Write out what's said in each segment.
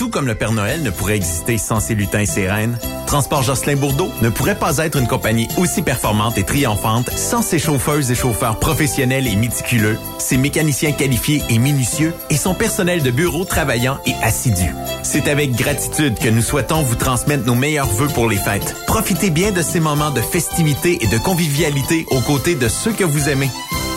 Tout comme le Père Noël ne pourrait exister sans ses lutins et ses reines, Transport Jocelyn Bourdeau ne pourrait pas être une compagnie aussi performante et triomphante sans ses chauffeuses et chauffeurs professionnels et méticuleux, ses mécaniciens qualifiés et minutieux et son personnel de bureau travaillant et assidu. C'est avec gratitude que nous souhaitons vous transmettre nos meilleurs vœux pour les fêtes. Profitez bien de ces moments de festivité et de convivialité aux côtés de ceux que vous aimez.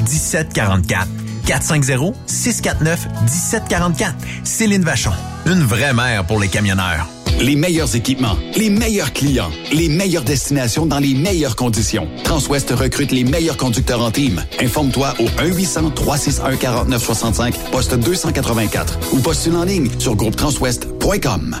1744. 450-649-1744. Céline Vachon. Une vraie mère pour les camionneurs. Les meilleurs équipements, les meilleurs clients, les meilleures destinations dans les meilleures conditions. Transwest recrute les meilleurs conducteurs en team. Informe-toi au 1-800-361-4965, poste 284 ou postule en ligne sur groupetranswest.com.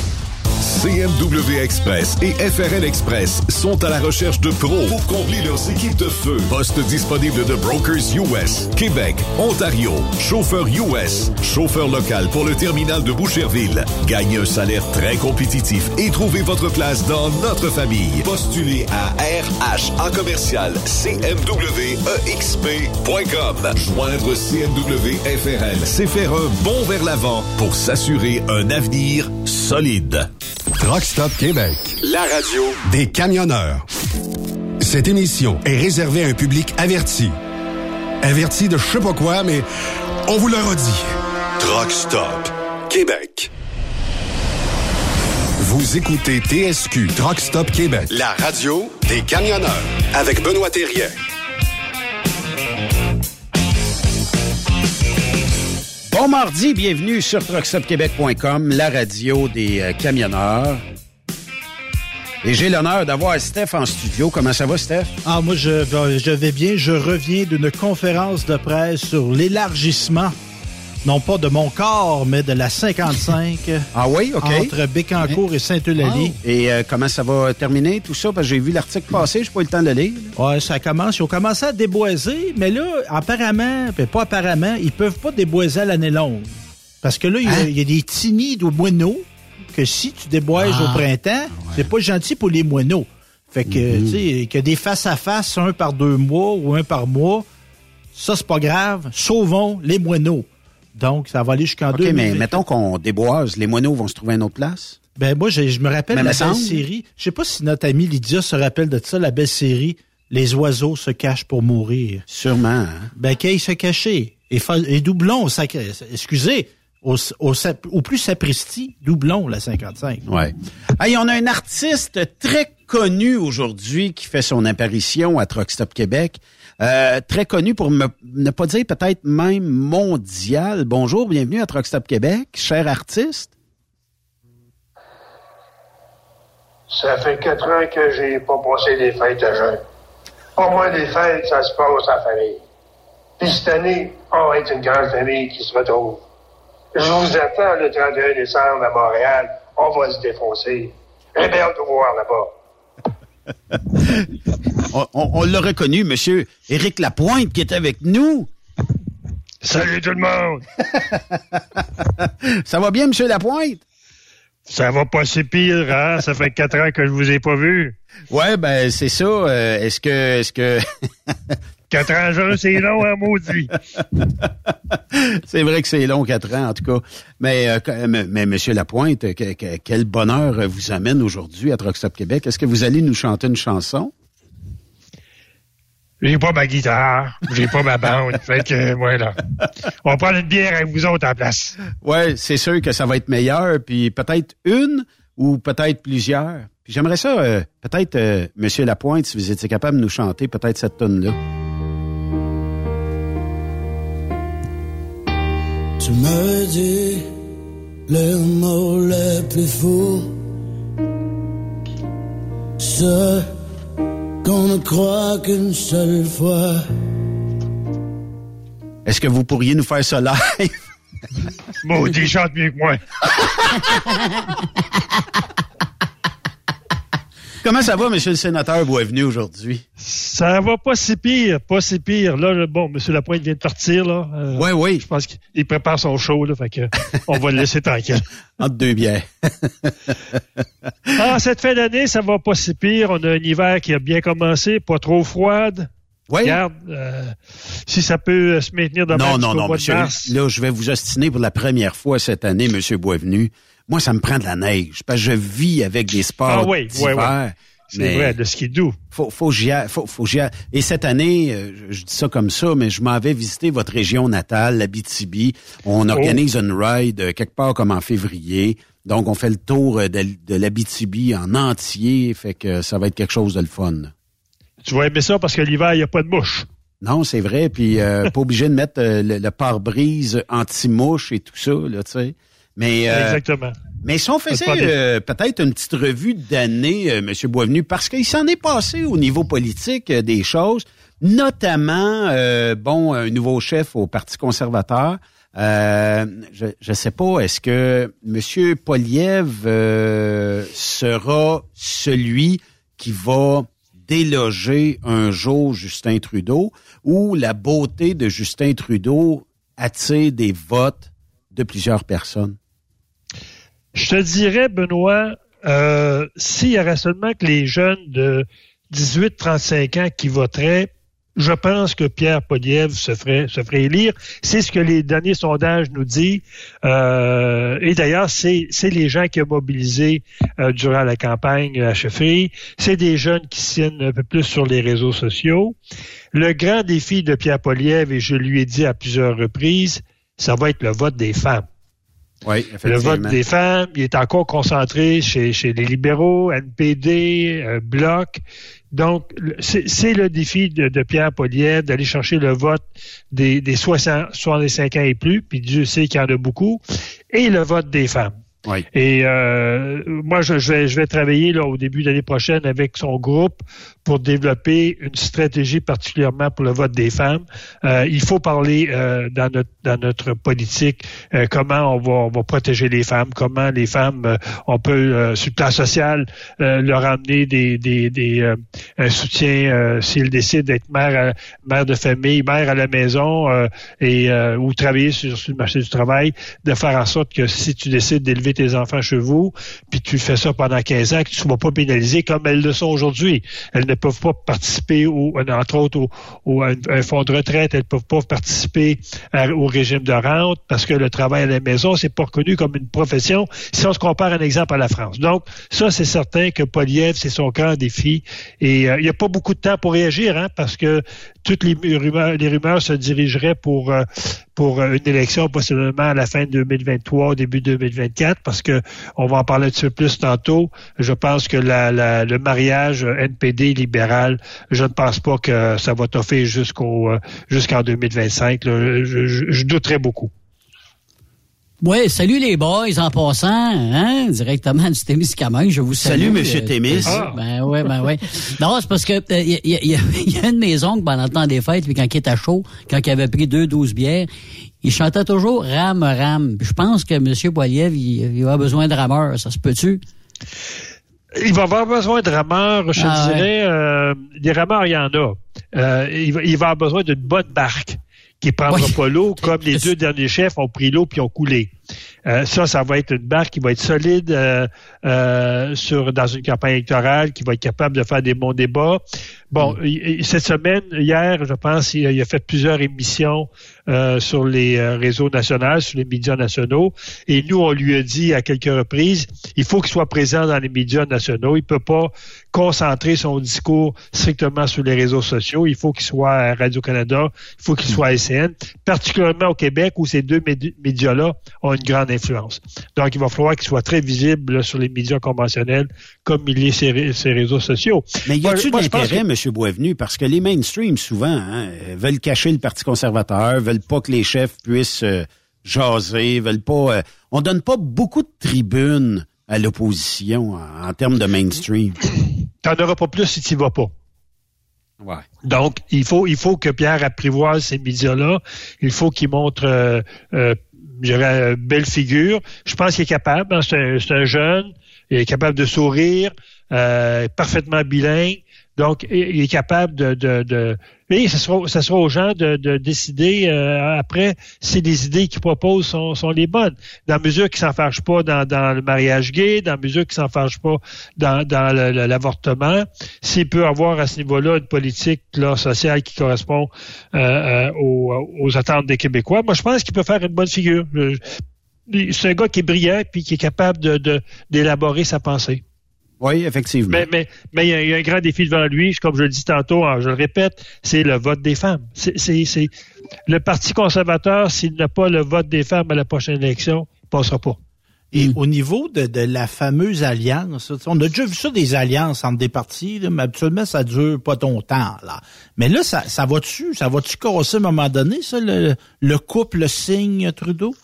CMW Express et FRL Express sont à la recherche de pros pour combler leurs équipes de feu. Poste disponible de Brokers US, Québec, Ontario, chauffeur US, chauffeur local pour le terminal de Boucherville. Gagnez un salaire très compétitif et trouvez votre place dans notre famille. Postulez à RH en commercial cmwexp.com. Joindre CMW FRL, c'est faire un bond vers l'avant pour s'assurer un avenir solide. Truck Stop Québec. La radio Des camionneurs. Cette émission est réservée à un public averti. Averti de je sais pas quoi, mais on vous le redit. Truck Stop Québec. Vous écoutez TSQ Truck Stop Québec. La radio des camionneurs avec Benoît Thérien. Bon mardi, bienvenue sur truckstopquebec.com, la radio des euh, camionneurs. Et j'ai l'honneur d'avoir Steph en studio. Comment ça va, Steph? Ah, moi, je, je vais bien. Je reviens d'une conférence de presse sur l'élargissement, non pas de mon corps, mais de la 55 Ah oui, OK. entre Bécancourt et Saint-Eulalie. Et euh, comment ça va terminer, tout ça? Parce que j'ai vu l'article passer, j'ai pas eu le temps de le lire. Ouais, ça commence. Ils ont commencé à déboiser, mais là, apparemment, puis pas apparemment, ils peuvent pas déboiser à l'année longue. Parce que là, il y a- Hein? il y, a des nids de moineaux que si tu déboises Ah, au printemps, c'est pas gentil pour les moineaux. Fait que, Mhm. tu sais, que des face-à-face, un par deux mois ou un par mois, ça, c'est pas grave. Sauvons les moineaux. Donc, ça va aller jusqu'en OK, 2020. mais mettons qu'on déboise, les moineaux vont se trouver à une autre place? Ben moi, je, je me rappelle Mais la belle série. Je sais pas si notre amie Lydia se rappelle de ça, la belle série Les oiseaux se cachent pour mourir. Sûrement. hein? Ben qu'il se cachait. Et, et doublon, au sac- excusez, au, au, sap- au plus sapristi, doublon la 55. Ouais. Hey, on a un artiste très connu aujourd'hui qui fait son apparition à Truck Stop Québec. Euh, très connu pour me- ne pas dire peut-être même mondial. Bonjour, bienvenue à Truck Stop Québec, cher artiste. Ça fait quatre ans que j'ai pas passé des fêtes à jeun. Pour moi, les fêtes, ça se passe en famille. Puis cette année, on va être une grande famille qui se retrouve. Je vous attends le 31 décembre à Montréal. On va se défoncer. J'ai bien hâte de vous voir là-bas. On, on- on l'a reconnu, monsieur Éric Lapointe qui est avec nous. Salut tout le monde! Ça va bien, monsieur Lapointe? Ça va pas si pire, hein? Ça fait quatre ans que je vous ai pas vu. Ouais, ben c'est ça. Euh, est-ce que est-ce que Quatre ans jeune, c'est long, hein, maudit. c'est vrai que c'est long, quatre ans en tout cas. Mais euh, que- mais, mais, monsieur Lapointe, que- que- quel bonheur vous amène aujourd'hui à Truck Stop Québec. Est-ce que vous allez nous chanter une chanson? J'ai pas ma guitare, j'ai pas ma bande. Fait que, voilà. On va prendre une bière avec vous autres en place. Ouais, c'est sûr que ça va être meilleur, puis peut-être une ou peut-être plusieurs. Puis j'aimerais ça, euh, peut-être, euh, Monsieur Lapointe, si vous étiez capable de nous chanter peut-être cette tune là Tu me dis le mot le plus fou, ce qu'on ne croit qu'une seule fois. Est-ce que vous pourriez nous faire ça live? Maudit, chante mieux que moi. Comment ça va, Monsieur le sénateur Boisvenu, aujourd'hui? Ça va pas si pire, pas si pire. Là, bon, M. Lapointe vient de partir, là. Euh, Oui, oui, Je pense qu'il prépare son show, là. Fait que, on va le laisser tranquille. entre deux bières. Ah, cette fin d'année, ça va pas si pire. On a un hiver qui a bien commencé, pas trop froide. Oui? Regarde, euh, si ça peut euh, se maintenir de Non, non, non, mois de monsieur. mars. Là, je vais vous ostiner pour la première fois cette année, Monsieur Boisvenu. Moi, ça me prend de la neige, parce que je vis avec des sports Ah oui, d'hiver. oui, oui. C'est vrai, de ski doux. Faut, faut faut, faut. Et cette année, euh, je, dis ça comme ça, mais je m'en vais visiter votre région natale, l'Abitibi. On Oh. organise une ride euh, quelque part comme en février. Donc, on fait le tour euh, de, de l'Abitibi en entier. Fait que ça va être quelque chose de le fun. Tu vas aimer ça parce que l'hiver, il n'y a pas de mouche. Non, c'est vrai. Puis, euh, pas obligé de mettre le, le pare-brise anti-mouche et tout ça, là, tu sais. Mais, euh, Exactement. mais si on faisait euh, peut-être une petite revue d'année, euh, Monsieur Boisvenu, parce qu'il s'en est passé au niveau politique euh, des choses, notamment, euh, bon, un nouveau chef au Parti conservateur, Euh, je ne sais pas, est-ce que M. Poliev euh, sera celui qui va déloger un jour Justin Trudeau ou la beauté de Justin Trudeau attire des votes de plusieurs personnes? Je te dirais, Benoît, euh, s'il y aurait seulement que les jeunes de 18-35 ans qui voteraient, je pense que Pierre Poliev se ferait, élire. C'est ce que les derniers sondages nous disent. Euh, et d'ailleurs, c'est, les gens qui ont mobilisé euh, durant la campagne à chefferie. C'est des jeunes qui signent un peu plus sur les réseaux sociaux. Le grand défi de Pierre Poliev, et je lui ai dit à plusieurs reprises, ça va être le vote des femmes. Oui, le vote des femmes, il est encore concentré chez, chez les libéraux, NPD, euh, Bloc. Donc, c'est le défi de, Pierre Poliev d'aller chercher le vote des, des 60, 65 ans et plus, puis Dieu sait qu'il y en a beaucoup, et le vote des femmes. Et euh, moi, je, vais, je vais travailler là, au début de l'année prochaine avec son groupe pour développer une stratégie particulièrement pour le vote des femmes. Euh, il faut parler euh, dans, notre, dans notre politique euh, comment on va, on va protéger les femmes, comment les femmes, euh, on peut, sur le plan social, leur amener des, des, des un soutien s'ils décident d'être mère, mère de famille, mère à la maison et ou travailler sur, le marché du travail, de faire en sorte que si tu décides d'élever tes enfants chez vous, puis tu fais ça pendant 15 ans, que tu ne sois pas pénalisé comme elles le sont aujourd'hui. Ne peuvent pas participer, entre autres, au, à un fonds de retraite, elles ne peuvent pas participer au régime de rente parce que le travail à la maison, c'est pas reconnu comme une profession si on se compare un exemple à la France. Donc, ça, c'est certain que Poliev, c'est son grand défi. Et euh, il n'y a pas beaucoup de temps pour réagir, hein, parce que toutes les rumeurs, les rumeurs se dirigeraient pour euh, pour euh, une élection possiblement à la fin de 2023, au début 2024, parce que on va en parler un petit plus tantôt. Je pense que le mariage NPD libéral, je ne pense pas que ça va toffer jusqu'au euh, jusqu'en 2025. Je, je, je beaucoup. Oui, salut les boys en passant, hein, directement du Témiscamingue, je vous salue. Salut Monsieur Témis. Ah. Ben ouais, ben ouais. Non, c'est parce que il euh, y, a une maison que pendant le temps des fêtes, puis quand il était chaud, quand il avait pris deux douze bières, il chantait toujours Ram Ram. Je pense que Monsieur Boiliev, il, il a besoin de rameurs, ça se peut-tu? Il va avoir besoin de rameurs, je ah, dirais. Euh, des rameurs, il y en a. Euh, il, va, il va avoir besoin d'une bonne barque qui prendra pas l'eau, comme les deux derniers chefs ont pris l'eau puis ont coulé. Euh, ça, ça va être une barque qui va être solide euh, euh, sur dans une campagne électorale, qui va être capable de faire des bons débats. Bon, mm. cette semaine, hier, je pense, il, a fait plusieurs émissions sur les réseaux nationaux, sur les médias nationaux, et nous, on lui a dit à quelques reprises, il faut qu'il soit présent dans les médias nationaux. Il peut pas concentrer son discours strictement sur les réseaux sociaux. Il faut qu'il soit à Radio-Canada, il faut qu'il soit à SCN, particulièrement au Québec où ces deux médias-là ont une grande influence. Donc, il va falloir qu'il soit très visible sur les médias conventionnels comme il est sur ces réseaux sociaux. Mais y a-t-il d'intérêt, M. Boisvenu, parce que les mainstream, souvent, hein, veulent cacher le Parti conservateur, veulent pas que les chefs puissent euh, jaser, veulent pas... Euh, on donne pas beaucoup de tribunes à l'opposition en, termes de mainstream. T'en auras pas plus si tu vas pas. Ouais. Donc, il faut, il faut que Pierre apprivoise ces médias-là. Il faut qu'il montre euh, euh je dirais, belle figure. Je pense qu'il est capable. Hein. c'est, un, jeune. Il est capable de sourire, euh, parfaitement bilingue. Donc, il est capable de et ce sera, sera aux gens de, de décider euh, après si les idées qu'ils proposent sont, sont les bonnes. Dans la mesure qu'ils s'en fâchent pas dans, dans le mariage gay, dans la mesure qu'ils s'en fâchent pas dans, dans l'avortement, s'il peut avoir à ce niveau-là une politique là, sociale qui correspond euh, euh aux, aux, attentes des Québécois, moi je pense qu'il peut faire une bonne figure. C'est un gars qui est brillant puis qui est capable de d'élaborer sa pensée. Oui, effectivement. Mais, mais, mais il, y a, un grand défi devant lui, comme je le dis tantôt, hein, je le répète, c'est le vote des femmes. C'est, c'est, le Parti conservateur, s'il n'a pas le vote des femmes à la prochaine élection, il ne passera pas. Et au niveau de, de, la fameuse alliance, on a déjà vu ça des alliances entre des partis, mais habituellement ça dure pas longtemps. Là. Mais là, ça, ça va-tu, ça va-tu casser à un moment donné, ça, le, le couple signe Trudeau?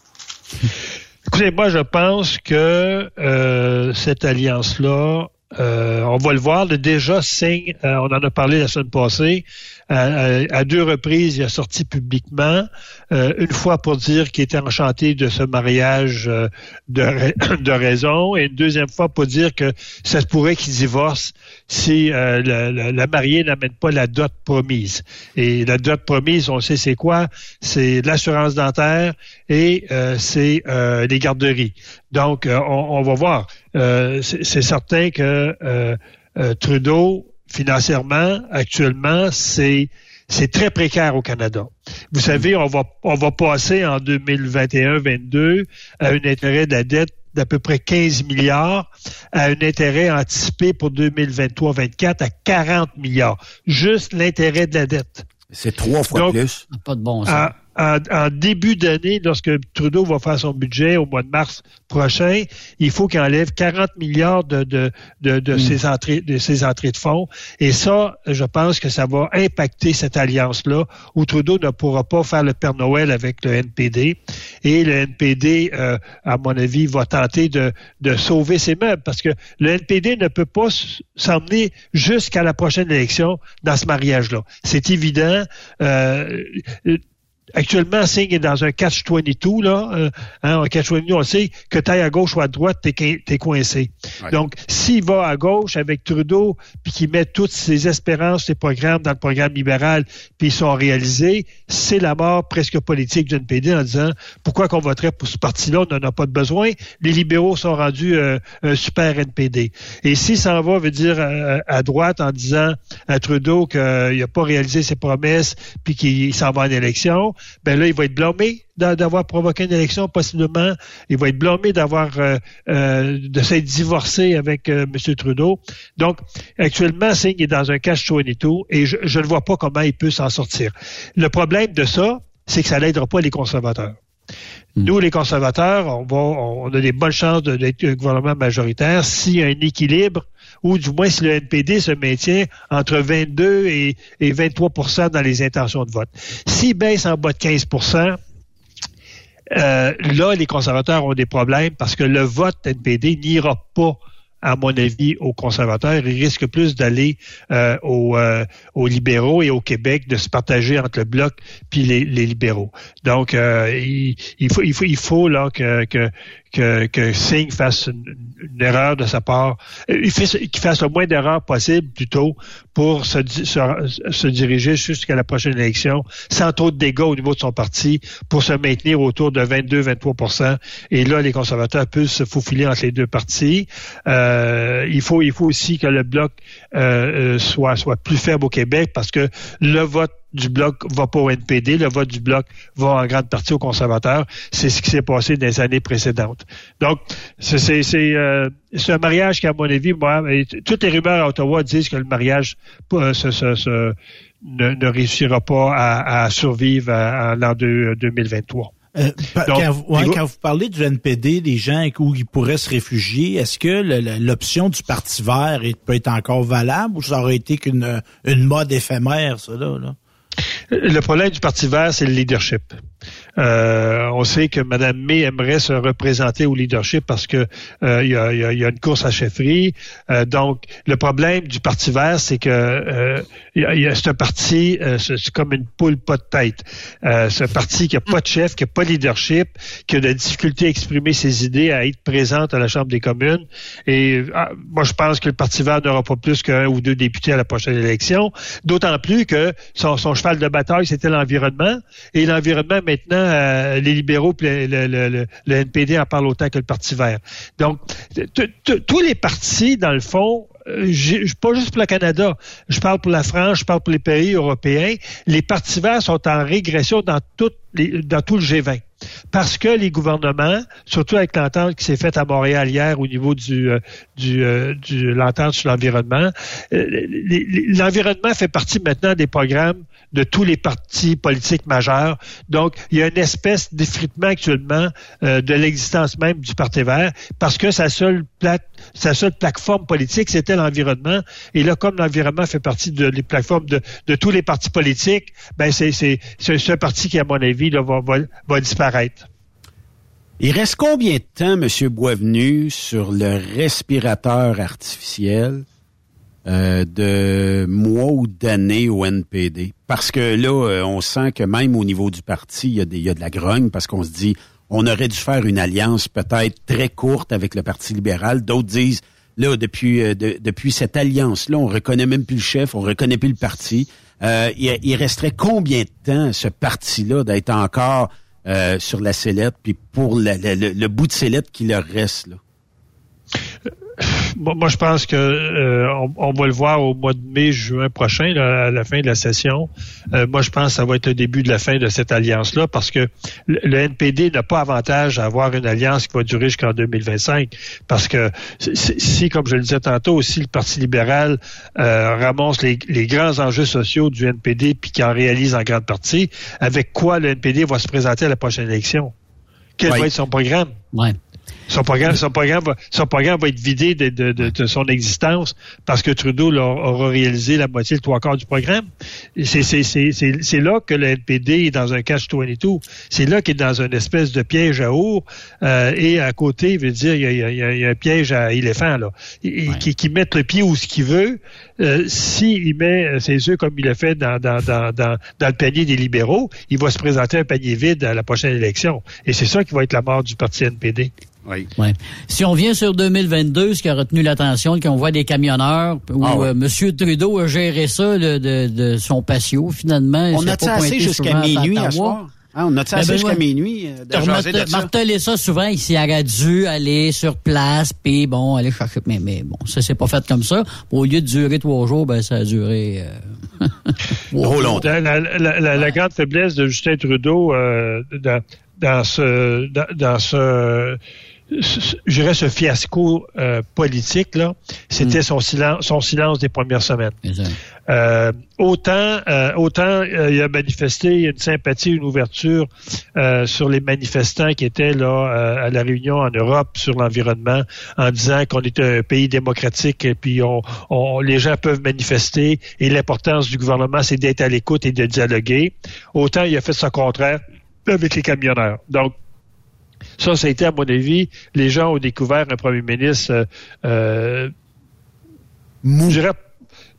Écoutez, moi, je pense que euh, cette alliance-là euh, on va le voir. Le déjà Singh, euh, on en a parlé la semaine passée, euh, à deux reprises, il a sorti publiquement, une fois pour dire qu'il était enchanté de ce mariage de, raison, et une deuxième fois pour dire que ça se pourrait qu'il divorce si la, mariée n'amène pas la dot promise. Et la dot promise, on sait c'est quoi? C'est l'assurance dentaire et c'est les garderies. Donc, on, on va voir. C'est certain que euh, euh, Trudeau, financièrement, actuellement, c'est c'est très précaire au Canada. Vous savez, on va on va passer en 2021-22 à un intérêt de la dette d'à peu près 15 milliards, à un intérêt anticipé pour 2023-24 à 40 milliards. Juste l'intérêt de la dette. C'est trois fois plus. Pas de bon sens en, début d'année, lorsque Trudeau va faire son budget au mois de mars prochain, il faut qu'il enlève 40 milliards de, de, de, mm. ses entrées, de ses entrées de fonds. Et ça, je pense que ça va impacter cette alliance-là, où Trudeau ne pourra pas faire le Père Noël avec le NPD. Et le NPD, euh, à mon avis, va tenter de, de sauver ses meubles, parce que le NPD ne peut pas s'emmener jusqu'à la prochaine élection dans ce mariage-là. C'est évident. Euh, Actuellement, Singh est dans un catch-22, là. Euh, hein, un catch-22, on sait que tu à gauche ou à droite, t'es es coincé. Donc, s'il va à gauche avec Trudeau, puis qu'il met toutes ses espérances, ses programmes dans le programme libéral, puis ils sont réalisés, c'est la mort presque politique du NPD en disant pourquoi qu'on voterait pour ce parti-là, on n'en a pas de besoin. Les libéraux sont rendus euh, un super NPD. Et s'il s'en va, veut dire euh, à droite en disant à Trudeau qu'il n'a pas réalisé ses promesses, puis qu'il s'en va en élection, ben là, il va être blâmé d'avoir provoqué une élection, possiblement. Il va être blâmé d'avoir euh, euh, de s'être divorcé avec euh, M. Trudeau. Donc, actuellement, Singh est dans un cache et tout, et je, ne vois pas comment il peut s'en sortir. Le problème de ça, c'est que ça n'aidera pas les conservateurs. Hmm. Nous, les conservateurs, on, va, on a des bonnes chances d'être un gouvernement majoritaire s'il y a un équilibre ou du moins si le NPD se maintient entre 22 et, 23% dans les intentions de vote. S'il baisse en bas de 15% euh, là, les conservateurs ont des problèmes parce que le vote NPD n'ira pas à mon avis, aux conservateurs. Il risque plus d'aller euh, euh, aux, libéraux et au Québec, de se partager entre le bloc puis les, libéraux. Donc, il, faut, il faut, là que, que, que Singh fasse une, erreur de sa part, euh, il qu'il fasse le moins d'erreurs possible plutôt pour se, se, diriger jusqu'à la prochaine élection sans trop de dégâts au niveau de son parti pour se maintenir autour de 22-23% Et là, les conservateurs peuvent se faufiler entre les deux partis. Euh, il faut il faut aussi que le bloc euh, soit soit plus faible au Québec parce que le vote du bloc va pas au NPD, le vote du bloc va en grande partie aux conservateurs. C'est ce qui s'est passé dans les années précédentes. Donc, c'est euh, un mariage qui, à mon avis, moi, toutes les rumeurs à Ottawa disent que le mariage euh, ne, réussira pas à, survivre en l'an 2023. Euh, quand, vous, parlez du NPD, des gens où ils pourraient se réfugier, est-ce que l'option du Parti vert peut être encore valable ou ça aurait été qu'une une mode éphémère, ça, là? Le problème du Parti vert, c'est le leadership. Euh, on sait que Mme May aimerait se représenter au leadership parce que euh, il, y a, une course à chefferie. Euh, donc, le problème du Parti vert, c'est que c'est un parti, c'est comme une poule pas de tête. c'est un parti qui n'a pas de chef, qui n'a pas de leadership, qui a de la difficulté à exprimer ses idées, à être présente à la Chambre des communes. Et ah, moi, je pense que le Parti vert n'aura pas plus qu'un ou deux députés à la prochaine élection. D'autant plus que son, son cheval de bataille, c'était l'environnement. Et l'environnement, maintenant, euh, les libéraux et le, NPD en parlent autant que le Parti vert. Donc, tous les partis, dans le fond, euh, pas juste pour le Canada, je parle pour la France, je parle pour les pays européens, les partis verts sont en régression dans, dans tout le G20 parce que les gouvernements, surtout avec l'entente qui s'est faite à Montréal hier au niveau du, euh, du, l'entente sur l'environnement, l'environnement fait partie maintenant des programmes de tous les partis politiques majeurs. Donc, il y a une espèce d'effritement actuellement euh, de l'existence même du Parti vert parce que sa seule, plate, sa plateforme politique, c'était l'environnement. Et là, comme l'environnement fait partie de les plateformes de, tous les partis politiques, ben c'est, un parti qui, à mon avis, va, va disparaître. Il reste combien de temps, M. Boisvenu, sur le respirateur artificiel? Euh, de mois ou d'années au NPD? Parce que là, euh, on sent que même au niveau du parti, il y a, des, il y a de la grogne parce qu'on se dit, on aurait dû faire une alliance peut-être très courte avec le Parti libéral. D'autres disent, là, depuis, euh, de- depuis cette alliance-là, on reconnaît même plus le chef, on reconnaît plus le parti. Euh, il, il resterait combien de temps, ce parti-là, d'être encore euh, sur la sellette, puis pour le, le bout de sellette qui leur reste, là? Moi, moi, je pense que euh, on, on va le voir au mois de mai, juin prochain, là, à la fin de la session. Euh, moi, je pense que ça va être le début de la fin de cette alliance-là, parce que le, le NPD n'a pas avantage à avoir une alliance qui va durer jusqu'en 2025, parce que si, comme je le disais tantôt, si le Parti libéral euh, ramasse les, les grands enjeux sociaux du NPD puis qu'il en réalise en grande partie, avec quoi le NPD va se présenter à la prochaine élection? Quel va être son programme? Ouais. Son programme, son programme, va, son programme va être vidé de, de- de- de son existence parce que Trudeau aura réalisé la moitié, le trois quarts du programme. C'est là que le NPD est dans un catch-22. C'est là qu'il est dans une espèce de piège à ours. euh, et à côté, il veut dire, il y a, il y a- il y a un piège à éléphant, là. Et- et Qui, qui mette le pied où ce qu'il veut. Euh, S'il met ses œufs comme il a fait dans, dans, dans, dans, dans le panier des libéraux, il va se présenter un panier vide à la prochaine élection. Et c'est ça qui va être la mort du parti NPD. Oui. Ouais. Si on vient sur 2022, ce qui a retenu l'attention, qu'on voit des camionneurs, où Ah ouais. euh, M. Trudeau a géré ça de, de son patio, finalement. On a-tu pas assez jusqu'à minuit à soir? Hein, on a-tu Ben, assez Benoît, jusqu'à minuit euh, de T'as jaser de remartelé- ça? souvent, il s'y aurait dû aller sur place, puis bon, aller chercher. Mais, mais bon, ça s'est pas fait comme ça. Au lieu de durer trois jours, ben ça a duré euh, Trop longtemps. La, la- la- grande faiblesse de Justin Trudeau euh, dans, dans ce dans, ce- je dirais ce fiasco euh, politique là, c'était son silence son silence des premières semaines. Euh, autant euh, autant euh, il a manifesté une sympathie, une ouverture euh, sur les manifestants qui étaient là euh, à la réunion en Europe sur l'environnement en disant qu'on était un pays démocratique et puis on, on- les gens peuvent manifester et l'importance du gouvernement c'est d'être à l'écoute et de dialoguer. Autant il a fait son contraire avec les camionneurs. Donc ça, ça a été, à mon avis, les gens ont découvert un premier ministre euh, euh, mou. Je dirais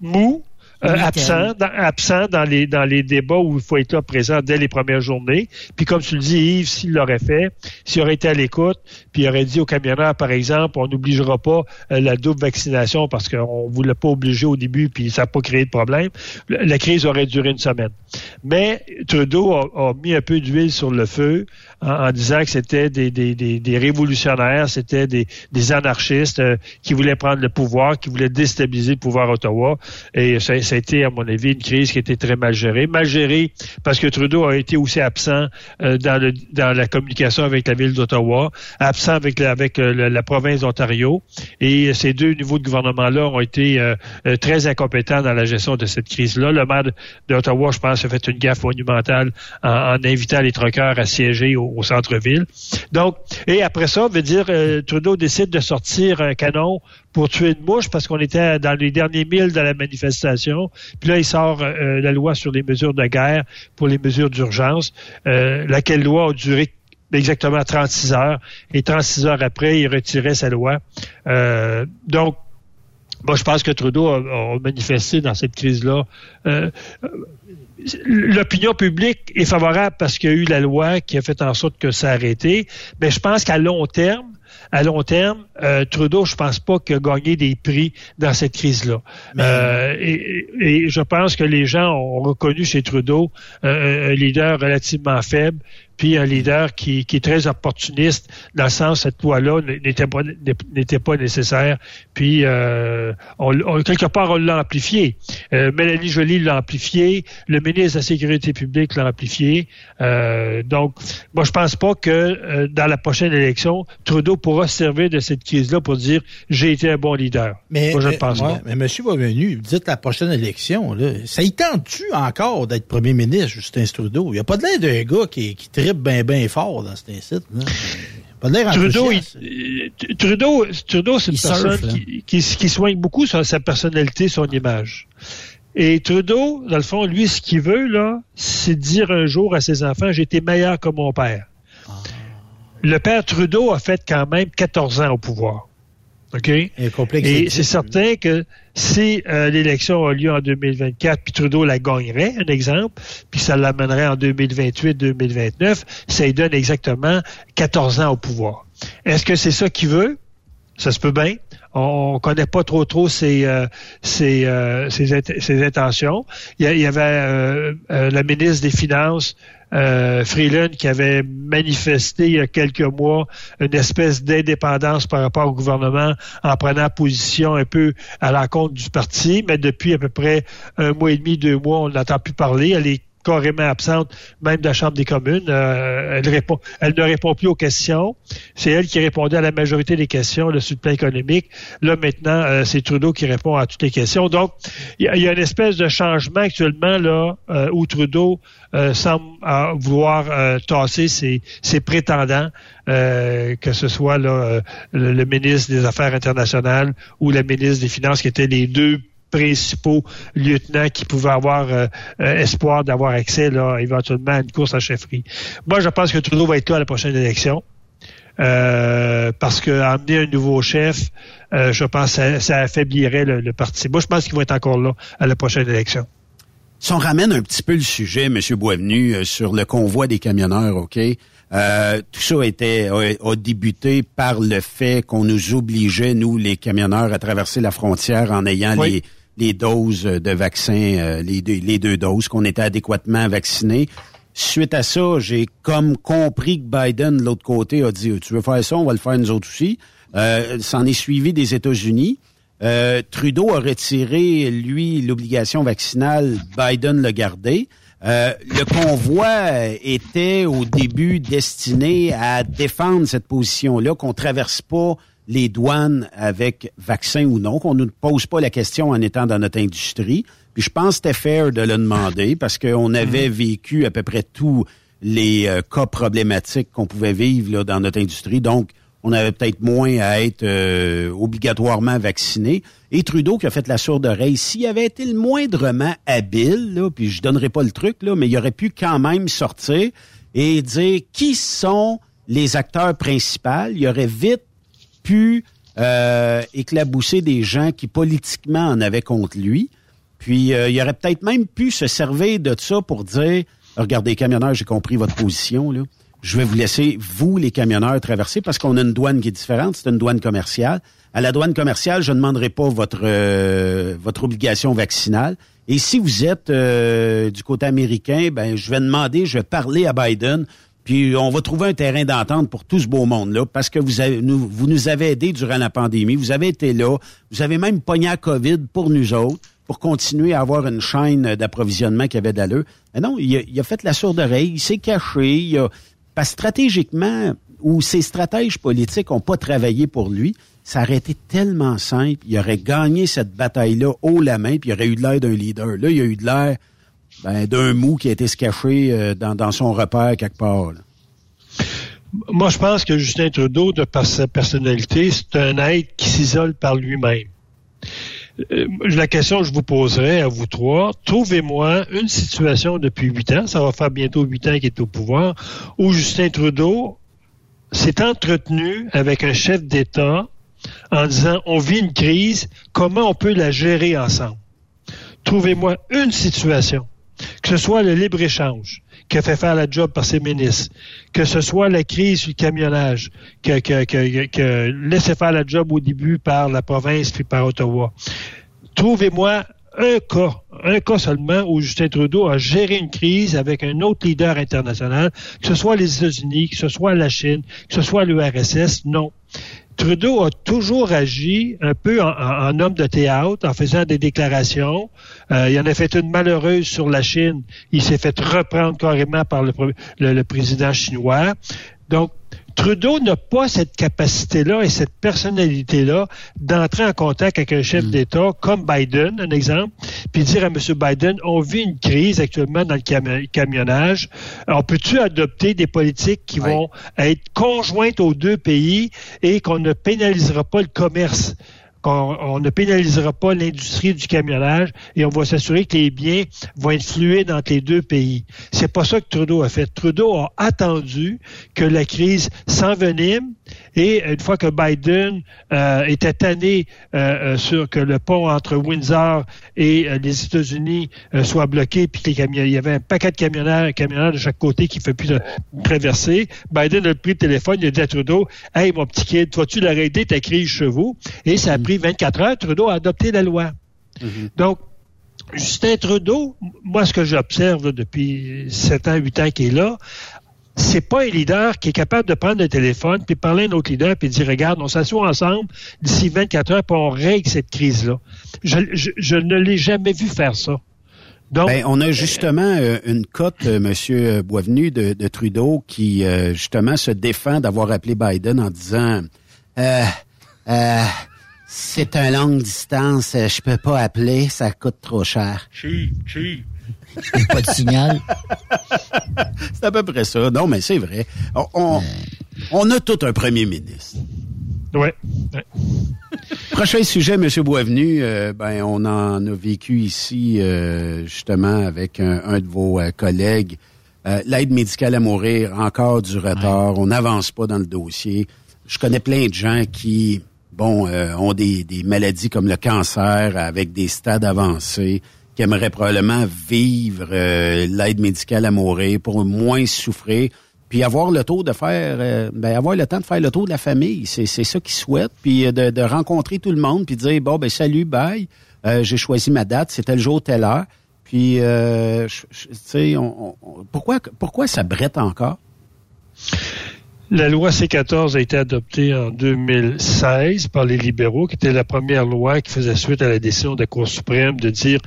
mou, euh, absent, dans, absent dans les dans les débats où il faut être là présent dès les premières journées. Puis comme tu le dis, Yves, s'il l'aurait fait, s'il aurait été à l'écoute, puis il aurait dit aux camionneurs, par exemple, on n'obligera pas euh, la double vaccination parce qu'on voulait pas obliger au début, puis ça n'a pas créé de problème. La crise aurait duré une semaine. Mais Trudeau a, a mis un peu d'huile sur le feu en, en disant que c'était des, des, des, des révolutionnaires, c'était des, des anarchistes euh, qui voulaient prendre le pouvoir, qui voulaient déstabiliser le pouvoir Ottawa. Et ça, ça a été, à mon avis, une crise qui été très mal gérée. Mal gérée parce que Trudeau a été aussi absent euh, dans, le, dans la communication avec la ville d'Ottawa, absent avec, la, avec euh, la, province d'Ontario. Et ces deux niveaux de gouvernement-là ont été euh, euh, très incompétents dans la gestion de cette crise-là. Le maire d'Ottawa, je pense, a fait une gaffe monumentale en, en invitant les truckers à siéger au, centre-ville. Donc, et après ça, veut dire, euh, Trudeau décide de sortir un canon pour tuer une mouche parce qu'on était dans les derniers milles de la manifestation. Puis là, il sort euh, la loi sur les mesures de guerre pour les mesures d'urgence, euh, laquelle loi a duré exactement 36 heures. Et 36 heures après, il retirait sa loi. Euh, donc, moi, je pense que Trudeau a manifesté dans cette crise-là. L'opinion publique est favorable parce qu'il y a eu la loi qui a fait en sorte que ça a arrêté. Mais je pense qu'à long terme, à long terme, euh, Trudeau, je pense pas qu'il a gagné des prix dans cette crise-là. Euh, et, et je pense que les gens ont reconnu chez Trudeau euh, un leader relativement faible, puis un leader qui, qui est très opportuniste dans le sens cette loi-là n'était pas n'était pas nécessaire. Puis euh, on, on- quelque part on l'a amplifié. Euh, Mélanie Joly l'a amplifié, le ministre de la Sécurité publique l'a amplifié. Euh, donc, moi je pense pas que euh, dans la prochaine élection, Trudeau pourra se servir de cette crise-là pour dire j'ai été un bon leader. Mais, moi je ne euh, pense ouais, pas. Mais monsieur Boisvenu, vous dites la prochaine élection, là, ça y tente-tu encore d'être premier ministre, Justin Trudeau? Il n'y a pas de l'air d'un gars qui, qui tripe bien, bien fort dans cet incite. Trudeau, il- euh, Trudeau, Trudeau, c'est une personne là. qui, qui, qui soigne beaucoup sur sa personnalité, son image. Et Trudeau, dans le fond, lui, ce qu'il veut, là, c'est dire un jour à ses enfants, j'ai été meilleur que mon père. le père Trudeau a fait quand même 14 ans au pouvoir. OK? Et, c'est certain que si euh, l'élection a lieu en 2024, puis Trudeau la gagnerait, un exemple, puis ça l'amènerait en 2028-2029, ça lui donne exactement 14 ans au pouvoir. Est-ce que c'est ça qu'il veut? Ça se peut bien. On ne connaît pas trop trop ses, euh, ses, euh, ses, intentions. Il y, avait euh, la ministre des Finances, Freeland, qui avait manifesté il y a quelques mois une espèce d'indépendance par rapport au gouvernement en prenant position un peu à l'encontre du parti, mais depuis à peu près un mois et demi, deux mois, on n'entend plus parler. Carrément absente, même de la Chambre des communes. Euh, elle, ne répond plus aux questions. C'est elle qui répondait à la majorité des questions le sur le plan économique. Là, maintenant, euh, c'est Trudeau qui répond à toutes les questions. Donc, il y, a une espèce de changement actuellement là euh, où Trudeau semble vouloir tasser ses, prétendants, que ce soit là, le, le ministre des Affaires internationales ou le ministre des Finances, qui étaient les deux principaux lieutenants qui pouvaient avoir euh, euh, espoir d'avoir accès là, éventuellement à une course à chefferie. Moi, je pense que Trudeau va être là à la prochaine élection. Euh, parce que amener un nouveau chef, je pense que ça, affaiblirait le, parti. Moi, je pense qu'il va être encore là à la prochaine élection. Si on ramène un petit peu le sujet, M. Boisvenu, sur le convoi des camionneurs, OK? tout ça était, a, débuté par le fait qu'on nous obligeait, nous, les camionneurs, à traverser la frontière en ayant les, les doses de vaccins, euh, les, deux, les deux doses, qu'on était adéquatement vaccinés. Suite à ça, j'ai comme compris que Biden, de l'autre côté, a dit, tu veux faire ça, on va le faire nous autres aussi. Euh, S'en est suivi des États-Unis. Euh, Trudeau a retiré, lui, l'obligation vaccinale. Biden l'a gardé. Euh, le convoi était au début destiné à défendre cette position-là, qu'on traverse pas les douanes avec vaccin ou non, qu'on ne pose pas la question en étant dans notre industrie. Puis je pense que c'était fair de le demander parce qu'on avait mhm. vécu à peu près tous les euh, cas problématiques qu'on pouvait vivre là, dans notre industrie. Donc, on avait peut-être moins à être euh, obligatoirement vacciné. Et Trudeau qui a fait la sourde oreille, s'il avait été le moindrement habile, là, puis je donnerai pas le truc, là, mais il aurait pu quand même sortir et dire qui sont les acteurs principaux. Il aurait vite euh, éclabousser des gens qui politiquement en avaient contre lui. Puis euh, il aurait peut-être même pu se servir de ça pour dire Regardez, camionneurs, j'ai compris votre position. Là. Je vais vous laisser, vous, les camionneurs, traverser parce qu'on a une douane qui est différente. C'est une douane commerciale. À la douane commerciale, je ne demanderai pas votre, euh, votre obligation vaccinale. Et si vous êtes du côté américain, ben je vais demander, je vais parler à Biden puis on va trouver un terrain d'entente pour tout ce beau monde-là parce que vous, avez, nous, vous nous avez aidés durant la pandémie. Vous avez été là. Vous avez même pogné à COVID pour nous autres pour continuer à avoir une chaîne d'approvisionnement qui avait d'allure. Mais non, il a, fait la sourde oreille, il s'est caché. Il a, parce stratégiquement, ou ses stratèges politiques n'ont pas travaillé pour lui, ça aurait été tellement simple. Il aurait gagné cette bataille-là haut la main, puis il aurait eu de l'air d'un leader. Là, il a eu de l'air ben, d'un mou qui a été se cacher euh, dans, son repère quelque part. Moi, je pense que Justin Trudeau, de par sa personnalité, c'est un être qui s'isole par lui-même. Euh, la question que je vous poserai à vous trois, trouvez-moi une situation depuis huit ans, ça va faire bientôt huit ans qu'il est au pouvoir, où Justin Trudeau s'est entretenu avec un chef d'État en disant on vit une crise, comment on peut la gérer ensemble? Trouvez-moi une situation que ce soit le libre-échange qui a fait faire la job par ses ministres, que ce soit la crise du camionnage que, que, que, que laissait faire la job au début par la province puis par Ottawa. Trouvez-moi un cas, un cas seulement où Justin Trudeau a géré une crise avec un autre leader international, que ce soit les États-Unis, que ce soit la Chine, que ce soit l'URSS, non. Trudeau a toujours agi un peu en, homme de théâtre, en faisant des déclarations. Euh, il en a fait une malheureuse sur la Chine. Il s'est fait reprendre carrément par le, le président chinois. Donc, Trudeau n'a pas cette capacité-là et cette personnalité-là d'entrer en contact avec un chef mm. d'État comme Biden, un exemple, puis dire à M. Biden, on vit une crise actuellement dans le camionnage. On peut-tu adopter des politiques qui vont être conjointes aux deux pays et qu'on ne pénalisera pas le commerce? Qu'on ne pénalisera pas l'industrie du camionnage et on va s'assurer que les biens vont être fluides entre les deux pays. C'est pas ça que Trudeau a fait. Trudeau a attendu que la crise s'envenime et une fois que Biden euh, était tanné euh, euh, sur que le pont entre Windsor et les États-Unis soit bloqué, puis qu'il y avait un paquet de camionneurs, camionneurs de chaque côté qui ne fait plus de traverser, Biden a pris le téléphone, il a dit à Trudeau, Hey, mon petit kid, vas-tu l'arrêter ta crise chevaux? Et ça a pris 24 heures, Trudeau a adopté la loi. Mm-hmm. Donc, Justin Trudeau, moi, ce que j'observe depuis 7 ans, 8 ans qu'il est là, c'est pas un leader qui est capable de prendre le téléphone puis parler à un autre leader puis dire regarde, on s'assoit ensemble d'ici 24 heures puis on règle cette crise-là. Je, ne l'ai jamais vu faire ça. Donc, ben, on a justement euh, une cote, M. Monsieur Boisvenu de, Trudeau, qui euh, justement se défend d'avoir appelé Biden en disant euh, euh c'est un longue distance, je peux pas appeler, ça coûte trop cher. Chi, pas de signal. c'est à peu près ça. Non, mais c'est vrai. On, on, a tout un premier ministre. Oui. Prochain sujet, M. Boisvenu, euh, ben, on en a vécu ici euh, justement avec un, de vos euh, collègues. L'aide médicale à mourir, encore du retard. On n'avance pas dans le dossier. Je connais plein de gens qui, bon, ont des, des maladies comme le cancer avec des stades avancés qui aimeraient probablement vivre euh, l'aide médicale à mourir pour moins souffrir, puis avoir le tour de faire, euh, ben avoir le temps de faire le tour de la famille. C'est, c'est ça qu'ils souhaitent, puis euh, de, rencontrer tout le monde, puis de dire bon ben salut, bye, j'ai choisi ma date, c'est tel jour, telle heure. Puis, tu sais, pourquoi pourquoi ça brette encore? La loi C-14 a été adoptée en 2016 par les libéraux, qui était la première loi qui faisait suite à la décision de la Cour suprême de dire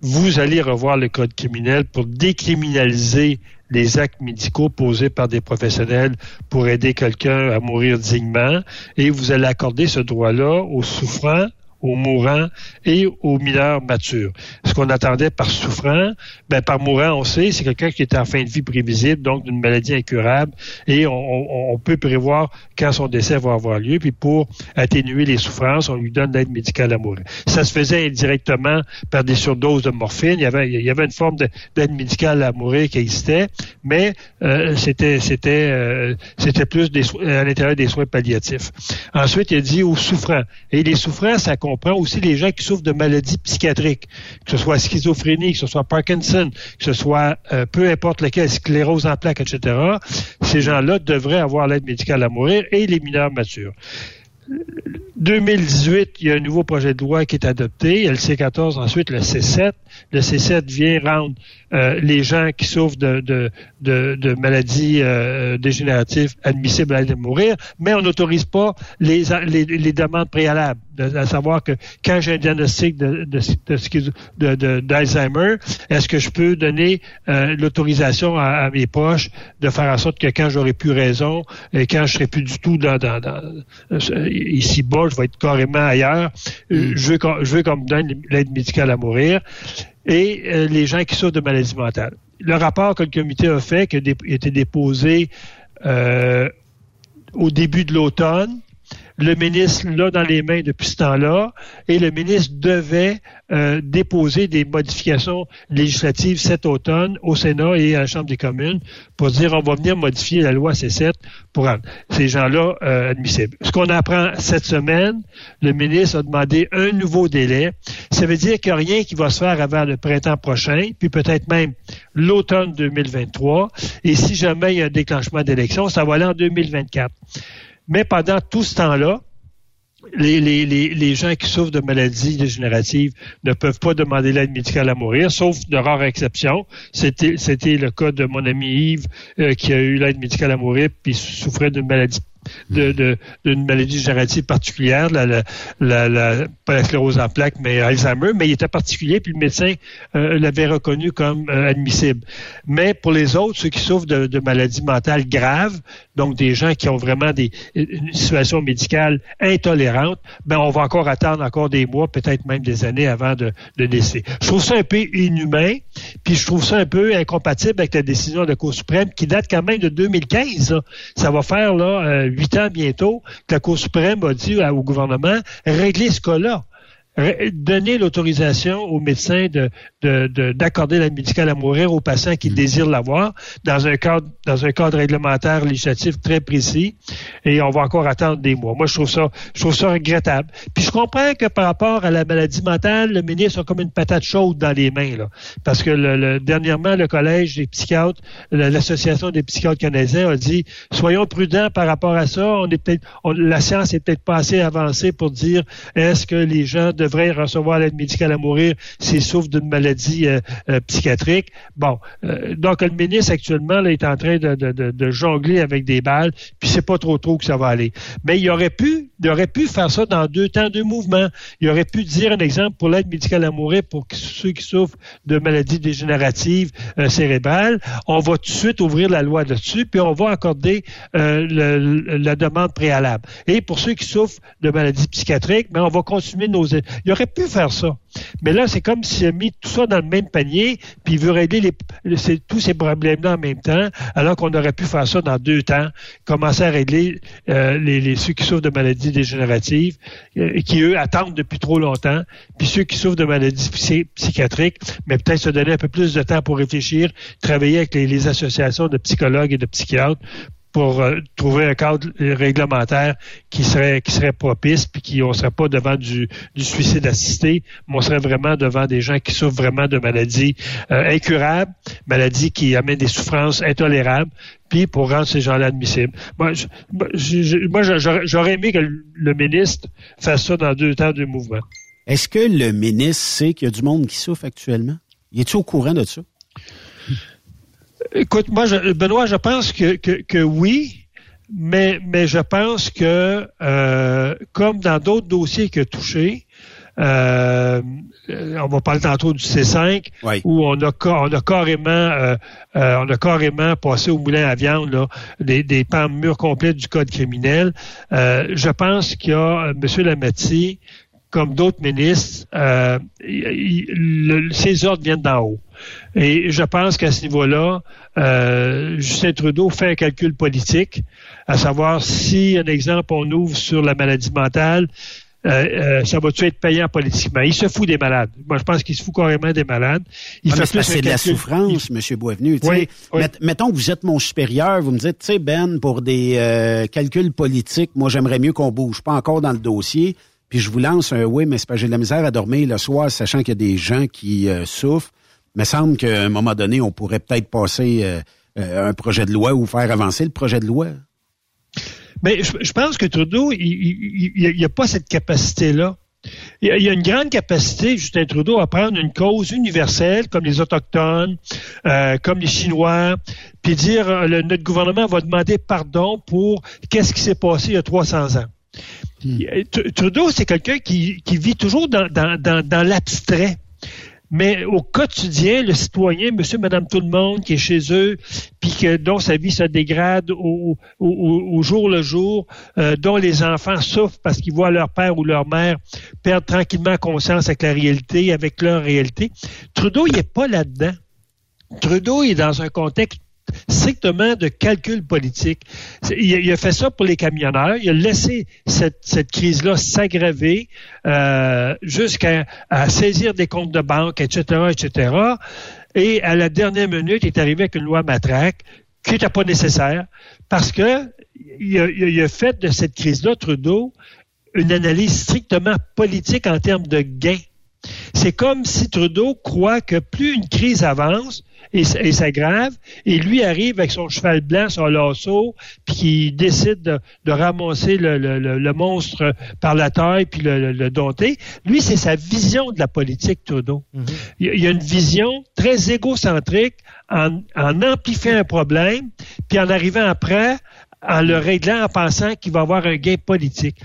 vous allez revoir le code criminel pour décriminaliser les actes médicaux posés par des professionnels pour aider quelqu'un à mourir dignement et vous allez accorder ce droit-là aux souffrants aux mourants et aux mineurs matures. Ce qu'on attendait par souffrant, ben par mourant, on sait, c'est quelqu'un qui est en fin de vie prévisible, donc d'une maladie incurable, et on, peut prévoir quand son décès va avoir lieu, puis pour atténuer les souffrances, on lui donne l'aide médicale à mourir. Ça se faisait indirectement par des surdoses de morphine. Il y avait, une forme d'aide médicale à mourir qui existait, mais euh, euh, c'était plus à l'intérieur des soins palliatifs. Ensuite, il dit aux souffrants. Et les souffrants, ça on prend aussi les gens qui souffrent de maladies psychiatriques, que ce soit schizophrénie, que ce soit Parkinson, que ce soit euh, peu importe lequel, sclérose en plaques, etc. Ces gens-là devraient avoir l'aide médicale à mourir et les mineurs matures. 2018, il y a un nouveau projet de loi qui est adopté. Le C14, ensuite le C7. Le C7 vient rendre euh, les gens qui souffrent de, de, de, maladies euh, dégénératives admissibles à mourir, mais on n'autorise pas les, les, les, demandes préalables. à savoir que quand j'ai un diagnostic de, de, d'Alzheimer, est-ce que je peux donner euh, l'autorisation à, mes proches de faire en sorte que quand j'aurai plus raison et quand je serai plus du tout dans, dans, dans ici bas, je vais être carrément ailleurs, mm. je veux, je veux qu'on me donne l'aide médicale à mourir et euh, les gens qui souffrent de maladies mentales. Le rapport que le comité a fait, qui a été déposé euh, au début de l'automne, le ministre l'a dans les mains depuis ce temps-là et le ministre devait euh, déposer des modifications législatives cet automne au Sénat et à la Chambre des communes pour dire on va venir modifier la loi C7 pour rendre ces gens-là euh, admissibles. Ce qu'on apprend cette semaine, le ministre a demandé un nouveau délai. Ça veut dire qu'il n'y a rien qui va se faire avant le printemps prochain, puis peut-être même l'automne 2023. Et si jamais il y a un déclenchement d'élection, ça va aller en 2024. Mais pendant tout ce temps-là, les, les, les, gens qui souffrent de maladies dégénératives ne peuvent pas demander l'aide médicale à mourir, sauf de rares exceptions. C'était, c'était le cas de mon ami Yves euh, qui a eu l'aide médicale à mourir puis souffrait d'une maladie d'une maladie générative particulière, pas la sclérose en plaques, mais Alzheimer, mais il était particulier, puis le médecin euh, l'avait reconnu comme euh, admissible. Mais pour les autres, ceux qui souffrent de, maladies mentales graves, donc des gens qui ont vraiment des, une situation médicale intolérante, ben on va encore attendre encore des mois, peut-être même des années avant de, de. Je trouve ça un peu inhumain, Puis je trouve ça un peu incompatible avec la décision de la Cour suprême qui date quand même de 2015. là. Ça va faire là euh, huit ans bientôt que la Cour suprême a dit au gouvernement régler ce cas-là. Donner l'autorisation aux médecins de de- de- d'accorder l'aide médicale à mourir aux patients qui désirent l'avoir dans un cadre dans un cadre réglementaire législatif très précis et on va encore attendre des mois. Moi je trouve ça je trouve ça regrettable. Puis je comprends que par rapport à la maladie mentale, le ministre a comme une patate chaude dans les mains là parce que le, le- dernièrement le collège des psychiatres l'association des psychiatres canadiens a dit soyons prudents par rapport à ça, on est peut-être la science est peut-être pas assez avancée pour dire est-ce que les gens devraient recevoir l'aide médicale à mourir s'ils souffrent d'une maladie euh, euh, psychiatrique. Bon, euh, donc le ministre actuellement est en train de, jongler avec des balles, puis c'est pas trop trop que ça va aller. Mais il aurait pu, il aurait pu faire ça dans deux temps, deux mouvements. Il aurait pu dire un exemple pour l'aide médicale à mourir pour ceux qui souffrent de maladies dégénératives cérébrales. On va tout de suite ouvrir la loi là-dessus, puis on va accorder la demande préalable. Et pour ceux qui souffrent de maladies psychiatriques, mais on va continuer nos. Il aurait pu faire ça. Mais là, c'est comme s'il a mis tout ça dans le même panier, puis il veut régler tous ces problèmes-là en même temps, alors qu'on aurait pu faire ça dans deux temps, commencer à régler euh, les, ceux qui souffrent de maladies dégénératives, euh, qui, eux, attendent depuis trop longtemps, puis ceux qui souffrent de maladies psy- psychiatriques, mais peut-être se donner un peu plus de temps pour réfléchir, travailler avec les associations de psychologues et de psychiatres pour euh, trouver un cadre réglementaire qui serait qui serait propice puis qui on serait pas devant du, du suicide assisté, mais on serait vraiment devant des gens qui souffrent vraiment de maladies euh, incurables, maladies qui amènent des souffrances intolérables, puis pour rendre ces gens-là admissibles. Moi, j'aurais aimé que le, ministre fasse ça dans deux temps, deux mouvements. Est-ce que le ministre sait qu'il y a du monde qui souffre actuellement? Il est-tu au courant de ça? Écoute, moi, je- Benoît, je pense que, que, que oui, mais, mais je pense que, euh, comme dans d'autres dossiers a touchés, euh, on va parler tantôt du C5, où on a, on a carrément, euh, euh, on a carrément passé au moulin à viande là, des, des pans murs complets du code criminel. Euh, je pense qu'il y a euh, M. Lametti, comme d'autres ministres, euh, il- il- le- ces ordres viennent d'en haut. Et je pense qu'à ce niveau-là, euh, Justin Trudeau fait un calcul politique, à savoir si, un exemple, on ouvre sur la maladie mentale, euh, euh, ça va-tu être payant politiquement? Il se fout des malades. Moi, je pense qu'il se fout carrément des malades. Il Ah, fait c'est de la souffrance, M. Boisvenu. Oui, oui. mettons que vous êtes mon supérieur, vous me dites, tu sais, Ben, pour des euh, calculs politiques, moi, j'aimerais mieux qu'on bouge pas encore dans le dossier. Puis je vous lance un oui, mais c'est que j'ai de la misère à dormir le soir, sachant qu'il y a des gens qui euh, souffrent. Il me semble qu'à un moment donné, on pourrait peut-être passer euh, euh, un projet de loi ou faire avancer le projet de loi. Mais je, je pense que Trudeau, il n'y a, pas cette capacité-là. Il y a- une grande capacité, Justin Trudeau, à prendre une cause universelle, comme les Autochtones, euh, comme les Chinois, puis dire euh, le- notre gouvernement va demander pardon pour qu'est-ce qui s'est passé il y a 300 ans. Tr- Trudeau, c'est quelqu'un qui, qui vit toujours dans, dans, dans, dans l'abstrait. Mais au quotidien, le citoyen, monsieur, madame, tout le monde qui est chez eux, puis dont sa vie se dégrade au jour le jour, euh, dont les enfants souffrent parce qu'ils voient leur père ou leur mère perdre tranquillement conscience avec la réalité, avec leur réalité. Trudeau, il n'est pas là-dedans. Trudeau est dans un contexte strictement de calcul politique. Il a, fait ça pour les camionneurs. Il a laissé cette, crise-là s'aggraver euh, jusqu'à saisir des comptes de banque, etc., etc. Et à la dernière minute, il est arrivé avec une loi matraque qui n'était pas nécessaire parce que il a, a fait de cette crise-là, Trudeau, une analyse strictement politique en termes de gains. C'est comme si Trudeau croit que plus une crise avance et, et s'aggrave, et lui arrive avec son cheval blanc, son lasso, puis qui décide de, de ramasser le, le- le- le monstre par la taille puis le, dompter. Lui, c'est sa vision de la politique, Trudeau. A- il y a une vision très égocentrique en, en amplifiant un problème, puis en arrivant après, en le réglant en pensant qu'il va avoir un gain politique.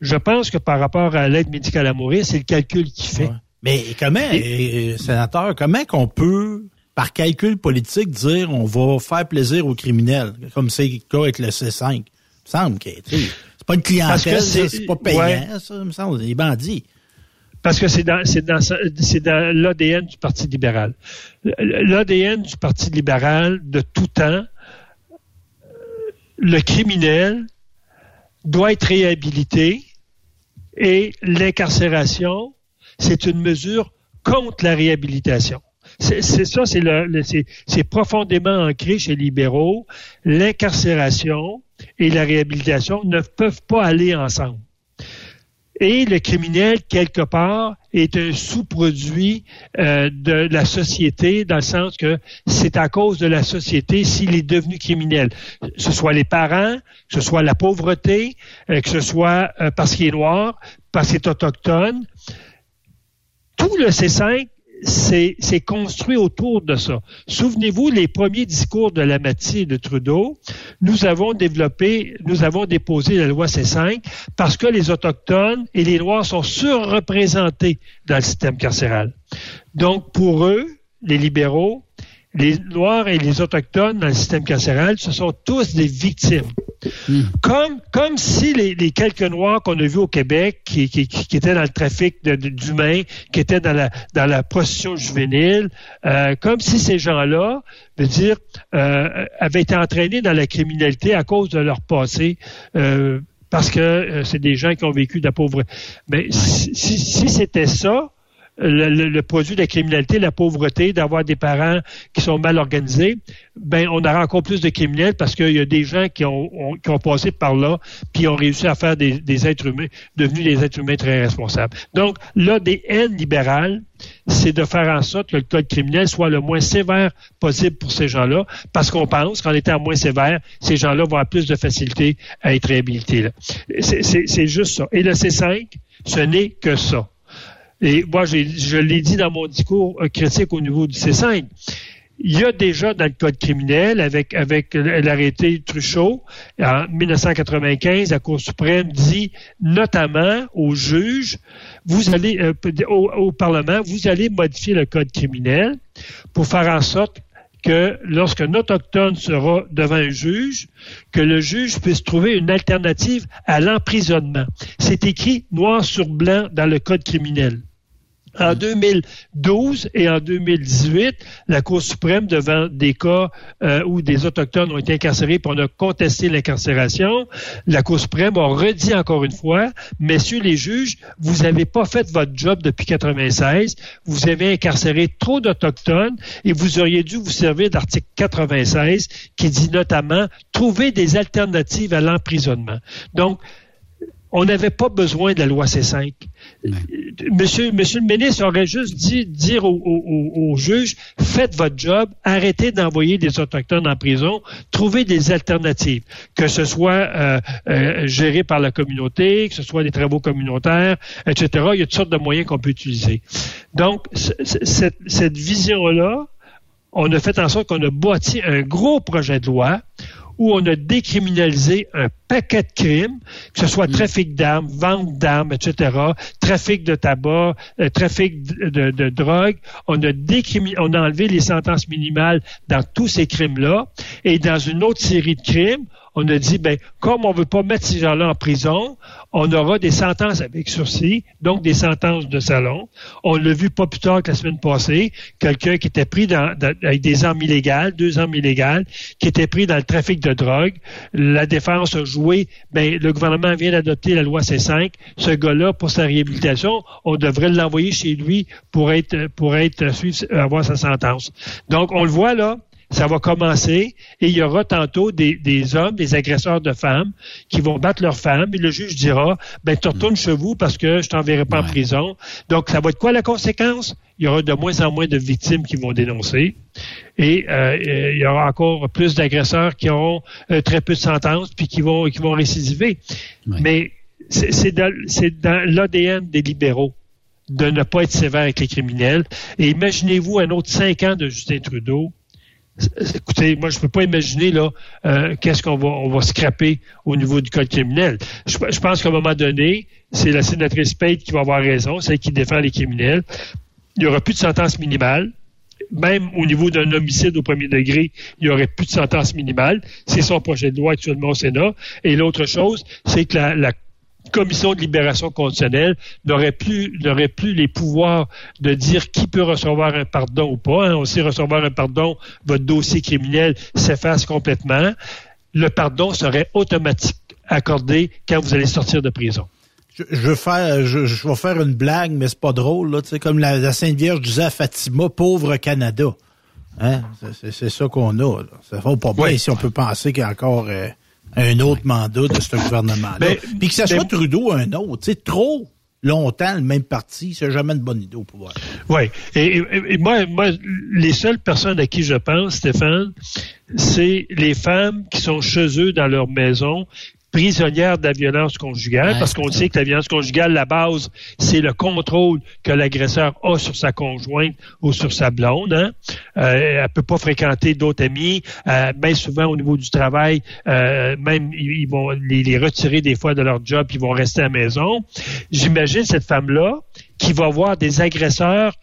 Je pense que par rapport à l'aide médicale à mourir, c'est le calcul qu'il fait. Mais comment, euh, sénateur, comment qu'on peut, par calcul politique, dire on va faire plaisir aux criminels, comme c'est le cas avec le C5? Il me semble que c'est pas une Parce que clientèle, c'est- pas payant, ouais. ça, il me semble, des bandits. Parce que c'est dans, c'est dans, c'est dans l'ADN du Parti libéral. L'ADN du Parti libéral de tout temps, le criminel doit être réhabilité et l'incarcération, c'est une mesure contre la réhabilitation. C'est ça, c'est profondément ancré chez les libéraux. L'incarcération et la réhabilitation ne peuvent pas aller ensemble. Et le criminel, quelque part, est un sous-produit euh, de la société, dans le sens que c'est à cause de la société s'il est devenu criminel. Ce soit les parents, ce soit la pauvreté, euh, que ce soit euh, parce qu'il est noir, parce qu'il est autochtone. Tout le C5 c'est construit autour de ça. Souvenez-vous, les premiers discours de la et de Trudeau, nous avons développé, nous avons déposé la loi C5 parce que les Autochtones et les Noirs sont surreprésentés dans le système carcéral. Donc, pour eux, les libéraux, les Noirs et les Autochtones dans le système carcéral, ce sont tous des victimes. Hmm. Comme, comme si les, quelques Noirs qu'on a vus au Québec, qui, qui, qui, étaient dans le trafic d'humains, qui étaient dans la, dans la prostitution juvénile, euh, comme si ces gens-là, veut dire, euh, avaient été entraînés dans la criminalité à cause de leur passé. Euh, parce que c'est des gens qui ont vécu de la pauvreté. Mais si, si c'était ça, le, produit de la criminalité, la pauvreté, d'avoir des parents qui sont mal organisés, ben on aura encore plus de criminels parce qu'il y a des gens qui ont, qui ont passé par là puis ont réussi à faire des, des, êtres humains, devenus des êtres humains très responsables. Donc, l'ADN libéral, c'est de faire en sorte que le code criminel soit le moins sévère possible pour ces gens-là, parce qu'on pense qu'en étant moins sévère, ces gens-là vont avoir plus de facilité à être réhabilités. C'est juste ça. Et le C5, ce n'est que ça. Et moi, je l'ai dit dans mon discours euh, critique au niveau du C5. Il y a déjà dans le code criminel, avec, avec l'arrêté Truchot, en 1995, la Cour suprême dit notamment aux juges, vous allez, euh, au, au, Parlement, vous allez modifier le code criminel pour faire en sorte que lorsqu'un autochtone sera devant un juge, que le juge puisse trouver une alternative à l'emprisonnement. C'est écrit noir sur blanc dans le code criminel. En 2012 et en 2018, la Cour suprême, devant des cas euh, où des Autochtones ont été incarcérés pour on a contesté l'incarcération, la Cour suprême a redit encore une fois, messieurs les juges, vous n'avez pas fait votre job depuis 96, vous avez incarcéré trop d'Autochtones et vous auriez dû vous servir d'article 96 qui dit notamment trouver des alternatives à l'emprisonnement. Donc, on n'avait pas besoin de la loi C5. Monsieur, monsieur le ministre aurait juste dit dire aux, juges faites votre job, arrêtez d'envoyer des autochtones en prison, trouvez des alternatives, que ce soit euh, euh, géré par la communauté, que ce soit des travaux communautaires, etc. Il y a toutes sortes de moyens qu'on peut utiliser. Donc cette, cette vision-là, on a fait en sorte qu'on a bâti un gros projet de loi où on a décriminalisé un paquet de crimes, que ce soit mm. trafic d'armes, vente d'armes, etc., trafic de tabac, euh, trafic de, de, drogue. On a, on a enlevé les sentences minimales dans tous ces crimes-là. Et dans une autre série de crimes, on a dit, ben, comme on veut pas mettre ces gens-là en prison, on aura des sentences avec sursis, donc des sentences de salon. On l'a vu pas plus tard que la semaine passée, quelqu'un qui était pris avec des armes illégales, deux armes illégales, qui était pris dans le trafic de drogue. La défense a joué, ben, le gouvernement vient d'adopter la loi C5. Ce gars-là, pour sa réhabilitation, on devrait l'envoyer chez lui pour être, pour être, avoir sa sentence. Donc, on le voit là, ça va commencer et il y aura tantôt des, hommes, des agresseurs de femmes qui vont battre leurs femmes et le juge dira, ben, tu retournes chez vous parce que je t'enverrai pas en prison. Donc, ça va être quoi la conséquence? Il y aura de moins en moins de victimes qui vont dénoncer et euh, il y aura encore plus d'agresseurs qui auront euh, très peu de sentences puis qui vont, qui vont récidiver. Mais c'est dans, dans l'ADN des libéraux de ne pas être sévère avec les criminels. Et imaginez-vous un autre cinq ans de Justin Trudeau écoutez, moi, je peux pas imaginer là euh, qu'est-ce qu'on va on va scraper au niveau du code criminel. Je, pense qu'à un moment donné, c'est la sénatrice Pate qui va avoir raison, celle qui défend les criminels. Il n'y aura plus de sentence minimale. Même au niveau d'un homicide au premier degré, il n'y aurait plus de sentence minimale. C'est son projet de loi actuellement au Sénat. Et l'autre chose, c'est que la, la commission de libération conditionnelle n'aurait plus n'aurait plus les pouvoirs de dire qui peut recevoir un pardon ou pas. Hein. On sait recevoir un pardon, votre dossier criminel s'efface complètement. Le pardon serait automatique accordé quand vous allez sortir de prison. Je, je, vais faire, je, vais faire une blague, mais c'est pas drôle. Là, comme la, la, Sainte Vierge disait à Fatima, pauvre Canada. Hein? C'est ça qu'on a. Là. Ça va pas bien si on peut penser qu'il y a encore euh, un autre mandat de ce gouvernement-là. Puis que ça soit Trudeau un autre. C'est trop longtemps le même parti, c'est jamais une bonne idée au pouvoir. Oui. Et, et, moi, moi, les seules personnes à qui je pense, Stéphane, c'est les femmes qui sont chez eux dans leur maison, prisonnière de la violence conjugale, parce qu'on sait que la violence conjugale, la base, c'est le contrôle que l'agresseur a sur sa conjointe ou sur sa blonde. Hein. Euh, elle peut pas fréquenter d'autres amis. Euh, bien souvent, au niveau du travail, euh, même ils, vont les, retirer des fois de leur job, ils vont rester à la maison. J'imagine cette femme-là qui va voir des agresseurs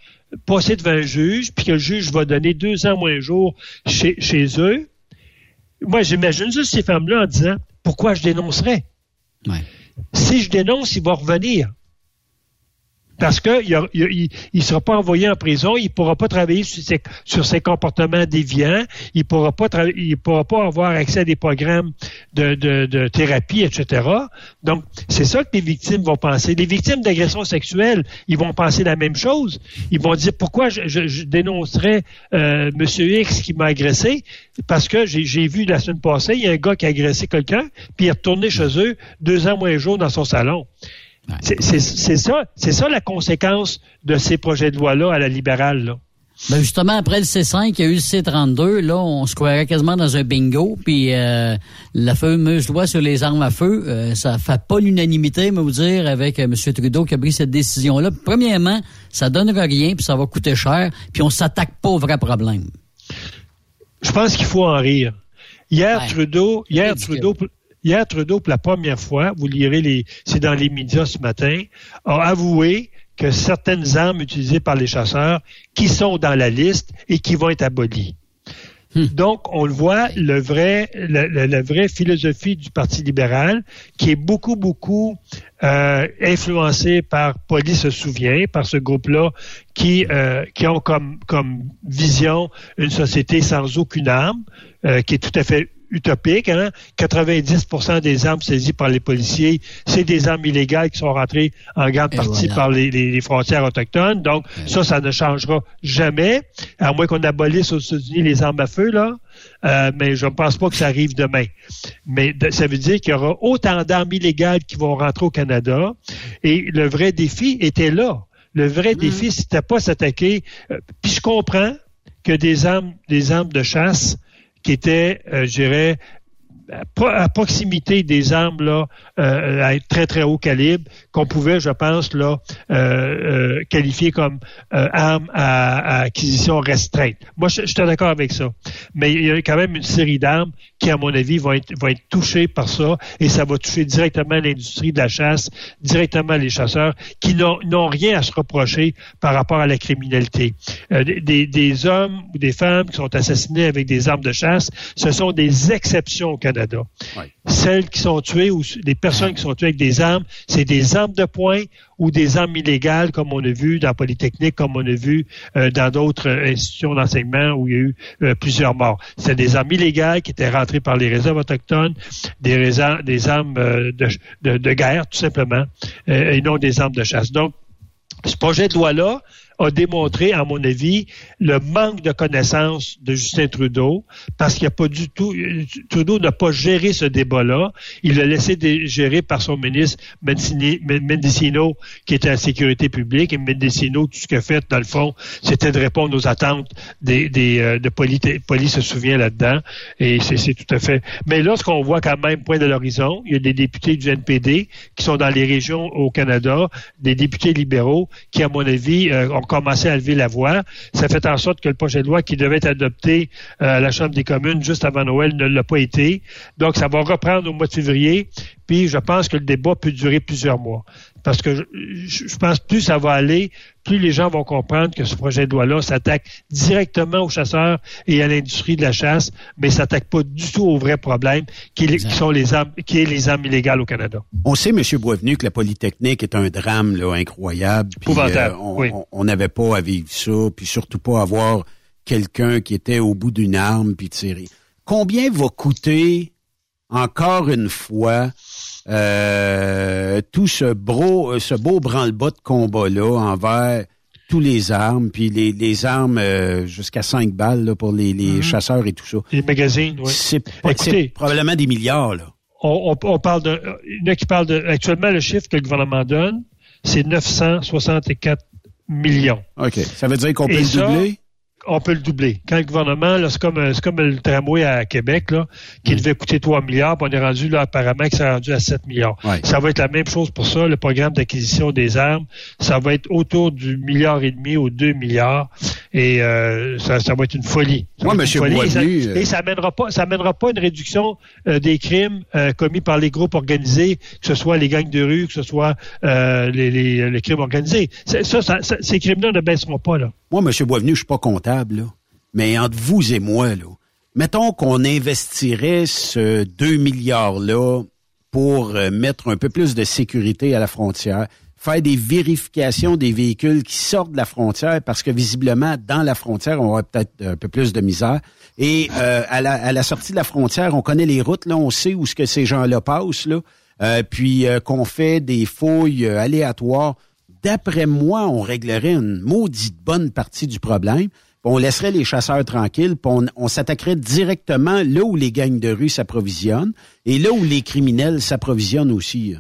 passer devant un juge, puis que le juge va donner deux ans ou un jour chez, chez eux. Moi, j'imagine juste ces femmes-là en disant pourquoi je dénoncerais? Si je dénonce, il va revenir. Parce qu'il ne il, sera pas envoyé en prison, il ne pourra pas travailler sur ses, comportements déviants, il ne pourra, pas pourra pas avoir accès à des programmes de, thérapie, etc. Donc, c'est ça que les victimes vont penser. Les victimes d'agressions sexuelles, ils vont penser la même chose. Ils vont dire pourquoi je, je, dénoncerais euh, M. X qui m'a agressé, parce que j'ai vu la semaine passée, il y a un gars qui a agressé quelqu'un, puis il est retourné chez eux deux ans moins jour dans son salon. C'est ça, c'est ça la conséquence de ces projets de loi-là à la libérale. Là. Ben justement, après le C5, il y a eu le C32. Là, on se croirait quasiment dans un bingo. Puis euh, la fameuse loi sur les armes à feu, euh, ça fait pas l'unanimité, mais vous dire, avec euh, M. Trudeau qui a pris cette décision-là. Premièrement, ça donnera rien, puis ça va coûter cher, puis on s'attaque pas au vrai problème. Je pense qu'il faut en rire. Hier, Trudeau, hier, Trudeau, Hier, Trudeau, pour la première fois, vous lirez les, c'est dans les médias ce matin, a avoué que certaines armes utilisées par les chasseurs, qui sont dans la liste et qui vont être abolies. Hmm. Donc, on le voit, le vrai, la, vraie philosophie du Parti libéral, qui est beaucoup, beaucoup euh, influencée par Police se souvient, par ce groupe-là, qui, euh, qui ont comme, comme vision une société sans aucune arme, euh, qui est tout à fait utopique. Hein? 90% des armes saisies par les policiers, c'est des armes illégales qui sont rentrées en grande partie par les, frontières autochtones. Donc, ça, ça ne changera jamais, à moins qu'on abolisse aux États-Unis les armes à feu, là. Euh, mais je ne pense pas que ça arrive demain. Mais ça veut dire qu'il y aura autant d'armes illégales qui vont rentrer au Canada. Et le vrai défi était là. Le vrai mm. défi, c'était pas s'attaquer. Euh, puis je comprends que des armes, des armes de chasse qui était, euh, à proximité des armes là, euh, à très très haut calibre qu'on pouvait, je pense, là euh, euh qualifier comme euh, armes à, acquisition restreinte. Moi, je, je suis d'accord avec ça, mais il y a quand même une série d'armes qui, à mon avis, vont être, vont être touchées par ça et ça va toucher directement l'industrie de la chasse, directement les chasseurs qui n'ont rien à se reprocher par rapport à la criminalité. des, des hommes ou des femmes qui sont assassinés avec des armes de chasse, ce sont des exceptions au Canada celles qui sont tuées ou les personnes qui sont tuées avec des armes, c'est des armes de poing ou des armes illégales, comme on a vu dans Polytechnique, comme on a vu euh, dans d'autres institutions d'enseignement où il y a eu euh, plusieurs morts. C'est des armes illégales qui étaient rentrées par les réserves autochtones, des, des armes euh, de, de, guerre, tout simplement, et non des armes de chasse. Donc, ce projet de loi-là, a démontré, à mon avis, le manque de connaissances de Justin Trudeau, parce qu'il a pas du tout, Trudeau n'a pas géré ce débat-là. Il l'a laissé gérer par son ministre Mendicino, qui était à la sécurité publique. Et Mendicino, tout ce qu'il a fait, dans le fond, c'était de répondre aux attentes des, euh, de police, police se souvient là-dedans. Et c'est tout à fait. Mais lorsqu'on voit quand même, point de l'horizon, il y a des députés du NPD qui sont dans les régions au Canada, des députés libéraux qui, à mon avis, euh, ont commencé à lever la voix. Ça fait en sorte que le projet de loi qui devait être adopté euh, à la Chambre des communes juste avant Noël ne l'a pas été. Donc, ça va reprendre au mois de février. Puis, je pense que le débat peut durer plusieurs mois. Parce que je, je pense plus ça va aller, plus les gens vont comprendre que ce projet de loi-là s'attaque directement aux chasseurs et à l'industrie de la chasse, mais s'attaque pas du tout au vrai problème qui, qui sont les armes, qui est les armes illégales au Canada. On sait, M. Boisvenu, que la Polytechnique est un drame là, incroyable. Puis, euh, oui. on n'avait pas à vivre ça, puis surtout pas avoir quelqu'un qui était au bout d'une arme puis tirer. Combien va coûter, encore une fois, euh, tout ce, bro, ce beau branle-bas de combat-là envers tous les armes, puis les, les armes euh, jusqu'à 5 balles là, pour les, les Mhm. chasseurs et tout ça. Les magazines, oui. C'est probablement des milliards, là. on, on- on parle de, a qui de, actuellement, le chiffre que le gouvernement donne, c'est 964 millions. OK. Ça veut dire qu'on peut Et le doubler? On peut le doubler. Quand le gouvernement, là, c'est comme, euh, c'est comme le tramway à Québec, là, qui devait coûter 3 milliards, puis on est rendu, là, apparemment, que c'est rendu à 7 milliards. Ouais. Ça va être la même chose pour ça, le programme d'acquisition des armes. Ça va être autour du milliard et demi aux 2 milliards. Et, euh, ça, ça va être une folie. Moi. Et ça- euh, Et ça amènera pas, ça pas une réduction euh, des crimes euh, commis par les groupes organisés, que ce soit les gangs de rue, que ce soit les, les, les crimes organisés. Ça, ces crimes-là ne baisseront pas, là. Moi, M. Boisvenu, je suis pas comptable, là. Mais entre vous et moi, là, mettons qu'on investirait ce 2 milliards-là pour euh, mettre un peu plus de sécurité à la frontière, faire des vérifications des véhicules qui sortent de la frontière, parce que visiblement, dans la frontière, on aurait peut-être un peu plus de misère. Et euh, à, la, à la sortie de la frontière, on connaît les routes, là, on sait où ce que ces gens-là passent, là. Euh, puis euh, qu'on fait des fouilles euh, aléatoires. D'après moi, on réglerait une maudite bonne partie du problème. On laisserait les chasseurs tranquilles, puis on, on s'attaquerait directement là où les gangs de rue s'approvisionnent et là où les criminels s'approvisionnent aussi.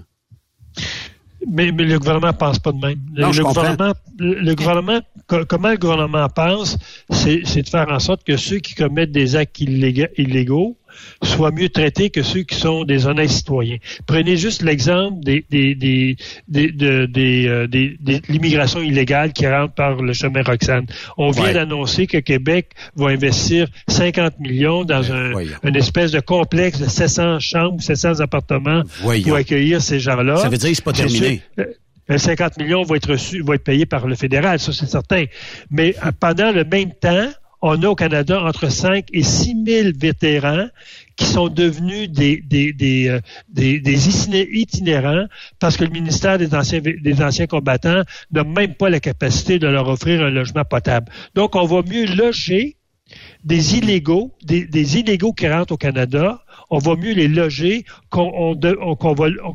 Mais, mais le gouvernement pense pas de même. Le, Non, gouvernement, le, gouvernement, co- comment le gouvernement pense, c'est de faire en sorte que ceux qui commettent des actes illéga- illégaux soient mieux traités que ceux qui sont des honnêtes citoyens. Prenez juste l'exemple des, des, des, des, de- des, euh, des- des- de l'immigration illégale qui rentre par le chemin Roxane. On vient Ouais. d'annoncer que Québec va investir 50 millions dans un, voyons. une espèce de complexe de 700 chambres, 700 appartements Voyons. pour accueillir ces gens-là. Ça veut dire que c'est pas terminé. sûr, euh, 50 millions vont être reçus, vont être payés par le fédéral, ça c'est certain. Mais euh, pendant le même temps, on a au Canada entre 5 et 6 000 vétérans qui sont devenus des, euh, itinérants parce que le ministère des anciens, combattants n'a même pas la capacité de leur offrir un logement potable. Donc, on va mieux loger des illégaux, des, illégaux qui rentrent au Canada, on va mieux les loger qu'on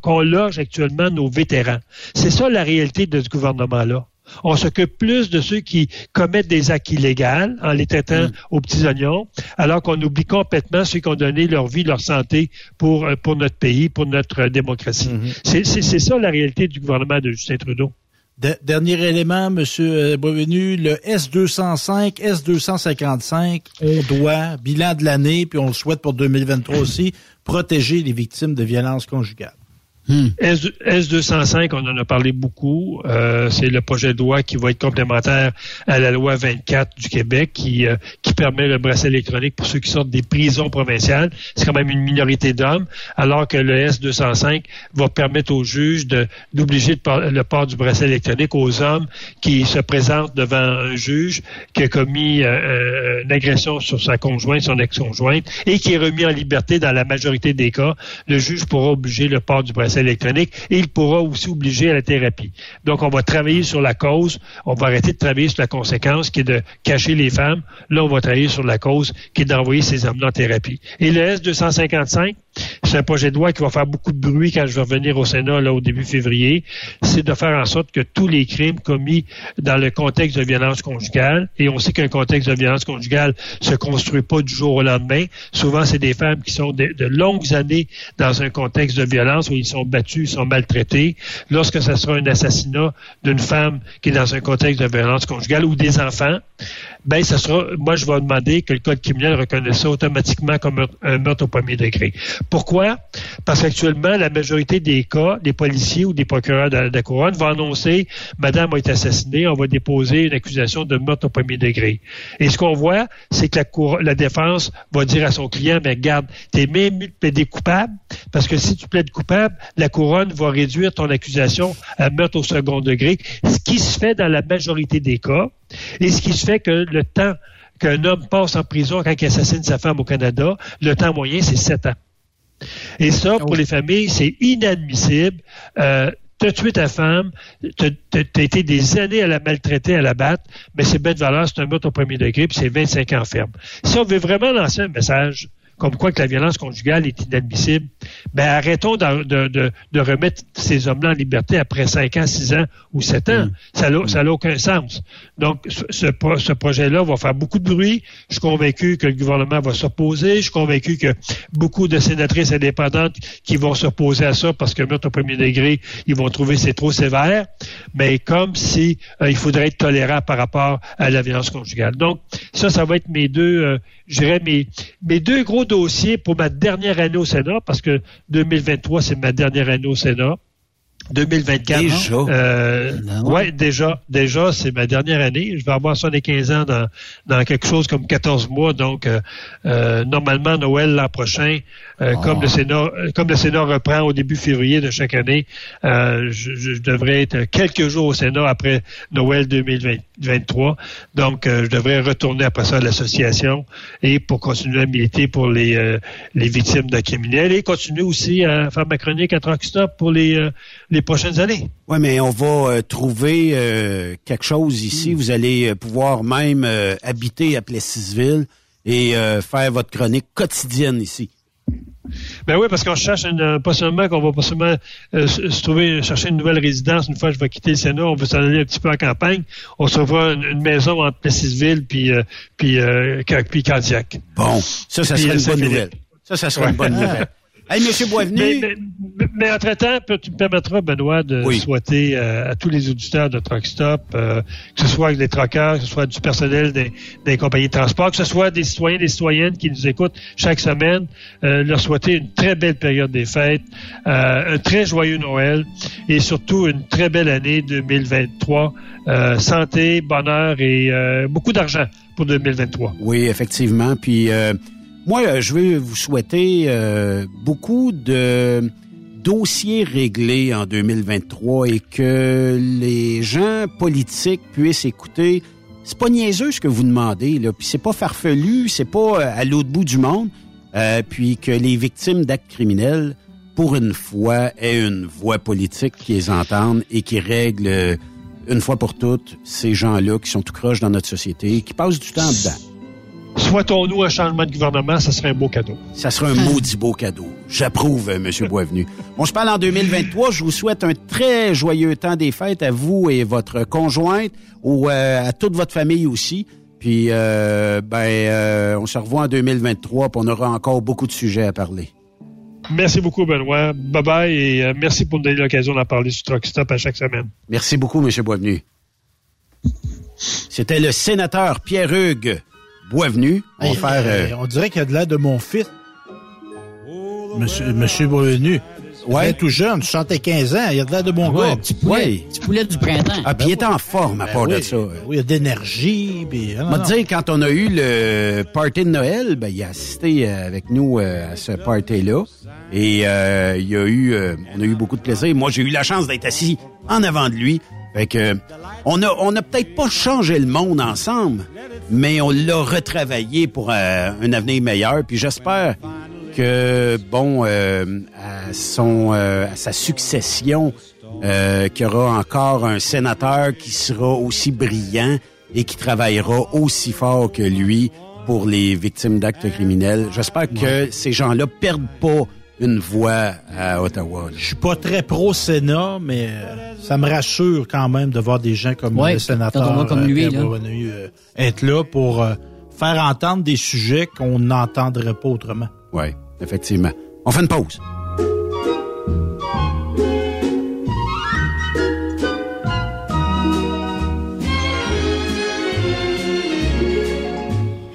qu'on loge actuellement nos vétérans. C'est ça la réalité de ce gouvernement-là. On s'occupe plus de ceux qui commettent des actes illégaux en les traitant aux petits oignons, alors qu'on oublie complètement ceux qui ont donné leur vie, leur santé pour, euh, pour notre pays, pour notre euh, démocratie. C'est- C'est c'est ça la réalité du gouvernement de Justin Trudeau. De- dernier élément, Monsieur euh, Boisvenu, le S205, S255, on doit, bilan de l'année, puis on le souhaite pour 2023 aussi, protéger les victimes de violences conjugales. S, 205 on en a parlé beaucoup. Euh, c'est le projet de loi qui va être complémentaire à la loi 24 du Québec qui, euh, qui permet le bracelet électronique pour ceux qui sortent des prisons provinciales. C'est quand même une minorité d'hommes, alors que le S205 va permettre aux juges d'obliger le port du bracelet électronique aux hommes qui se présentent devant un juge qui a commis euh, une agression sur sa conjointe, son ex-conjointe, et qui est remis en liberté dans la majorité des cas. Le juge pourra obliger le port du bracelet électronique et il pourra aussi obliger à la thérapie. Donc, on va travailler sur la cause. On va arrêter de travailler sur la conséquence qui est de cacher les femmes. Là, on va travailler sur la cause qui est d'envoyer ces hommes en thérapie. Et le S255, c'est un projet de loi qui va faire beaucoup de bruit quand je vais revenir au Sénat là, au début février. C'est de faire en sorte que tous les crimes commis dans le contexte de violence conjugale, et on sait qu'un contexte de violence conjugale se construit pas du jour au lendemain. Souvent, c'est des femmes qui sont de, longues années dans un contexte de violence où ils sont battus, ils sont maltraités. Lorsque ce sera un assassinat d'une femme qui est dans un contexte de violence conjugale ou des enfants, ben ça sera, moi je vais demander que le code criminel reconnaisse ça automatiquement comme un meurtre au premier degré. Pourquoi? Parce qu'actuellement, la majorité des cas, des policiers ou des procureurs de, la couronne vont annoncer Madame a été assassinée, on va déposer une accusation de meurtre au premier degré. Et ce qu'on voit, c'est que la, la défense va dire à son client, mais garde, t'es même mieux de plaider coupable, parce que si tu plaides coupable, la couronne va réduire ton accusation à meurtre au second degré, ce qui se fait dans la majorité des cas, et ce qui se fait que le temps qu'un homme passe en prison quand il assassine sa femme au Canada, le temps moyen, c'est sept ans. Et ça, pour les familles, c'est inadmissible. Euh, as tué ta femme, tu as été des années à la maltraiter, à la battre, mais c'est bête valeur, c'est un meurtre au premier degré, puis c'est 25 ans ferme. Si on veut vraiment lancer un message comme quoi que la violence conjugale est inadmissible, ben arrêtons de, de, de, remettre ces hommes-là en liberté après 5 ans, 6 ans ou 7 ans. Mm. Ça n'a mm. aucun sens. Donc, ce, ce projet-là va faire beaucoup de bruit. Je suis convaincu que le gouvernement va s'opposer. Je suis convaincu que beaucoup de sénatrices indépendantes qui vont s'opposer à ça parce que meurtre au premier degré, ils vont trouver c'est trop sévère. Mais comme si euh, il faudrait être tolérant par rapport à la violence conjugale. Donc, ça, ça va être mes deux, euh, je dirais, mes, mes deux gros dossier pour ma dernière année au Sénat, parce que 2023, c'est ma dernière année au Sénat. 2024. Déjà? Euh, ouais, déjà, déjà, c'est ma dernière année. Je vais avoir ça des 15 ans dans, dans quelque chose comme 14 mois. Donc, euh, euh, normalement, Noël l'an prochain, euh, comme le ah. Sénat, comme le Sénat reprend au début février de chaque année, je, je, devrais être quelques jours au Sénat après Noël 2023. Donc, je devrais retourner après ça à l'association et pour continuer à militer pour les, les victimes de criminels et continuer aussi à faire ma chronique à Truck Stop pour les, les prochaines années. Oui, mais on va euh, trouver euh, quelque chose ici. Hmm. Vous allez euh, pouvoir même habiter à Plessisville et faire votre chronique quotidienne ici. Ben oui, parce qu'on cherche pas seulement qu'on va pas seulement se trouver, chercher une nouvelle résidence une fois que je vais quitter le Sénat, on veut s'en aller un petit peu en campagne. On se revoit une, maison entre Plessisville puis puis puis Candiac. Bon, ça, ça serait une bonne nouvelle. Ça, ça serait une bonne nouvelle. Hey, Monsieur Boisvenu. Mais, entre-temps, tu me permettras, Benoît, de souhaiter euh, à tous les auditeurs de Truck Stop, euh, que ce soit les truckers, que ce soit du personnel des, compagnies de transport, que ce soit des citoyens, des citoyennes qui nous écoutent chaque semaine, euh, leur souhaiter une très belle période des fêtes, un très joyeux Noël et surtout une très belle année 2023. santé, bonheur et beaucoup d'argent pour 2023. Oui, effectivement. Puis moi, euh, je veux vous souhaiter euh, beaucoup de dossiers réglés en 2023 et que les gens politiques puissent écouter. C'est pas niaiseux ce que vous demandez, là. Puis c'est pas farfelu, c'est pas euh, à l'autre bout du monde. puis que les victimes d'actes criminels, pour une fois, aient une voix politique qui les entende et qui règle une fois pour toutes ces gens-là qui sont tout croches dans notre société, qui passent du temps dedans. Souhaitons-nous un changement de gouvernement, ça serait un beau cadeau. Ça serait un maudit beau cadeau. J'approuve, euh, M. Boisvenu. On se parle en 2023. Je vous souhaite un très joyeux temps des fêtes à vous et votre conjointe ou euh, à toute votre famille aussi. Puis, euh, ben, on se revoit en 2023 puis on aura encore beaucoup de sujets à parler. Merci beaucoup, Benoît. Bye bye et merci pour nous donner l'occasion d'en parler sur Truck Stop à chaque semaine. Merci beaucoup, M. Boisvenu. C'était le sénateur Pierre-Hugues Boisvenu. On, faire, euh, on dirait qu'il y a de l'air de mon fils. Monsieur, Monsieur Boisvenu. Ouais. tout jeune, tu chantais 15 ans, il y a de l'air de mon ouais, gars. Petit poulet, petit poulet du printemps. Ah, puis il est en forme à ben part de ça. Oui, il y a d'énergie. Puis, ah, dire, quand on a eu le party de Noël, ben, il a assisté euh, avec nous euh, à ce party-là. Et il y a eu, on a eu beaucoup de plaisir. Moi, j'ai eu la chance d'être assis en avant de lui. Fait que, on a, on a peut-être pas changé le monde ensemble, mais on l'a retravaillé pour euh, un avenir meilleur. Puis j'espère que, bon, euh, à, son, euh, à sa succession, qu'il y aura encore un sénateur qui sera aussi brillant et qui travaillera aussi fort que lui pour les victimes d'actes criminels. J'espère que ces gens-là perdent pas une voix à Ottawa. Je suis pas très pro-Sénat, mais euh, ça me rassure quand même de voir des gens comme le sénateur comme lui, euh, euh, être là pour faire entendre des sujets qu'on n'entendrait pas autrement. Oui, effectivement. On fait une pause.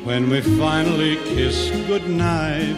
When we finally kiss goodnight,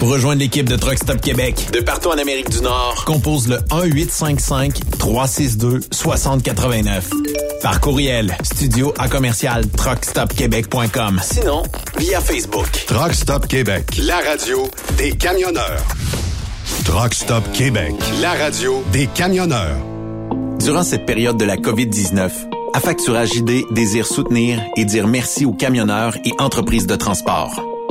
Pour rejoindre l'équipe de Truck Stop Québec, de partout en Amérique du Nord, compose le 1-855-362-6089. Par courriel, studio à commercial truckstopquebec.com. Sinon, via Facebook. Truck Stop Québec. La radio des camionneurs. Truck Stop Québec. La radio Des camionneurs. Durant cette période de la COVID-19, Affacturage ID désire soutenir et dire merci aux camionneurs et entreprises de transport.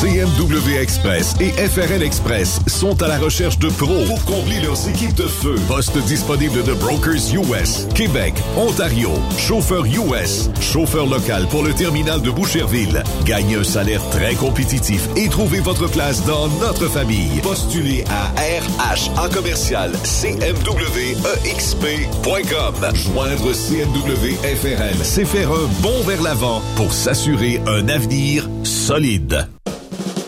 CMW Express et FRL Express sont à la recherche de pros pour combler leurs équipes de feu. Poste disponible de Brokers US, Québec, Ontario, chauffeur US, chauffeur local pour le terminal de Boucherville. Gagnez un salaire très compétitif et trouvez votre place dans notre famille. Postulez à RH en commercial cmwexp.com. Joindre CMW FRL, c'est faire un bond vers l'avant pour s'assurer un avenir solide.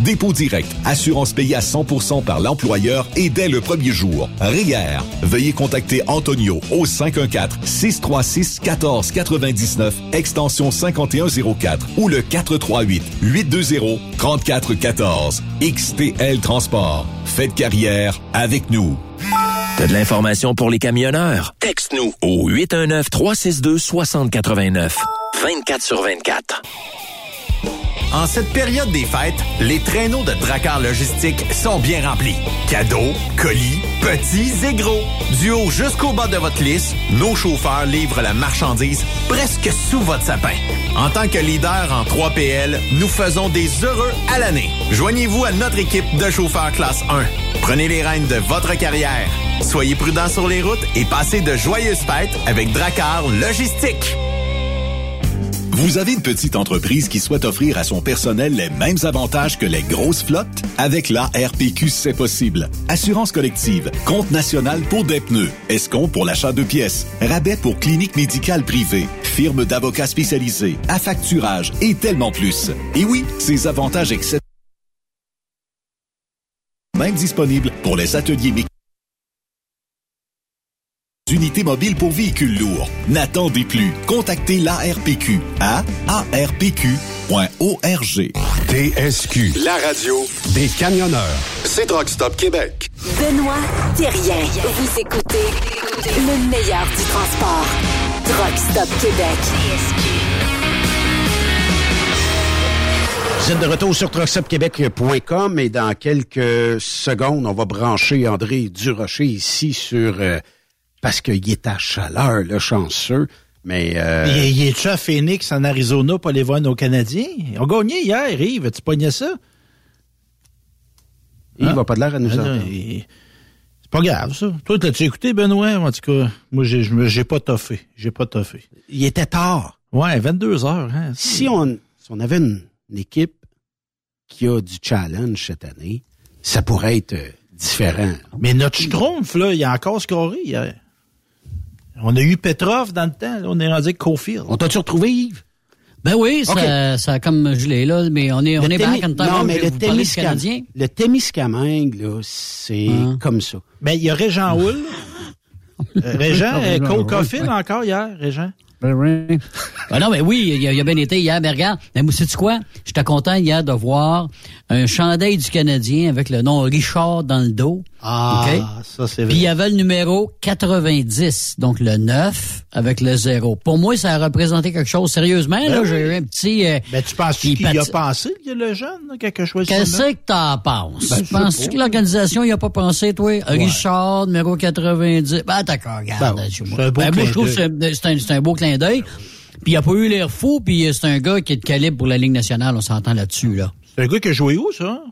dépôt direct, assurance payée à 100% par l'employeur et dès le premier jour. RIER. Veuillez contacter Antonio au 514-636-1499, extension 5104 ou le 438-820-3414. XTL Transport. Faites carrière avec nous. T'as de l'information pour les camionneurs? Texte-nous au 819-362-6089. 24 sur 24. En cette période des fêtes, les traîneaux de Dracar Logistique sont bien remplis. Cadeaux, colis, petits et gros. Du haut jusqu'au bas de votre liste, nos chauffeurs livrent la marchandise presque sous votre sapin. En tant que leader en 3PL, nous faisons des heureux à l'année. Joignez-vous à notre équipe de chauffeurs classe 1. Prenez les rênes de votre carrière. Soyez prudents sur les routes et passez de joyeuses fêtes avec Dracar Logistique. Vous avez une petite entreprise qui souhaite offrir à son personnel les mêmes avantages que les grosses flottes? Avec la RPQ, c'est possible. Assurance collective, compte national pour des pneus, escompte pour l'achat de pièces, rabais pour clinique médicale privée, firme d'avocats spécialisés, affacturage et tellement plus. Et oui, ces avantages excèdent même disponibles pour les ateliers mécaniques unités mobiles pour véhicules lourds. N'attendez plus. Contactez l'ARPQ à arpq.org. TSQ. La radio Des camionneurs. c'est Truck Stop Québec. Benoît Thérien. Vous écoutez le meilleur du transport. Truck Stop Québec. Vous êtes de retour sur truckstopquebec.com et dans quelques secondes, on va brancher André Durocher ici sur... euh, parce qu'il est à chaleur, le chanceux. Mais... euh, Il, il est-tu à Phoenix, en Arizona, pour aller voir nos Canadiens? Ils ont gagné hier, Yves. Tu pognais ça? Il va pas de l'air à nous Ah, C'est pas grave, ça. Toi, t'as-tu écouté, Benoît? En tout cas, moi, j'ai, pas toffé. J'ai pas toffé. Il était tard. Ouais, 22 heures. Hein? Si on, si on avait une, une équipe qui a du challenge cette année, ça pourrait être euh, différent. Mais notre Schtroumpf, là, il a encore scoré hier. On a eu Petrov dans le temps. là, on est rendu avec Cofield. On t'a-tu retrouvé, Yves? Ben oui, ça, Ok. ça a comme gelé, là, mais on est, on est Témi- back en temps. Non, mais le Témiscam- le Témiscamingue, là, c'est Hein? comme ça. Ben, il y a Régent Hull. Régent, euh, Cole Caulfield encore hier, Régent. Ben oui. Ben non, mais oui, il a, il a bien été hier. Mais regarde, mais sais-tu quoi? J'étais content hier de voir un chandail du Canadien avec le nom Richard dans le dos. Ah, OK? ça c'est vrai. Puis il y avait le numéro 90, donc le 9 avec le 0. Pour moi, ça a représenté quelque chose. Sérieusement, Ben là, oui. j'ai eu un petit... euh, Ben, tu penses qui qu'il y a pensé, y le jeune, là, quelque chose Qu'est-ce que t'en penses? Ben, Penses-tu que l'organisation y a pas pensé, toi? Richard, numéro 90. Ben, d'accord, regarde. Ben Ben, moi, je trouve que c'est un, c'est un beau clin d'œil. Puis il a pas eu l'air fou, puis c'est un gars qui est de calibre pour la Ligue nationale, on s'entend là-dessus, là. C'est un gars qui a joué où, ça?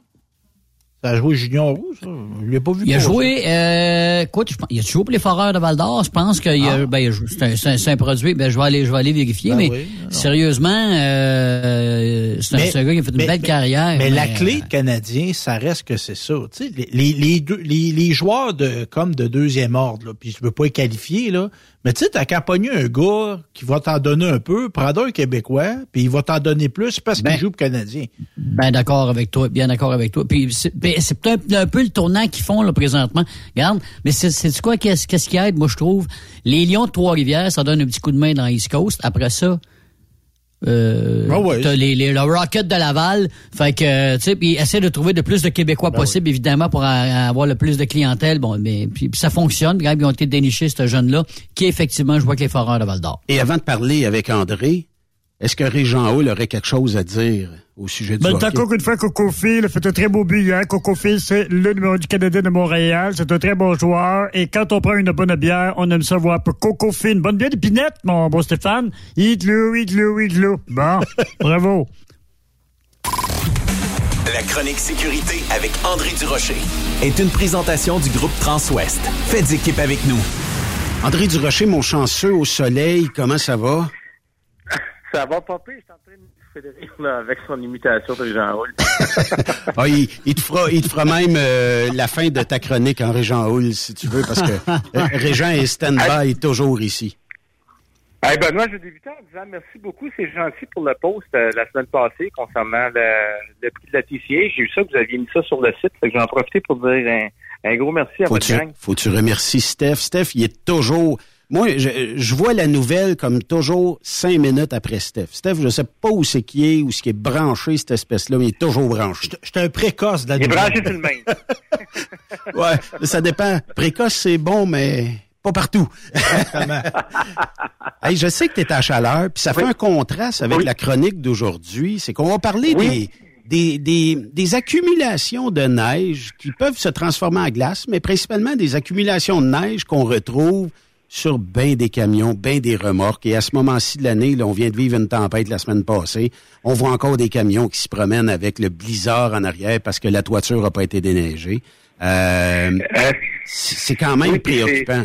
Ça a joué Junior où, ça? Je l'ai pas vu. Il a joué, euh, écoute, je il a joué pour les Foreurs de Val d'Or. Je pense qu'il a, ben, c'est un, produit. Ben, je vais aller, je vais aller vérifier. Ah. Ben mais oui, non. sérieusement, euh, c'est un, gars qui a fait une mais- belle mais- carrière. Mais, la euh, clé de Canadien, ça reste que c'est ça. Les, les, les, deux- les, les joueurs de comme de deuxième ordre, là, puis je veux pas les qualifier, là, mais tu sais, t'as qu'à pogner un gars qui va t'en donner un peu, prendre un Québécois, puis il va t'en donner plus parce qu'il joue pour Canadien. Ben d'accord avec toi, bien d'accord avec toi. Puis c'est ben, peut-être un, peu le tournant qu'ils font là présentement. Regarde, mais c'est quoi qu'est-ce qu'est-ce qui aide? Moi je trouve les Lions de Trois-Rivières, ça donne un petit coup de main dans East Coast. Après ça euh, Ah les, les le Rocket de Laval, fait que tu sais, puis essaie de trouver de plus de Québécois Ben possible évidemment pour a- avoir le plus de clientèle. Bon, mais puis, ça fonctionne. Regarde, ils ont été dénichés ce jeune là, qui effectivement je vois que les Foreurs de Val d'Or. Et avant de parler avec André, est-ce que Régent Hall aurait quelque chose à dire au sujet du Ben, hockey? encore une fois, Coco Phil a fait un très beau but hier. Coco Phil, c'est le numéro du Canadien de Montréal. C'est un très bon joueur. Et quand on prend une bonne bière, on aime ça voir pour Coco Phil. Une bonne bière de pinette, mon bon Stéphane. Igloo, igloo, igloo. Bon, bravo. La chronique sécurité avec André Durocher est une présentation du groupe Transouest. Faites équipe avec nous. André Durocher, mon chanceux au soleil, comment ça va? Ça va pas pire, je suis en train de Frédéric là, avec son imitation de Jean Hall. Ah, il, il te fera, il te fera même euh, la fin de ta chronique en Régent Hall, si tu veux, parce que euh, Régent est stand-by toujours ici. Hey Benoît, je vais débuter en disant merci beaucoup, c'est gentil pour le post euh, la semaine passée concernant le, le prix de la TCA. J'ai vu ça que vous aviez mis ça sur le site, fait que j'en profite pour dire un, un gros merci à Faut votre tu, gang. faut tu remercier Steph. Steph, il est toujours... Moi, je, je vois la nouvelle comme toujours cinq minutes après Steph. Steph, je sais pas où c'est qui est, où ce qui est branché, cette espèce-là, mais il est toujours branché. J'étais un précoce de la Il est branché sur le main. Ouais, ça dépend. Précoce, c'est bon, mais pas partout. Hey, je sais que tu es à chaleur, puis ça fait un contraste avec la chronique d'aujourd'hui. C'est qu'on va parler Oui. des, des, des, des accumulations de neige qui peuvent se transformer en glace, mais principalement des accumulations de neige qu'on retrouve sur bien des camions, bien des remorques. Et à ce moment-ci de l'année, là, on vient de vivre une tempête la semaine passée. On voit encore des camions qui se promènent avec le blizzard en arrière parce que la toiture n'a pas été déneigée. Euh, c'est c'est quand même oui, préoccupant.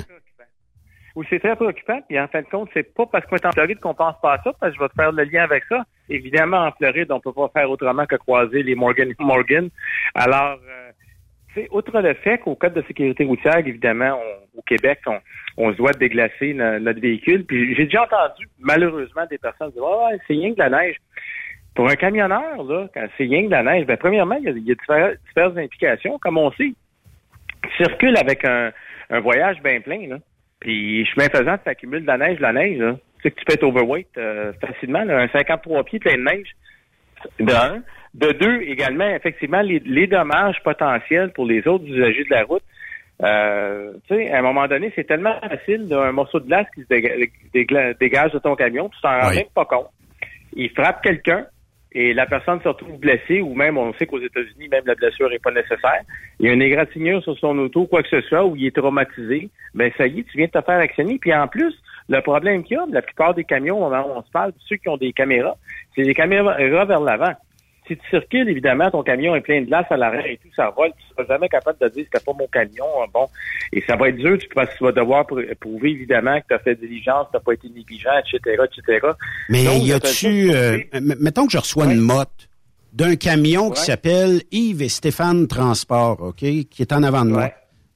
Oui, c'est très préoccupant. Puis en fin de compte, c'est pas parce qu'on est en Floride qu'on pense pas à ça, parce que je vais te faire le lien avec ça. Évidemment, en Floride, on peut pas faire autrement que croiser les Morgan Morgan. Alors, euh, outre le fait qu'au code de sécurité routière, évidemment, au Québec, on, se doit déglacer no- notre véhicule. Puis j'ai déjà entendu, malheureusement, des personnes dire Ah, ouais, c'est rien que la neige. Pour un camionneur, là, quand c'est rien que la neige, ben, premièrement, il y a, il diverses implications. Comme on sait, tu circules avec un, un voyage bien plein, là. Puis chemin faisant, tu accumules de la neige, de la neige, là. Tu sais que tu peux être overweight euh, facilement, là, un 53 pieds plein de neige. De un. De deux, également, effectivement, les, les dommages potentiels pour les autres usagers de la route. Euh, tu sais, à un moment donné, c'est tellement facile, là, un morceau de glace qui se déga- dégla- dégage de ton camion, tu t'en rends Oui. même pas compte. Il frappe quelqu'un et la personne se retrouve blessée ou même, on sait qu'aux États-Unis, même la blessure n'est pas nécessaire. Il y a une égratignure sur son auto, quoi que ce soit, ou il est traumatisé. Ben, ça y est, tu viens de te faire actionner. Puis en plus, le problème qu'il y a, la plupart des camions, on se parle, ceux qui ont des caméras, c'est des caméras vers l'avant. Si tu circules, évidemment, ton camion est plein de glace à l'arrêt et tout, ça vole, tu seras jamais capable de dire c'était pas mon camion, hein, bon. Et ça va être dur, tu, parce que tu vas devoir pr- prouver, évidemment, que tu as fait diligence, tu n'as pas été négligent, etc., etc. Mais Donc, y a-tu, euh, mettons que je reçois une motte d'un camion qui s'appelle Yves et Stéphane Transport, OK, qui est en avant de moi.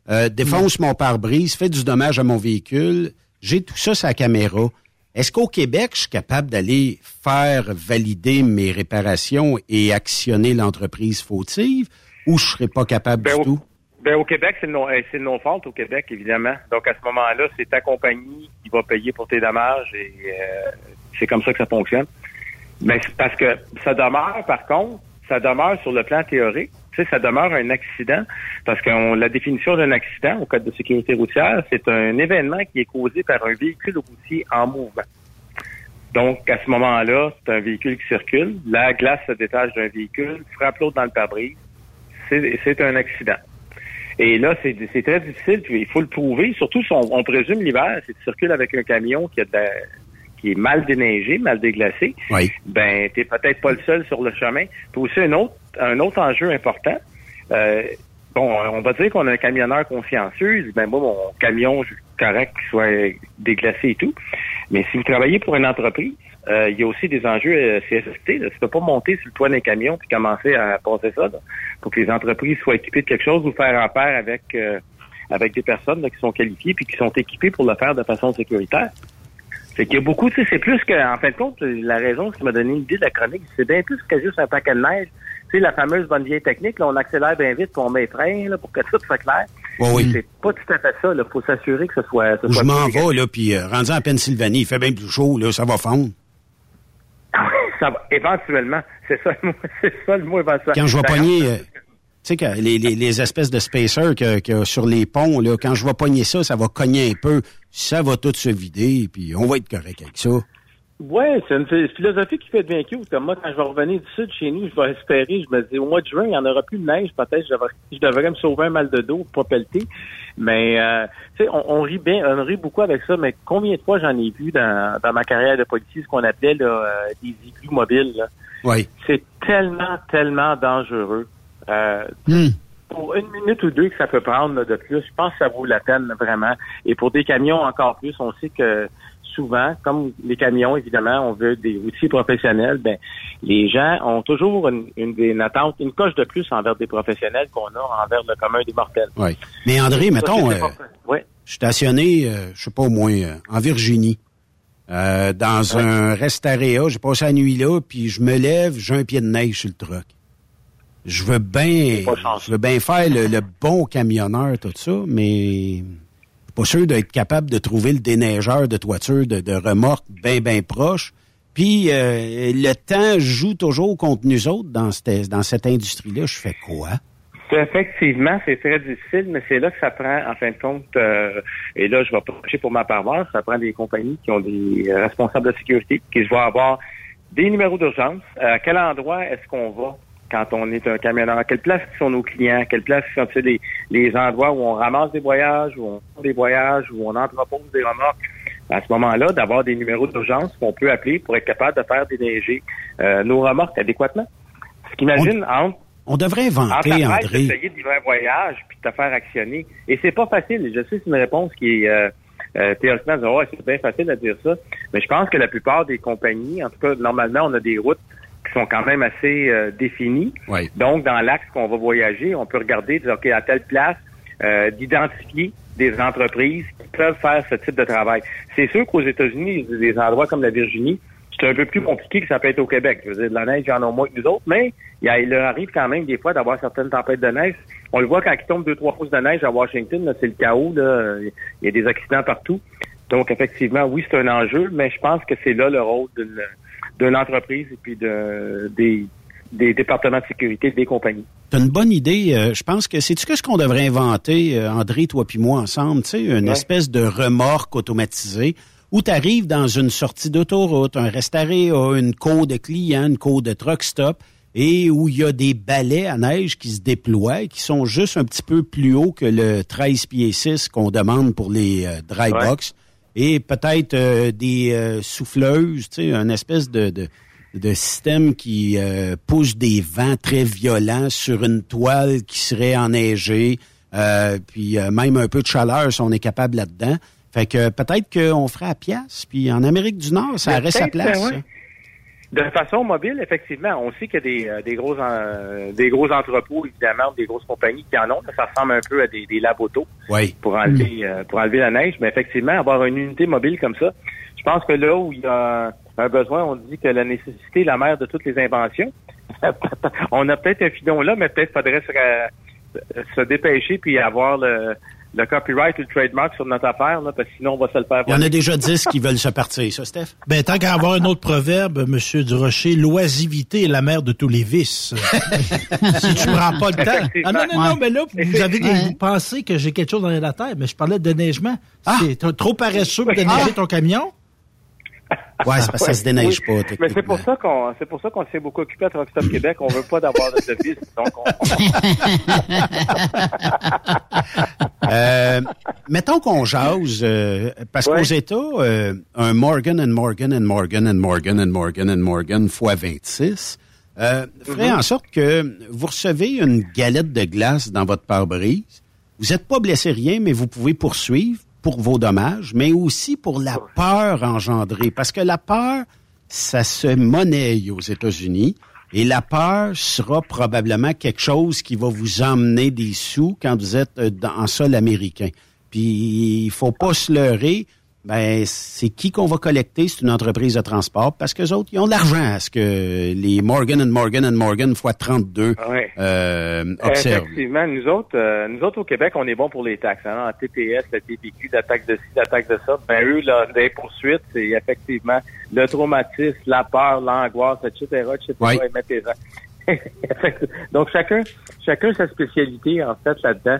Euh, défonce mon pare-brise, fait du dommage à mon véhicule. J'ai tout ça sur la caméra. Est-ce qu'au Québec, je suis capable d'aller faire valider mes réparations et actionner l'entreprise fautive ou je serais pas capable Ben, du au- tout? Ben, au Québec, c'est non, c'est non faute au Québec, évidemment. Donc, à ce moment-là, c'est ta compagnie qui va payer pour tes dommages et euh, c'est comme ça que ça fonctionne. Mais c'est parce que ça demeure, par contre, ça demeure sur le plan théorique. Tu sais, ça demeure un accident parce que la définition d'un accident au code de sécurité routière, c'est un événement qui est causé par un véhicule routier en mouvement. Donc, à ce moment-là, c'est un véhicule qui circule, la glace se détache d'un véhicule, frappe l'autre dans le pare-brise, c'est un accident. Et là, c'est très difficile, il faut le prouver, surtout si on, on présume l'hiver, si tu circules avec un camion qui a de la- qui est mal déneigé, mal déglacé, Oui. ben t'es peut-être pas le seul sur le chemin. Puis aussi un autre un autre enjeu important. euh, bon, on va dire qu'on a un camionneur consciencieux. il dit, Ben moi, mon camion, correct qu'il soit déglacé et tout. Mais si vous travaillez pour une entreprise, euh, il y a aussi des enjeux euh, CSST. Là. Tu peux pas monter sur le toit d'un camion puis commencer à passer ça là, pour que les entreprises soient équipées de quelque chose ou faire affaire avec euh, avec des personnes là, qui sont qualifiées puis qui sont équipées pour le faire de façon sécuritaire. C'est qu'il y a beaucoup, tu sais, c'est plus que, en fin de compte, la raison qui m'a donné l'idée de la chronique, c'est bien plus que juste un paquet de neige. Tu sais, la fameuse bonne vieille technique, là, on accélère bien vite, puis on met les freins, là, pour que tout soit clair. Oui, oui. C'est pas tout à fait ça, là. Faut s'assurer que ce soit, ce Où je soit m'en vais, là, puis euh, rendu en Pennsylvanie, il fait bien plus chaud, là, ça va fondre. ça va, éventuellement. C'est ça, le mot, c'est ça le mot éventuellement. Quand je vais pogner, euh, sais, que les, les, les espèces de spacers que, que sur les ponts, là, quand je vais pogner ça, ça va cogner un peu. Ça va tout se vider, puis on va être correct avec ça. Ouais, c'est une, philosophie qui fait bien cute. Comme moi, quand je vais revenir du sud chez nous, je vais espérer, je me dis, au mois de juin, il n'y en aura plus de neige. Peut-être je devrais, je devrais me sauver un mal de dos pour pas pelleter. Mais, euh, tu sais, on, on rit bien, on rit beaucoup avec ça, mais combien de fois j'en ai vu dans, dans ma carrière de policier, ce qu'on appelait là, euh, des igloos mobiles. là? Oui. C'est tellement, tellement dangereux. Euh, pour une minute ou deux que ça peut prendre là, de plus, je pense que ça vaut la peine vraiment. Et pour des camions encore plus, on sait que souvent, comme les camions, évidemment, on veut des outils professionnels, ben les gens ont toujours une, une, une attente, une coche de plus envers des professionnels qu'on a envers le commun des mortels. Oui. Mais André, mettons, euh, je suis stationné, euh, je sais pas au moins, euh, en Virginie, dans un restaréa. J'ai passé la nuit là, puis je me lève, j'ai un pied de neige sur le truck. Je veux bien, je veux bien faire le, le bon camionneur, tout ça, mais je suis pas sûr d'être capable de trouver le déneigeur de toiture de, de remorque bien, bien proche. Puis euh, le temps joue toujours contre nous autres dans cette, dans cette industrie-là. Je fais quoi? Effectivement, c'est très difficile, mais c'est là que ça prend, en fin de compte, euh, et là, je vais prêcher pour ma paroisse, ça prend des compagnies qui ont des responsables de sécurité, qui vont avoir des numéros d'urgence. À quel endroit est-ce qu'on va? Quand on est un camionneur? Quelle place sont nos clients? Quelle place sont tu sais, les, les endroits où on ramasse des voyages, où on fait des voyages, où on entrepose des remorques? À ce moment-là, d'avoir des numéros d'urgence qu'on peut appeler pour être capable de faire déneiger euh, nos remorques adéquatement. Ce qu'imagine entre On devrait en inventer, André. d'essayer de vivre un voyage puis de te faire actionner. Et c'est pas facile. Je sais que c'est une réponse qui est euh, euh, théoriquement, ouais, c'est bien facile à dire ça. Mais je pense que la plupart des compagnies, en tout cas, normalement, on a des routes sont quand même assez euh, définies. Oui. Donc, dans l'axe qu'on va voyager, on peut regarder, dire, OK, à telle place, euh, d'identifier des entreprises qui peuvent faire ce type de travail. C'est sûr qu'aux États-Unis, des endroits comme la Virginie, c'est un peu plus compliqué que ça peut être au Québec. Je veux dire, de la neige, il y en a moins que nous autres, mais il, y a- il leur arrive quand même des fois d'avoir certaines tempêtes de neige. On le voit quand il tombe deux, trois pouces de neige à Washington, là, c'est le chaos. Là. Il y a des accidents partout. Donc, effectivement, oui, c'est un enjeu, mais je pense que c'est là le rôle d'une d'une entreprise et puis de, des, des départements de sécurité des compagnies. T'as une bonne idée. euh, je pense que c'est-tu que ce qu'on devrait inventer, euh, André, toi puis moi ensemble, tu sais, une Ouais. espèce de remorque automatisée où tu arrives dans une sortie d'autoroute, un restaurant, une cour de clients, une cour de truck stop, et où il y a des balais à neige qui se déploient et qui sont juste un petit peu plus hauts que le 13 pieds 6 qu'on demande pour les euh, dry Ouais. Et peut-être euh, des euh, souffleuses, tu sais, une espèce de, de, de systèmes qui euh, poussent des vents très violents sur une toile qui serait enneigée, euh, puis euh, même un peu de chaleur si on est capable là-dedans. Fait que peut-être qu'on ferait à pièce, puis en Amérique du Nord, ça aurait sa place. euh, ouais. De façon mobile, effectivement, on sait qu'il y a des, euh, des, gros, en- des gros entrepôts, évidemment, des grosses compagnies qui en ont. Ça ressemble un peu à des, des labs auto Oui. pour enlever, euh, pour enlever la neige. Mais effectivement, avoir une unité mobile comme ça, je pense que là où il y a un besoin, on dit que la nécessité est la mère de toutes les inventions. on a peut-être un filon là, mais peut-être faudrait se, se dépêcher puis avoir le, le copyright ou le trademark sur notre affaire, là, parce que sinon on va se le faire Il y en a déjà 10 qui veulent se partir, ça, Steph? Ben, tant qu'à avoir un autre proverbe, Monsieur Durocher, l'oisivité est la mère de tous les vices. si tu prends pas le temps. Ah non, non, non, mais là, vous avez des- vous pensez que j'ai quelque chose dans la tête, mais je parlais de déneigement. C'est t'es trop paresseux pour déneiger ton camion? Ouais, c'est parce que ça se déneige pas. Mais c'est pour ça qu'on c'est pour ça qu'on s'est beaucoup occupé à Truck Stop Québec. On veut pas d'avoir de devis. Donc on, Euh, mettons qu'on jase, euh, parce qu'aux États, euh, un Morgan and Morgan and Morgan and Morgan and Morgan and Morgan fois 26 euh, ferait Mhm. en sorte que vous recevez une galette de glace dans votre pare-brise. Vous n'êtes pas blessé rien, mais vous pouvez poursuivre pour vos dommages, mais aussi pour la peur engendrée. Parce que la peur, ça se monnaie aux États-Unis. Et la peur sera probablement quelque chose qui va vous emmener des sous quand vous êtes euh, dans, en sol américain. Puis il faut pas se leurrer. Ben, c'est qui qu'on va collecter? C'est une entreprise de transport parce que autres, ils ont de l'argent à ce que les Morgan and Morgan and Morgan fois 32 Ouais. euh, observent. Effectivement, nous autres, euh, nous autres au Québec, on est bon pour les taxes. Hein, en TPS, la TPQ, la taxe de ci, la taxe de ça. Ben eux, là, des poursuites, c'est effectivement le traumatisme, la peur, l'angoisse, etc., etc. Oui. Et. Donc chacun, chacun sa spécialité en fait là-dedans.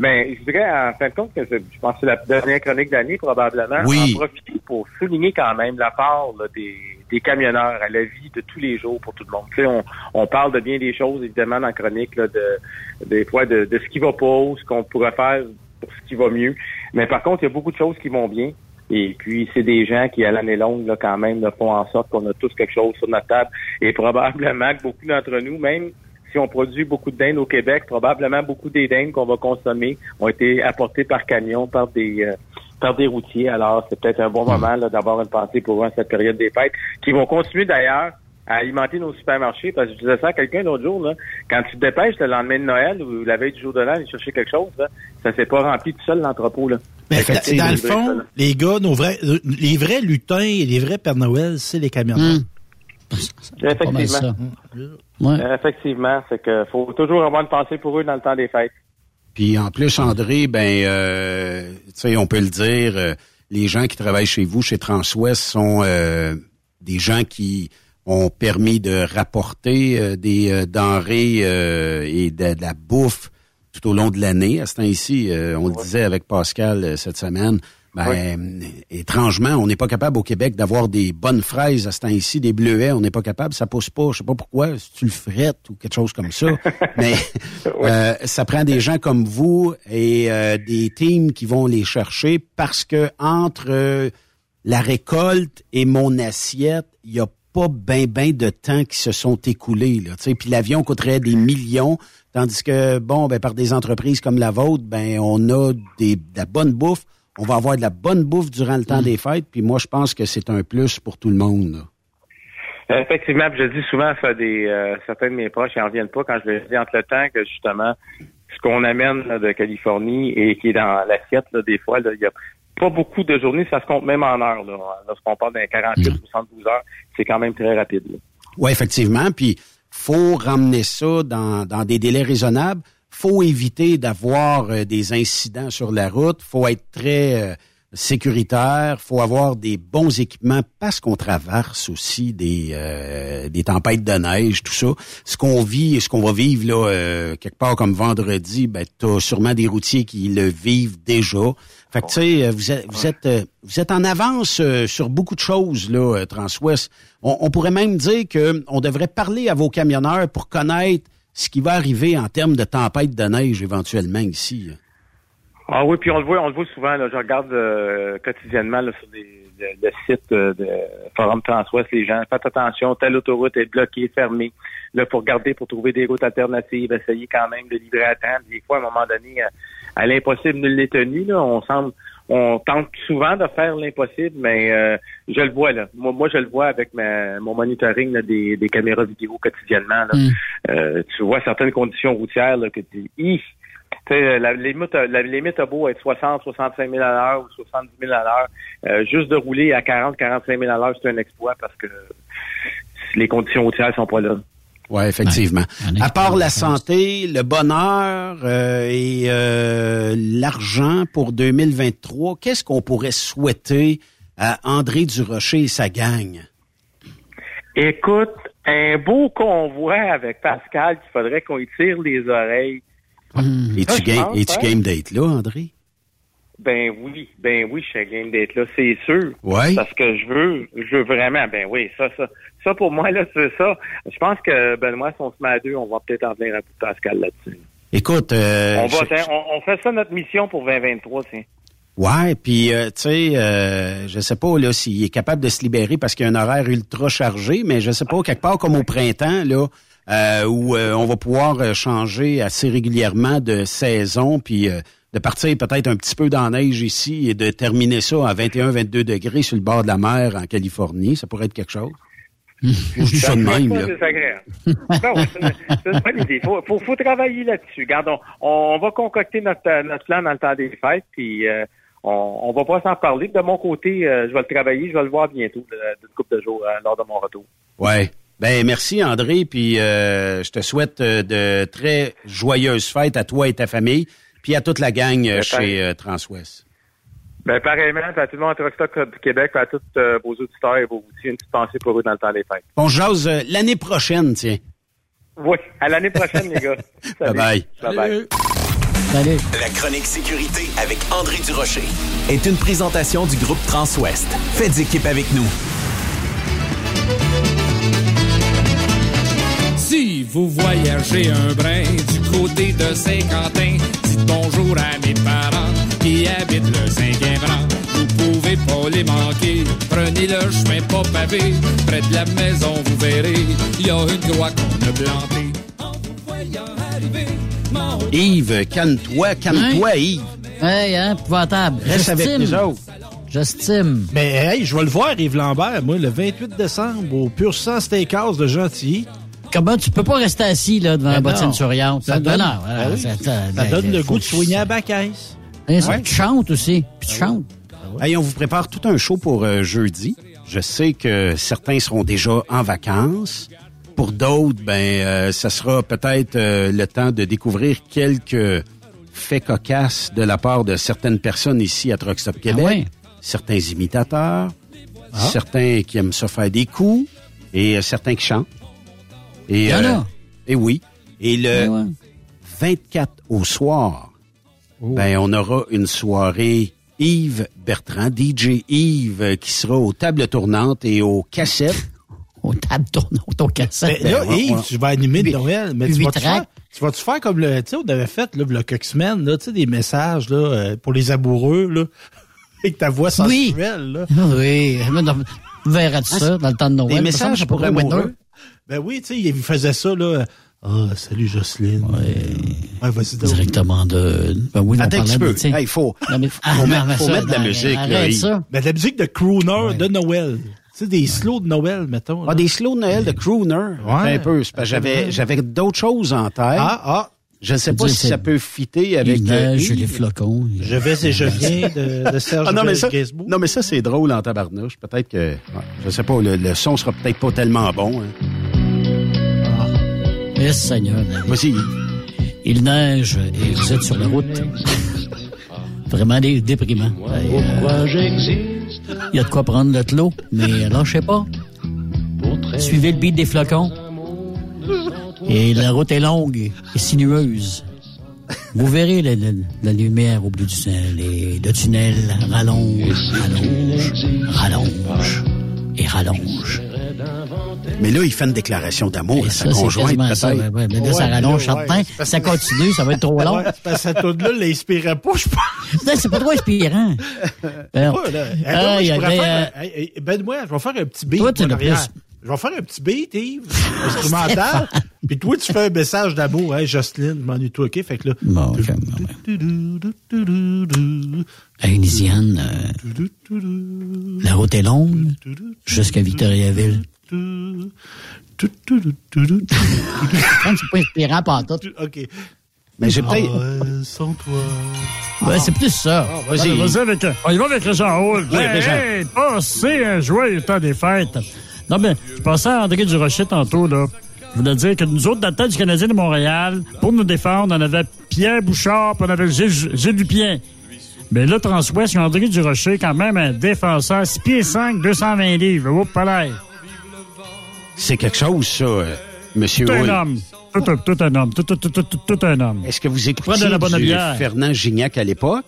Mais je dirais en fin de compte que je, je pense que c'est la dernière chronique d'année probablement. Oui. En profiter pour souligner quand même la part là, des, des camionneurs à la vie de tous les jours pour tout le monde. Tu sais, on, on parle de bien des choses évidemment dans la chronique là, de des fois de, de ce qui va pas, ce qu'on pourrait faire pour ce qui va mieux. Mais par contre, il y a beaucoup de choses qui vont bien. Et puis, c'est des gens qui, à l'année longue, là, quand même, là, font en sorte qu'on a tous quelque chose sur notre table. Et probablement que beaucoup d'entre nous, même si on produit beaucoup de dinde au Québec, probablement beaucoup des dindes qu'on va consommer ont été apportées par camion, par des euh, par des routiers. Alors, c'est peut-être un bon moment là, d'avoir une pensée pour eux en cette période des fêtes, qui vont continuer d'ailleurs à alimenter nos supermarchés. Parce que je disais ça à quelqu'un l'autre jour, là, quand tu te dépêches le lendemain de Noël ou la veille du jour de l'an, aller chercher quelque chose, là, ça s'est pas rempli tout seul l'entrepôt. Là. Mais Fait dans, dans le ça, fond, les gars, nos vrais, euh, les vrais lutins et les vrais Père Noël, c'est les camionneurs. Effectivement. Euh, Effectivement, c'est que faut toujours avoir une pensée pour eux dans le temps des fêtes. Puis en plus, André, ben, euh, tu sais, on peut le dire, euh, les gens qui travaillent chez vous, chez Transwest, sont euh, des gens qui ont permis de rapporter euh, des euh, denrées euh, et de, de la bouffe tout au long de l'année. À ce temps-ci, euh, on le disait avec Pascal euh, cette semaine, ben, étrangement, on n'est pas capable au Québec d'avoir des bonnes fraises à ce temps-ci, des bleuets, on n'est pas capable, ça pousse pas, je sais pas pourquoi, si tu le frettes ou quelque chose comme ça, mais euh, ça prend des gens comme vous et euh, des teams qui vont les chercher parce que entre euh, la récolte et mon assiette, il y a pas ben ben de temps qui se sont écoulés là, puis l'avion coûterait des millions tandis que bon ben par des entreprises comme la vôtre, ben on a des de la bonne bouffe, on va avoir de la bonne bouffe durant le temps des fêtes, puis moi je pense que c'est un plus pour tout le monde. là. Effectivement, je dis souvent ça des euh, certains de mes proches, ils en reviennent pas quand je leur dis entre le temps que justement ce qu'on amène là, de Californie et qui est dans l'assiette, là, des fois, là, il y a pas beaucoup de journées, ça se compte même en heures. Là. Lorsqu'on parle d'un 48 ou 72 heures, c'est quand même très rapide. Oui, effectivement. Puis faut ramener ça dans, dans des délais raisonnables. faut éviter d'avoir euh, des incidents sur la route. faut être très euh, sécuritaire. faut avoir des bons équipements parce qu'on traverse aussi des, euh, des tempêtes de neige, tout ça. Ce qu'on vit et ce qu'on va vivre là euh, quelque part comme vendredi, ben t'as sûrement des routiers qui le vivent déjà. Fait que tu sais, euh, vous êtes vous êtes euh, vous êtes en avance euh, sur beaucoup de choses là, Transwest. On, on pourrait même dire que on devrait parler à vos camionneurs pour connaître ce qui va arriver en termes de tempête de neige éventuellement ici. Ah oui, puis on le voit, on le voit souvent. Là, je regarde euh, quotidiennement là, sur des- le, le site euh, de Forum Transouest, les gens, faites attention, telle autoroute est bloquée, fermée. Là, faut regarder pour trouver des routes alternatives, essayer quand même de livrer à temps. Des fois, à un moment donné, à, l'impossible ne l'est tenu, là, on semble on tente souvent de faire l'impossible, mais euh, je le vois là. Moi, moi, je le vois avec ma, mon monitoring là, des, des caméras vidéo quotidiennement. Là. Mm. Euh, tu vois certaines conditions routières là, que tu dis, tu sais, la limite, la limite a beau être 60, 65 000 à l'heure ou 70 000 à l'heure. euh, juste de rouler à 40, 45 000 à l'heure, c'est un exploit parce que les conditions routières sont pas là. Oui, effectivement. À part la santé, le bonheur euh, et euh, l'argent pour 2023, qu'est-ce qu'on pourrait souhaiter à André Durocher et sa gang? Écoute, un beau convoi avec Pascal qu'il faudrait qu'on y tire les oreilles. Es-tu Ça, je game, es-tu hein? game date là, André? Ben oui, ben oui, je suis game d'être là, c'est sûr. Ouais. Parce que je veux, je veux vraiment, ben oui, ça, ça. Ça, pour moi, là, c'est ça. Je pense que, Benoît, si on se met à deux, on va peut-être en venir à bout de Pascal là-dessus. Écoute, euh, on, va, je- on, on fait ça notre mission pour 2023, tiens. Ouais, puis euh, tu sais, euh, je sais pas là s'il est capable de se libérer parce qu'il y a un horaire ultra chargé, mais je sais pas quelque part comme au printemps là euh, où euh, on va pouvoir euh, changer assez régulièrement de saison, puis euh, de partir peut-être un petit peu dans la neige ici et de terminer ça à 21-22 degrés sur le bord de la mer en Californie, ça pourrait être quelque chose. Je dis ça de même pas désagréable. C'est une, bonne idée. Faut, faut, faut travailler là-dessus. Regarde, on, on va concocter notre, euh, notre plan dans le temps des fêtes, puis euh, on, on va pas s'en parler. De mon côté, euh, je vais le travailler, je vais le voir bientôt, d'une couple de jours euh, lors de mon retour. Ouais. Ben merci André, puis euh, je te souhaite de très joyeuses fêtes à toi et ta famille, puis à toute la gang chez Transwest. Ben, pareillement, à tout le monde à Truck Stop du Québec, à tous euh, vos auditeurs et vos routiers, une petite pensée pour eux dans le temps des fêtes. On jase euh, l'année prochaine, tiens. Oui, à l'année prochaine, les gars. Salut. Bye-bye. Bye-bye. Salut. La chronique sécurité avec André Durocher est une présentation du groupe Transouest. Faites équipe avec nous. Si vous voyagez un brin du côté de Saint-Quentin, dites bonjour à mes parents qui habitent le cinquième rang. Vous pouvez pas les manquer, prenez le chemin pas pavé, près de la maison vous verrez, il y a une croix qu'on a plantée. En vous voyant arriver, Yves, calme-toi, calme-toi, Yves. Hey, hein, épouvantable. Reste avec nous autres. J'estime. Mais hey, je vais le voir, Yves Lambert, moi, le 28 décembre, au Pur Sang Steakhouse de Gentilly. Comment tu peux pas rester assis là devant la Ben bottine non. souriante? Ça Ça, donne- donne, Ben oui. Ça donne le goût de soigner à la caisse. Et ça, Ouais. Tu chantes aussi. Puis tu chantes. Hey, on vous prépare tout un show pour euh, jeudi. Je sais que certains seront déjà en vacances. Pour d'autres, ben, euh, ça sera peut-être euh, le temps de découvrir quelques faits cocasses de la part de certaines personnes ici à Truck Stop Québec. ouais? Certains imitateurs, certains qui aiment se faire des coups et certains qui chantent. Et, Il y en a. et oui. Et le Ouais, ouais. 24 au soir, ben, on aura une soirée Yves Bertrand, DJ Yves, euh, qui sera aux tables tournantes et aux cassettes. Aux tables tournantes, aux cassettes. Ben, là, Ben, ouais, Yves, ouais. tu vas animer de Noël, mais tu vas-tu faire, vas-tu faire comme le, tu sais, on avait fait, là, le Coxman, là, tu sais, des messages, là, euh, pour les amoureux, là, avec ta voix Oui. sensuelle, là. Oui. Vous verrez ça dans le temps de Noël. Des messages pour amoureux. Ben oui, tu sais, il faisait ça, là. Ah, salut Jocelyne. Ouais, vas-y. Directement de. Ben oui, Attends un petit peu. Hey, faut, Non, mais- faut Ah, mettre, de la musique. là, Arrête ça. Ben, de la musique de crooner de Noël. Tu sais, des slows de Noël, mettons. Ah, des slow de Noël de crooner. Ouais. Un peu. c'est parce que J'avais, j'avais d'autres choses en tête. Ah, ah. Je ne sais pas si ça peut fitter avec. Il euh, neige, Yves. les flocons. Je vais et je viens de, de Serge Ah, non, mais ça, Gainsbourg. non, mais ça, c'est drôle en tabarnouche. Peut-être que, ouais, je sais pas, le, le son sera peut-être pas tellement bon. Yes, Seigneur. Yves. Il neige et vous êtes sur la route. Vraiment dé- déprimant. Hey, euh, Il y a de quoi prendre le lot, mais lâchez pas. Suivez le beat des flocons. Et la route est longue et sinueuse. Vous verrez la, la- la lumière au bout du tunnel. Et le tunnel rallonge, rallonge, rallonge et rallonge. Mais là, il fait une déclaration d'amour à sa Ça, conjointe, ça. ouais, ouais, mais là, ça Ouais, rallonge mais là, certain. Ça continue, ça va être trop long. Parce que cette toune-là l'inspirait pas, je pense. Non, c'est pas trop inspirant. Ben, là. ah, euh, ben moi, je vais faire un petit beat. Toi, tu. Je vais faire un petit beat, Yves, instrumental. Puis toi, tu fais un message d'amour. Hey, Jocelyne, je m'ennuie de toi, OK? Fait que là... Bon, ok, Hey, Lisiane, euh, la route est longue jusqu'à Victoriaville. C'est pas inspirant par tout. OK. Mais j'ai. Ah, sans toi. Ouais, c'est plus ça. Vas-y, vas-y avec... On y va avec le Jean-Hall. Oui, hey, Jean. hey, passez un joyeux temps des fêtes. Non, ben, je pensais à André Durocher tantôt, là. Je voulais dire que nous autres, dans le temps du Canadien de Montréal, pour nous défendre, on avait Pierre Bouchard, puis on avait Gilles, Gilles Dupien. Mais là, ont André Durocher, quand même un défenseur, 6 pieds 5, 220 livres. Oups, palais. C'est quelque chose, ça, euh, monsieur Tout un Hull. homme. Tout, un- tout un homme. Tout, tout, tout, tout, tout- tout un homme. Est-ce que vous de la bonne du. Fernand Gignac à l'époque?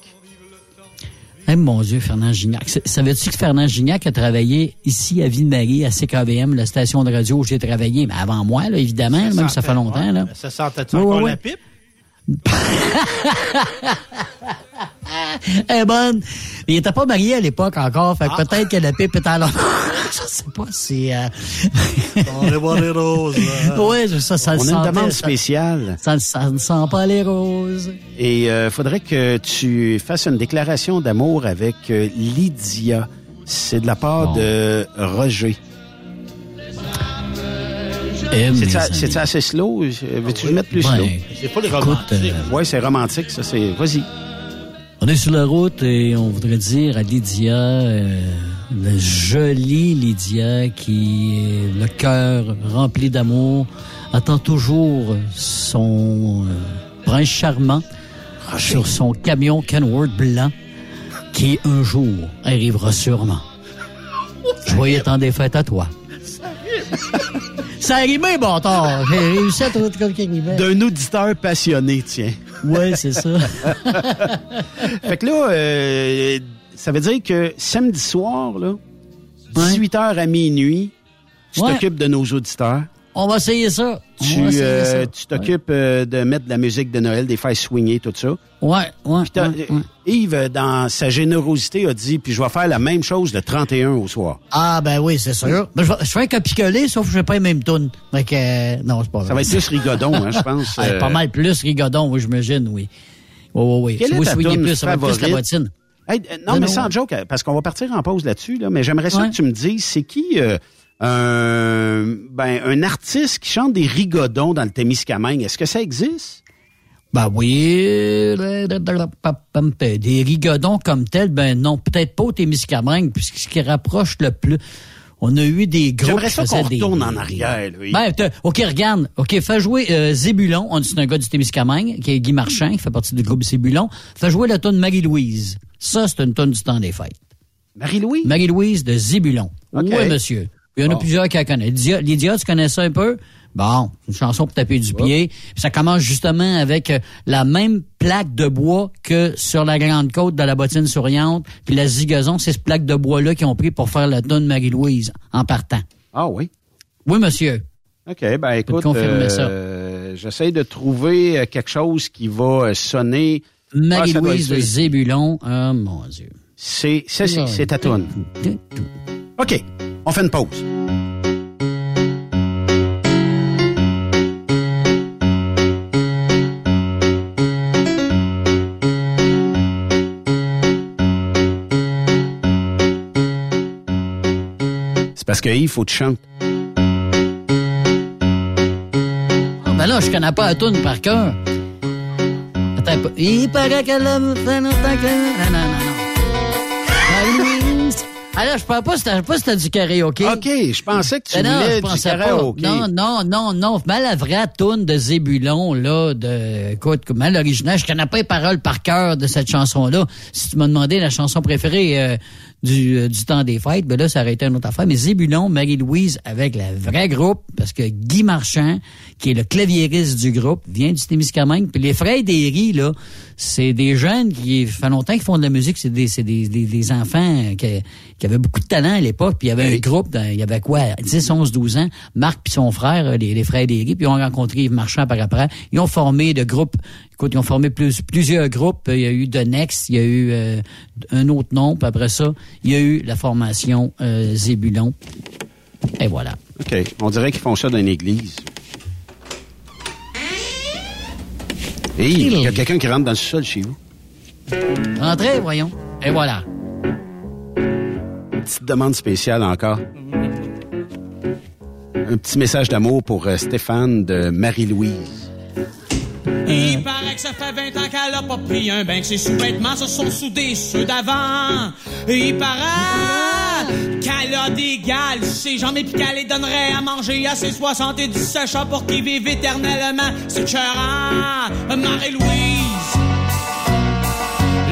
Eh, mon Dieu, Fernand Gignac. Savais-tu que Fernand Gignac a travaillé ici à Ville-Marie, à CKVM, la station de radio où j'ai travaillé? Mais avant moi, là, évidemment, même si ça fait longtemps. Là. Ça sentait-tu Ouais, encore ouais, la ouais. Pipe? Eh bonne. Il était pas marié à l'époque encore, fait que Ah. peut-être que la pipe est à l'heure. Je sais pas si... Euh... On va voir les roses. là. ouais, ça, ça le On a une sentait, demande ça- spéciale. Ça, ça ne sent pas les roses. Et il faudrait que tu fasses une déclaration d'amour avec euh, Lydia. C'est de la part Bon. de Roger. C'est assez slow? Veux-tu que je mette plus slow? C'est pas les Écoute, romantiques. euh, Oui, c'est romantique, ça. c'est Vas-y. On est sur la route et on voudrait dire à Lydia, euh, la jolie Lydia qui est le cœur rempli d'amour, attend toujours son euh, prince charmant sur son camion Kenworth blanc qui un jour arrivera sûrement. Joyeux temps des fêtes à toi. Ça a rimé, bâtard! J'ai réussi à trouver quelqu'un qui rimait. D'un auditeur passionné, tiens. Ouais, c'est ça. Fait que là, euh, ça veut dire que samedi soir, là, 18h à minuit, tu Ouais. t'occupes de nos auditeurs. On va essayer ça. Tu euh, t'occupes euh, de mettre de la musique de Noël, des faire swinger, tout ça. Ouais, ouais. T'as- ouais, ouais. Yves, euh, dans sa générosité, a dit, puis je vais faire la même chose le 31 au soir. Ah, ben oui, c'est sûr. Ben, je, vais- je fais un copier-coller, sauf que je fais pas les mêmes tunes. Euh, non, c'est pas vrai. Ça va être plus rigodon, hein, je pense. Ah, euh. Pas mal plus rigodon, oui, j'imagine, oui. Oui, oui, oui. Quelle Si est vous ta plus, ça va être plus la bottine. Hey, euh, non, Non, mais non. sans joke, euh, parce qu'on va partir en pause là-dessus, là, mais j'aimerais ça Ouais. que tu me dises, c'est qui euh, un, ben, un artiste qui chante des rigodons dans le Témiscamingue? Est-ce que ça existe? Ben oui, euh, des rigodons comme tel, ben non, peut-être pas au Témiscamingue, puisque ce qui rapproche le plus, on a eu des groupes J'aimerais ça qu'on des- retourne en arrière. Yves. Ben, OK, regarde. OK, fais jouer euh, Zébulon. On C'est un gars du Témiscamingue, qui est Guy Marchand, qui fait partie du groupe Zébulon. Fais jouer la tonne Marie-Louise. Ça, c'est une tonne du temps des fêtes. Marie-Louise? Marie-Louise de Zébulon. OK. Oui, monsieur. Il y en a Bon. plusieurs qui la connaissent. Lydia, tu connais ça un peu? Bon, une chanson pour taper du pied. Puis ça commence justement avec euh, la même plaque de bois que sur la Grande Côte de la bottine souriante. Puis la zigazon, c'est cette plaque de bois-là qu'ils ont pris pour faire la tonne Marie-Louise en partant. Ah oui? Oui, monsieur. OK, ben écoute, confirmer euh, j'essaie de trouver euh, quelque chose qui va sonner. Ah, Marie-Louise ça. Zébulon. Oh, mon Dieu. C'est ça, c'est c'est ta toune. OK, on fait une pause. C'est parce que Yves, faut que tu chantes. Ah, ben là, je connais pas la toune par cœur. Attends. Il paraît qu'elle a Ah là, je parle pas si t'as pas si t'as du karaoké. OK, je pensais que tu non, voulais je du pensais karaoké. pas. Non, non, non, non. Mais la vraie toune de Zébulon, là, de, écoute, comment l'original, je connais pas les paroles par cœur de cette chanson-là. Si tu m'as demandé la chanson préférée euh, du, euh, du temps des fêtes, ben là, ça aurait été une autre affaire. Mais Zébulon, Marie-Louise, avec le vrai groupe, parce que Guy Marchand, qui est le claviériste du groupe, vient du Témiscamingue. Puis les frères Derry, là, c'est des jeunes qui fait longtemps qu'ils font de la musique. C'est des, c'est des, des, des enfants qui, qui avaient beaucoup de talent à l'époque. Puis il y avait un groupe, il y avait quoi, 10, 11, 12 ans. Marc puis son frère, euh, les, les frères Derry, puis ils ont rencontré Yves Marchand par après. Ils ont formé de groupes. Écoute, ils ont formé plus, plusieurs groupes. Il y a eu The Next, il y a eu euh, un autre nom, puis après ça, il y a eu la formation euh, Zébulon. Et voilà. OK. On dirait qu'ils font ça dans une église. Et il y a quelqu'un qui rentre dans le sol chez vous. Entrez, voyons. Et voilà. Petite demande spéciale encore. Un petit message d'amour pour euh, Stéphane de Marie-Louise. Il paraît que ça fait 20 ans qu'elle a pas pris un bain, que ses sous-vêtements se sont soudés ceux d'avant. Il paraît qu'elle a des gales ses jambes et qu'elle les donnerait à manger à ses 77 chats pour qu'ils vivent éternellement. C'est chérant, Marie-Louise.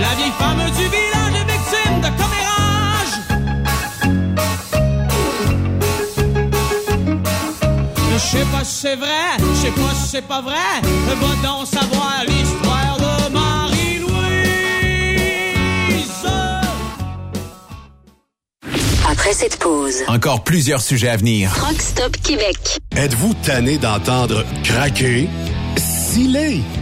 La vieille femme du village Je sais pas si c'est vrai, je sais pas si c'est pas vrai. Va donc savoir l'histoire de Marie-Louise. Après cette pause, Encore plusieurs sujets à venir. Rock Stop Québec. Êtes-vous tanné d'entendre craquer, sciller,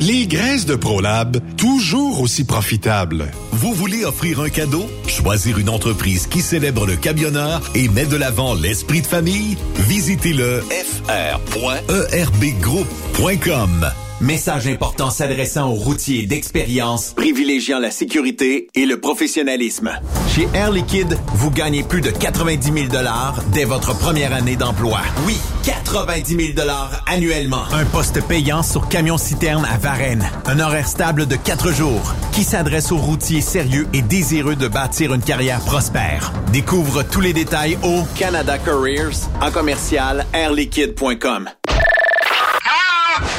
Les graisses de ProLab, toujours aussi profitables. Vous voulez offrir un cadeau? Choisir une entreprise qui célèbre le camionneur et met de l'avant l'esprit de famille? Visitez le fr.erbgroup.com. Message important s'adressant aux routiers d'expérience, privilégiant la sécurité et le professionnalisme. Chez Air Liquide, vous gagnez plus de 90 000 dès votre première année d'emploi. Oui, 90 000 annuellement. Un poste payant sur camion-citerne à Varennes. Un horaire stable de 4 jours qui s'adresse aux routiers sérieux et désireux de bâtir une carrière prospère. Découvre tous les détails au Canada Careers en commercial airliquide.com.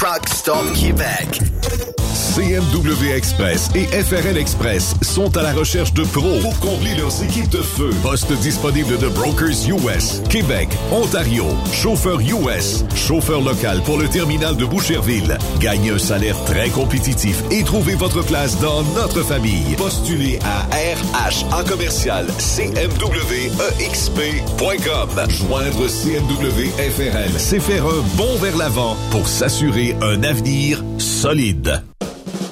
Truck Stop Québec. CMW Express et FRL Express sont à la recherche de pros pour combler leurs équipes de feu. Poste disponible de Brokers US, Québec, Ontario, chauffeur US, chauffeur local pour le terminal de Boucherville. Gagnez un salaire très compétitif et trouvez votre place dans notre famille. Postulez à RH en commercial CMWEXP.com. Joindre CMW FRL, c'est faire un bond vers l'avant pour s'assurer un avenir solide.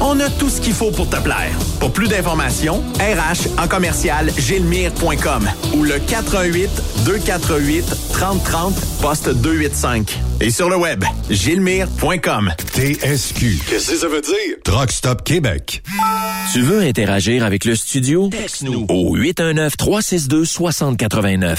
On a tout ce qu'il faut pour te plaire. Pour plus d'informations, RH en commercial gilmire.com ou le 418 248 3030 poste 285. Et sur le web, gilmire.com. TSQ. Qu'est-ce que ça veut dire? Truck Stop Québec. Tu veux interagir avec le studio? Texte-nous au 819-362-6089.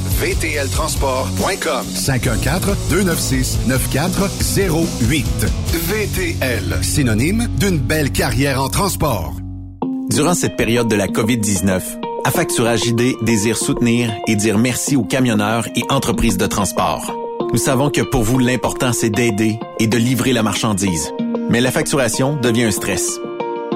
vtltransport.com 514-296-9408. VTL, synonyme d'une belle carrière en transport. Durant cette période de la COVID-19, Affacturage ID désire soutenir et dire merci aux camionneurs et entreprises de transport. Nous savons que pour vous, l'important, c'est d'aider et de livrer la marchandise. Mais la facturation devient un stress.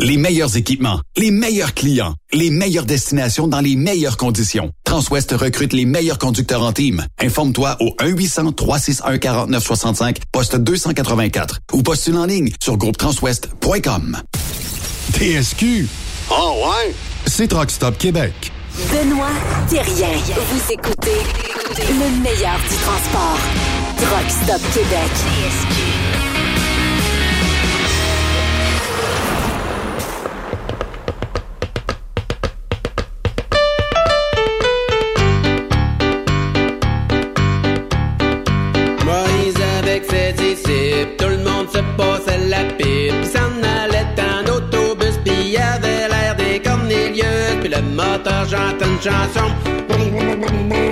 Les meilleurs équipements, les meilleurs clients, les meilleures destinations dans les meilleures conditions. Transwest recrute les meilleurs conducteurs en team. Informe-toi au 1-800-361-4965, poste 284 ou postule en ligne sur groupetranswest.com. TSQ. Oh ouais? C'est Truck Stop Québec. Benoît Thérien. Vous écoutez le meilleur du transport. Truck Stop Québec. Moïse tout le monde se passait la pipe. Puis s'en allait en autobus, puis y avait l'air des Cornelius. Puis le moteur chante une chanson.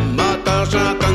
Cornichon. Puis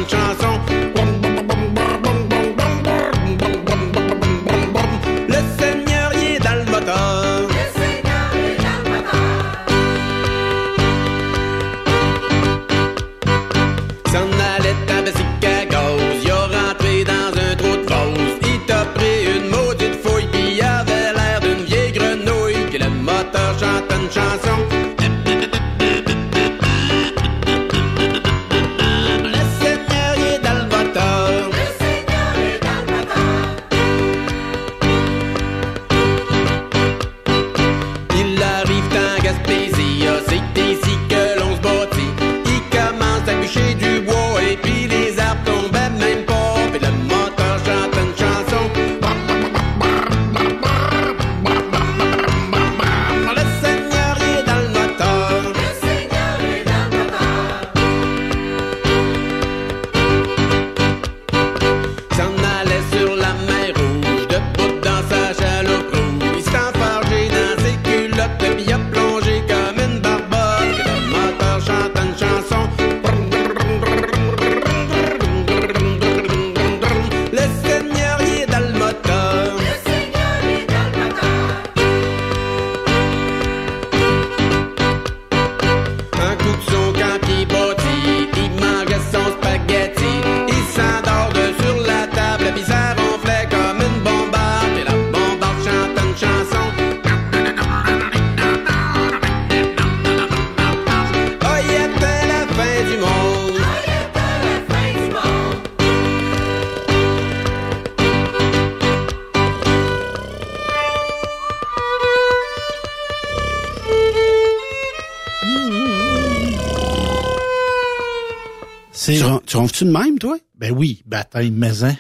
ronfles-tu de même, toi? Ben oui, baptême maison.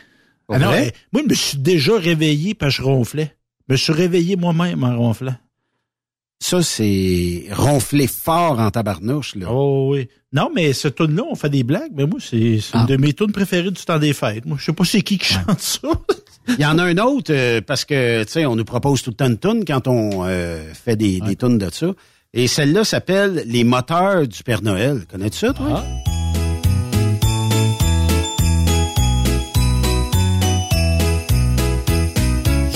Ah non, eh, moi, je me suis déjà réveillé parce que je ronflais. Je me suis réveillé moi-même en ronflant. Ça, c'est ronfler fort en tabarnouche, là. Oh oui. Non, mais ce tune là on fait des blagues, mais moi, c'est, Ah. une de mes tunes préférées du temps des fêtes. Moi, je sais pas c'est qui qui chante ça. Il y en a un autre, euh, parce que, tu sais, on nous propose tout le temps une toune quand on euh, fait des, des tunes de ça. Et celle-là s'appelle Les moteurs du Père Noël. Connais-tu ça, toi?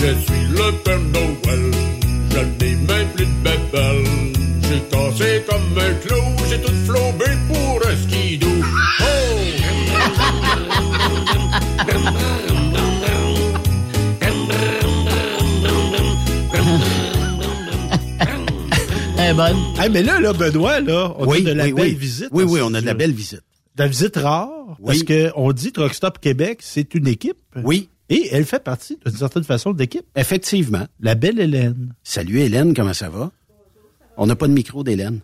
Je suis le Père Noël, je n'ai même plus de bébelle. J'ai cassé comme un clou, j'ai tout flobé pour un skidoo. Elle est bonne. Hey, mais là, là, Benoît, là, on Oui, a de la oui, belle oui. visite. Oui, oui, on a de la belle visite. De la visite rare, parce Oui. que on dit Truck Stop Québec, c'est une équipe. Oui. Et elle fait partie, d'une certaine façon, d'équipe. Effectivement. La belle Hélène. Salut Hélène, comment ça va? On n'a pas de micro d'Hélène.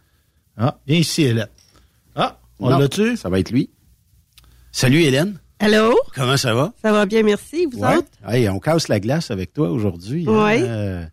Ah, viens ici, Hélène. Ah, on Non, l'a-tu? Ça va être lui. Salut Hélène, Allô? comment ça va? Ça va bien, merci. Vous Ouais. autres? Hey, on casse la glace avec toi aujourd'hui. hein? Ouais. Euh,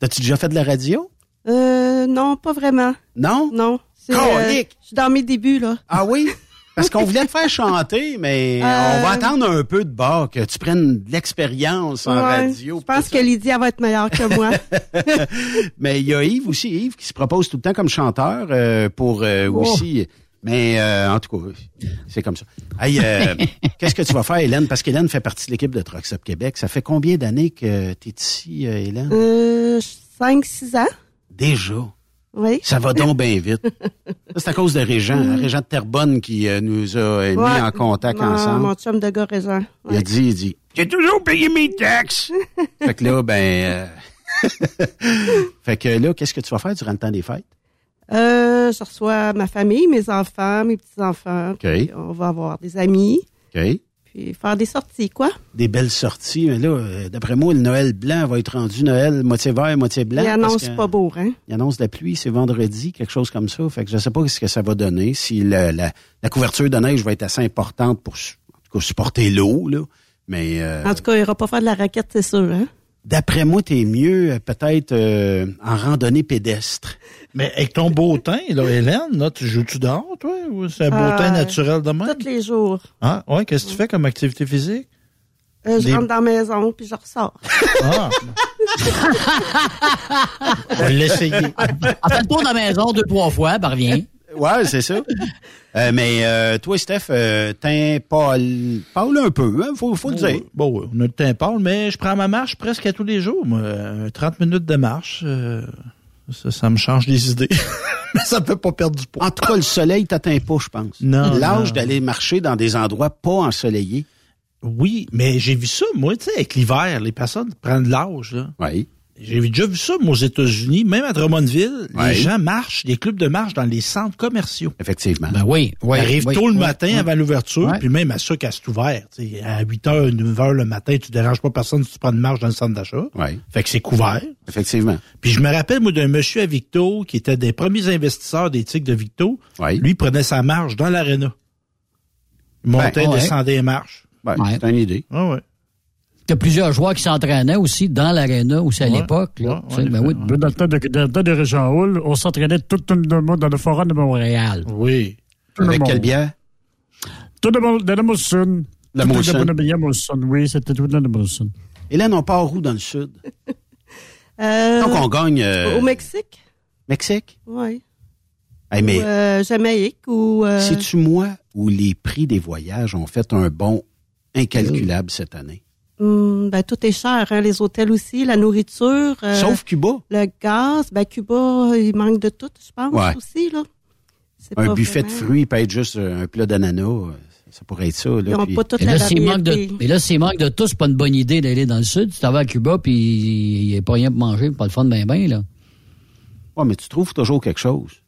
T'as-tu déjà fait de la radio? Euh, non, pas vraiment. Non? Non. Euh, je suis dans mes débuts, là. Ah oui? Parce qu'on voulait te faire chanter, mais Euh, on va attendre un peu de bas, que tu prennes de l'expérience en Ouais, radio. Je pense que Lydie, elle va être meilleure que moi. mais il y a Yves aussi, Yves, qui se propose tout le temps comme chanteur euh, pour euh, Oh. aussi. Mais euh, en tout cas, c'est comme ça. Hey, euh, qu'est-ce que tu vas faire, Hélène? Parce qu'Hélène fait partie de l'équipe de Trucks Up Québec. Ça fait combien d'années que tu es ici, Hélène? euh, 5-6 ans. Déjà? Oui. Ça va donc bien vite. C'est à cause de Régent, hein, Régent de Terrebonne qui euh, nous a mis Ouais. en contact Mon- ensemble. Mon chum de gars. Il a dit, il dit, j'ai toujours payé mes taxes. fait que là, ben, euh, fait que là, qu'est-ce que tu vas faire durant le temps des fêtes? Euh, je reçois ma famille, mes enfants, mes petits-enfants. On va avoir des amis. Puis faire des sorties, quoi? Des belles sorties. Mais là, euh, d'après moi, le Noël blanc va être rendu Noël moitié vert, moitié blanc. Il annonce que- pas beau, hein? Il annonce de la pluie, c'est vendredi, quelque chose comme ça. Fait que je sais pas ce que ça va donner, si la, la couverture de neige va être assez importante pour en tout cas, supporter l'eau, là. Mais euh, En tout cas, il ira pas faire de la raquette, c'est sûr, hein? D'après moi, t'es mieux euh, peut-être euh, en randonnée pédestre. Mais avec ton beau teint, là, Hélène, là, tu joues-tu dehors, toi? Ou c'est un beau Euh, teint naturel de même? Tous les jours. Ah, ouais, qu'est-ce que tu fais comme activité physique? Euh, je Des- rentre dans la maison, puis je ressors. Ah. On va l'essayer. En fait, le tour de la maison deux, trois fois, ben revient. Ouais, c'est ça. Euh, mais euh, toi, Steph, euh, teint pâle, pâle un peu, hein, faut, faut le dire. Bon, oui, on a le teint pâle, mais je prends ma marche presque à tous les jours. Moi, Euh, 30 minutes de marche, euh, ça, ça me change les idées. mais ça fait pas perdre du poids. En tout cas, le soleil t'atteint pas, je pense. Non, L'âge d'aller marcher dans des endroits pas ensoleillés. Oui, mais j'ai vu ça, moi, tu sais, avec l'hiver, les personnes prennent de l'âge. Oui. J'ai déjà vu ça, moi, aux États-Unis, même à Drummondville, Ouais. les gens marchent, les clubs de marche dans les centres commerciaux. Effectivement. Ben oui, oui. Ils arrivent oui, tôt le oui, matin oui. avant l'ouverture, puis même à ça qu'à c'est ouvert. tu sais, À 8 h, 9 h le matin, tu déranges pas personne si tu prends une marche dans le centre d'achat. Oui. Fait que c'est couvert. Effectivement. Puis je me rappelle, moi, d'un monsieur à Victo, qui était des premiers investisseurs des tics de Victo. Oui. Lui, il prenait sa marche dans l'aréna. Montait, Ben, ouais. descendait les marches. Ben, Ouais. C'est une idée. Ah ouais. Il y a plusieurs joueurs qui s'entraînaient aussi dans l'aréna aussi à Ouais. l'époque. là. Ouais, Tu ben oui, Dans le temps de, dans le temps de Régent Hall, on s'entraînait tout le monde dans le forum de Montréal. Oui. Tout le Avec monde. quelle bière? Tout le monde, de la Molson. La. De Molson, oui, c'était tout de la Molson. Hélène, on part où dans le sud? Euh, Donc, on gagne... euh, Au Mexique? Mexique? Oui. Hey, mais Ou euh, Jamaïque ou... euh, c'est-tu moi où les prix des voyages ont fait un bond incalculable cette année? Hum, ben, tout est cher, hein, les hôtels aussi, la nourriture. euh, Sauf Cuba. Le gaz. Ben, Cuba, il manque de tout, je pense, Ouais. aussi, là. C'est Un pas buffet de fruits peut être juste un plat d'ananas. euh, Ça pourrait être ça. Là, Ils ont puis- pas toute Et la là, s'il manque de, et là, s'il manque de tout, c'est pas une bonne idée d'aller dans le sud. Tu t'en vas à Cuba, puis il n'y a pas rien pour manger, pas le fun ben ben, là. Ouais, mais tu trouves toujours quelque chose.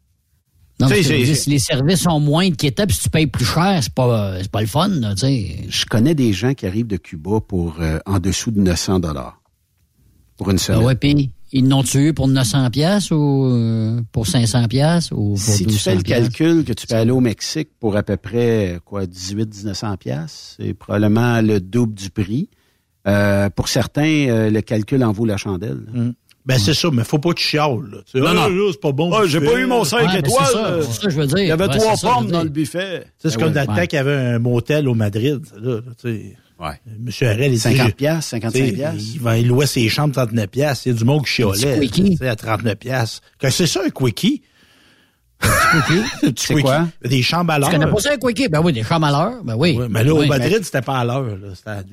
Non, les services sont moins inquiétants, puis si tu payes plus cher, c'est pas, c'est pas le fun, là. Je connais des gens qui arrivent de Cuba pour euh, en dessous de 900 dollars pour une Ah semaine. ouais, puis ils n'ont tué pour 900 pièces ou euh, pour 500 pièces ou pour si tu 1200 fais le calcul que tu peux aller au Mexique pour à peu près quoi 18 1900 pièces, c'est probablement le double du prix. Euh, pour certains, euh, le calcul en vaut la chandelle. Ben, c'est ça, mais faut pas que tu chiales, Non, Ah, non. là, c'est pas bon. Ah, j'ai pas eu mon 5 Ouais, étoiles. c'est ça, ça je veux dire. Il y avait Ouais, trois pommes dans le buffet. Tu sais, c'est Ah comme ouais. dans le temps qu'il y avait un motel au Madrid, là, là, tu sais. Ouais. Monsieur Harel, il dit, 50 j'ai- piastres, 55 tu sais, piastres. Il, va- il louait ses chambres 39 piastres. Il y a du monde qui chialait. Un petit quickie. tu sais, à 39 piastres. Que c'est ça, un quickie? C'est quoi? Des chambres à Tu l'heure. connais pas ça, un quickie? Ben oui, des chambres à l'heure. Ben oui. Mais là, Oui, au Madrid, c'était pas à l'heure.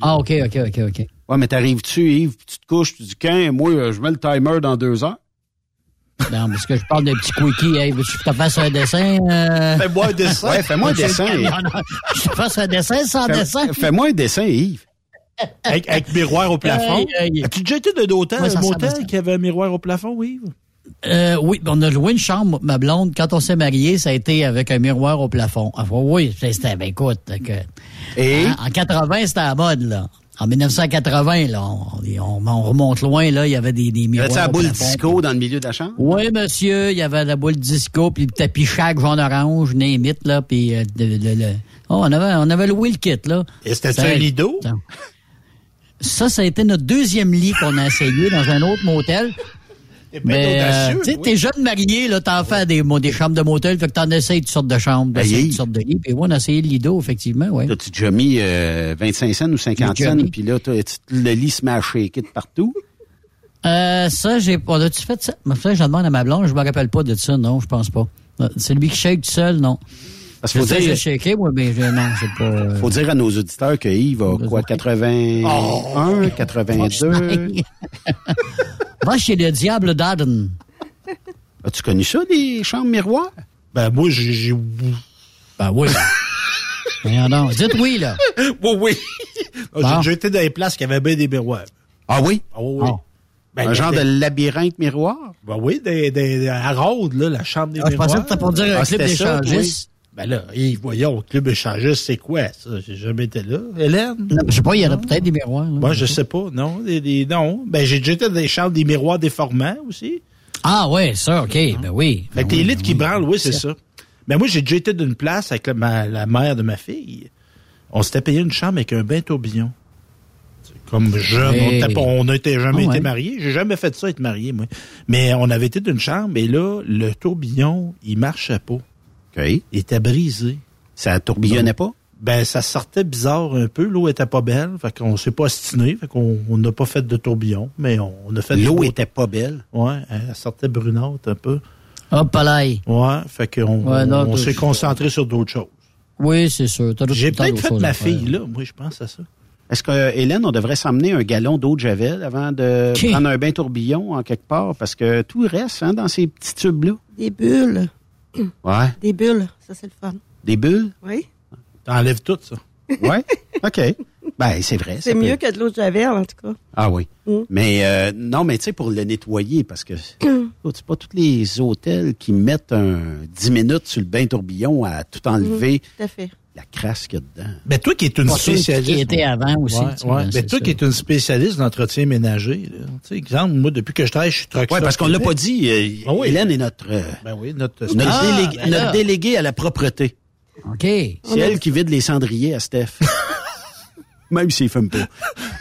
Ah, OK, OK, OK, OK. Ouais, mais t'arrives-tu, Yves, puis tu te couches, tu dis, quand, moi, euh, je mets le timer dans deux heures? Non, parce que je parle d'un petit quickie. Hey, veux-tu que je te fasse un dessin? euh? Fais-moi un dessin. Ouais, fais-moi un dessin. Non, non, je te fasse un dessin sans dessin. Fais- Fais-moi un dessin, Yves. Avec, avec miroir au plafond. As-tu déjà été d'un hôtel, Ouais, ça un motel qui avait un miroir au plafond, oui? Euh, oui, on a loué une chambre, ma blonde. Quand on s'est mariés, ça a été avec un miroir au plafond. Ah, oui, c'était, ben écoute, que, Et? en, en 80, c'était à la mode, là. En 1980, là, on, on- on remonte loin, là, il y avait des, des miroirs Avais-tu la au boule plafond. disco dans le milieu de la chambre? Oui, monsieur, il y avait la boule disco, puis le tapis chac jaune-orange, name it, là, puis euh, le, le- le- Oh, on avait, on avait loué le kit, là. Et c'était Ça- un lido? Ça, ça a été notre deuxième lit qu'on a essayé dans un autre motel. Mais, euh, tu sais, t'es jeune marié, là, t'en fais des, chambres de motel, fait que t'en essayes toutes sortes de chambres, Ben, d'essayer Yves. toutes sortes de lits. Puis ouais, on a essayé le lido, effectivement, ouais. T'as-tu déjà mis euh, 25 cents ou 50 J'ai déjà cents, puis là, tu- le lit se met à shaker de partout? Euh, ça, j'ai, on a-tu fait ça? Ça, je demande à ma blonde, je me rappelle pas de ça, non, je pense pas. Euh, C'est lui qui shake tout seul, non. Parce faut dire, shaké, mais je- non, c'est pas... euh, faut dire à nos auditeurs que Yves a quoi, 81, 82? Va chez le diable d'Aden. As-tu connu ça, les chambres miroirs? Ben, moi, j'ai... j'ai- Ben oui. Voyons donc. Dites oui, là. Oui, oui. J'ai Bon. déjà été dans les places qui avaient bien des miroirs. Ah oui? Ah oui. Ah. Ben, un genre de labyrinthe miroir? Ben oui, des, des, des- à Rhodes, là, la chambre des Ah, je miroirs. pensais que c'était pour dire un Ah, ça, d'échangistes. Ben là, hey, voyons, club échangiste, c'est quoi, ça? J'ai jamais été là. Hélène? Non, Je sais pas, il y en a peut-être des miroirs. là. Moi, je sais pas, non. Des, des- non. Ben, j'ai déjà été dans des chambres des miroirs déformants aussi. Ah ouais, ça, OK. Ben oui. Fait que Ben les oui, ben qui oui. branlent, oui, c'est ça. Ben moi, j'ai déjà été d'une place avec la, ma- la mère de ma fille. On s'était payé une chambre avec un bain tourbillon. Comme jeune, on Hey. était pas- on n'a été- jamais Ah ouais. été mariés. J'ai jamais fait ça, être marié, moi. Mais on avait été d'une chambre et là, le tourbillon, il marchait pas. OK. Il était brisé. Ça tourbillonnait pas? Ben, ça sortait bizarre un peu. L'eau était pas belle. Fait qu'on s'est pas ostiné. Fait qu'on on n'a pas fait de tourbillon. Mais on, on a fait L'eau était pas belle. Ouais, elle sortait brunante un peu. Hop là. Ouais, fait qu'on Ouais, on s'est concentré sur d'autres choses. Oui, c'est sûr. J'ai peut-être fait ma fille, là. Moi, je pense à ça. Est-ce que, euh, Hélène, on devrait s'emmener un gallon d'eau de Javel avant de prendre un bain tourbillon en quelque part? Parce que tout reste hein, dans ces petits tubes-là. Des bulles. Ouais. Des bulles, ça c'est le fun. Des bulles? Oui. T'enlèves tout, ça. Ouais. OK. Ben, c'est vrai. C'est peut- mieux que de l'eau de Javel, en tout cas. Ah oui. Mm. Mais euh, non, mais tu sais, pour le nettoyer, parce que écoute, c'est pas tous les hôtels qui mettent un 10 minutes sur le bain tourbillon à tout enlever Mm, Tout à fait. La crasse qu'il y a dedans. Ben, toi qui es une Pas spécialiste. qui était avant aussi. Ouais, ouais. Ben, toi ça. qui es une spécialiste d'entretien ménager, là. Tu sais, exemple, moi, depuis que je travaille, je suis truck Oui, stop parce qu'on l'a Québec. pas dit. euh, Ah oui. Hélène est notre, euh, Ben oui, notre, notre, Ah, délégué, ben notre délégué à la propreté. OK. C'est elle qui vide les cendriers à Steph. Même s'il fume pas.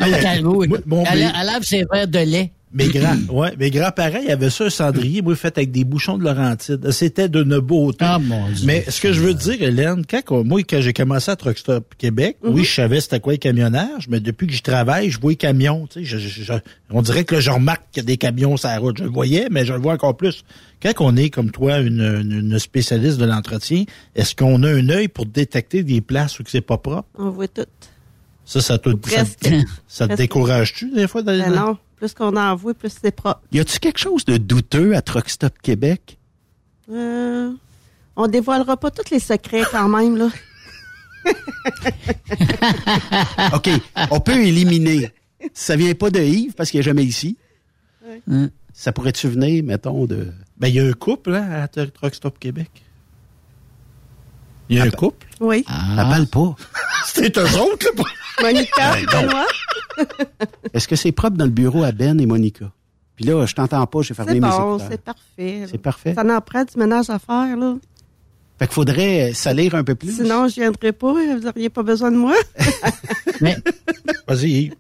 Elle, Elle- mais- elle lave ses verres de lait. Mes grands, ouais, mes grands-parents, ils avaient ça, un cendrier, moi, fait avec des bouchons de Laurentide. C'était d'une beauté. Ah, mon Dieu. Mais ce que je veux dire, Hélène, quand, moi, quand j'ai commencé à Truck Stop Québec, Mhm. oui, je savais c'était quoi le camionnage, mais depuis que je travaille, je vois les camions, tu sais, je- je- je- on dirait que là, je remarque qu'il y a des camions sur la route. Je le voyais, mais je le vois encore plus. Quand on est, comme toi, une, une- une spécialiste de l'entretien, est-ce qu'on a un œil pour détecter des places où c'est pas propre? On voit tout. Ça, ça te, ça, ça te décourage-tu, des fois, d'aller Ben dans- non, plus qu'on en voit, plus c'est propre. Y a-tu quelque chose de douteux à Truck Stop Québec? Euh, on dévoilera pas tous les secrets quand même, là. OK, on peut éliminer. Ça vient pas de Yves parce qu'il est jamais ici. Hein? Ça pourrait-tu venir, mettons, de... Ben, il y a un couple, hein, à Tru- Truck Stop Québec. Il y a un couple? Oui. Ah. Appelle pas. C'est eux autres, là. Monica, Ben. Benoît? Est-ce que c'est propre dans le bureau à Ben et Monica? Puis là, je t'entends pas, j'ai fermé C'est mes bon, écouteurs. c'est parfait. C'est parfait. Ça en prend du ménage à faire, là. Fait qu'il faudrait salir un peu plus. Sinon, je viendrai pas. Vous n'auriez pas besoin de moi. Mais, Vas-y.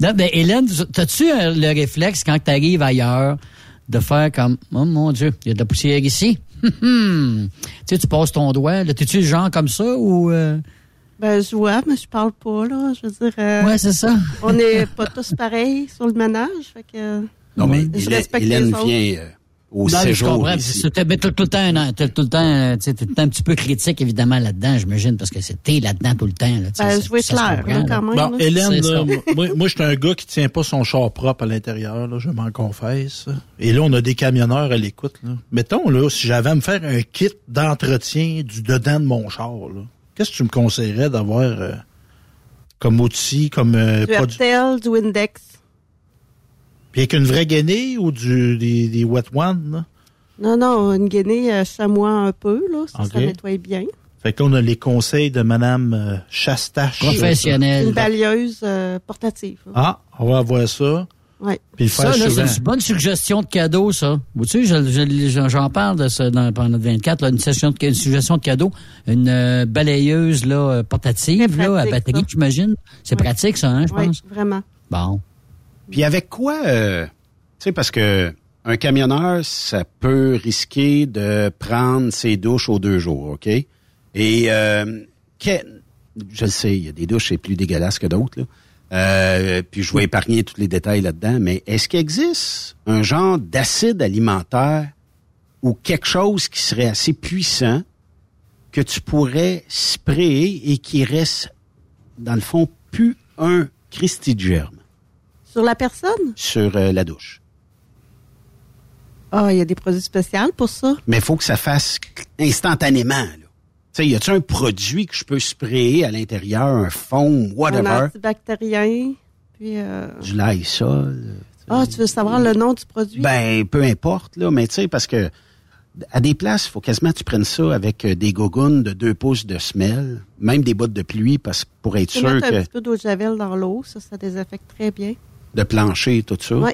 non, ben, Hélène, t'as-tu euh, le réflexe quand tu arrives ailleurs de faire comme Oh mon Dieu, il y a de la poussière ici? Hum, tu sais, tu passes ton doigt. là. T'es-tu le genre comme ça ou. euh, Ben, je vois, mais je parle pas, là. Je veux dire. euh, Ouais, c'est ça. On n'est pas tous pareils sur le ménage. Fait que. Non, mais Je Hélène, respecte Hélène les vient euh, au Non, séjour t'as tout le temps, tout le temps, euh, tout le temps un petit peu critique, évidemment, là-dedans, j'imagine, parce que c'est t'es là-dedans tout le temps. Là, Ben, je se clair, comprend, là, quand même. Bon, là. Hélène, là, moi, moi je suis un gars qui tient pas son char propre à l'intérieur, là, je m'en confesse. Et là, on a des camionneurs à l'écoute. là. Mettons, là, si j'avais à me faire un kit d'entretien du dedans de mon char, là, qu'est-ce que tu me conseillerais d'avoir euh, comme outil, comme euh, Du produit? Hertel, du Windex. Puis avec une vraie gainée ou du, des, des wet ones, là? Non, non, une guinée euh, chamois un peu, là. Ça, nettoie bien. Fait que là, on a les conseils de Madame euh, Chastache. Une balieuse euh, portative. Ah, on va avoir ça. Ouais. Puis Ça, là, c'est une bonne suggestion de cadeau, ça. Je- je- j'en parle de ça dans, pendant notre 24, là, une, session de, une suggestion de cadeau. Une euh, balayeuse là, euh, portative, là, à pratique, batterie, ça. j'imagine. C'est pratique, ça, hein, je Oui, pense. vraiment. Bon. Puis avec quoi, euh, tu sais, parce que un camionneur, ça peut risquer de prendre ses douches aux deux jours, OK? Et euh, que- je le sais, il y a des douches c'est plus dégueulasses que d'autres, là. Euh, puis je vais épargner tous les détails là-dedans, mais est-ce qu'il existe un genre d'acide alimentaire ou quelque chose qui serait assez puissant que tu pourrais sprayer et qui reste, dans le fond, plus un Christy de germe Sur la personne? sur euh, la douche? Ah, il y a des produits spéciaux pour ça. Mais il faut que ça fasse instantanément. Là. Tu sais, y a-tu un produit que je peux sprayer à l'intérieur, un fond, Un whatever, antibactérien. Puis, euh, du Lysol? Ah, tu veux savoir le nom du produit? Ben, peu importe, là, mais tu sais, parce que à des places, il faut quasiment que tu prennes ça avec euh, des gougounes de deux pouces de semelle, même des bottes de pluie, parce que pour être tu sûr un que petit peu d'eau de javel dans l'eau. Ça, ça désaffecte très bien. de plancher, tout ça, Oui,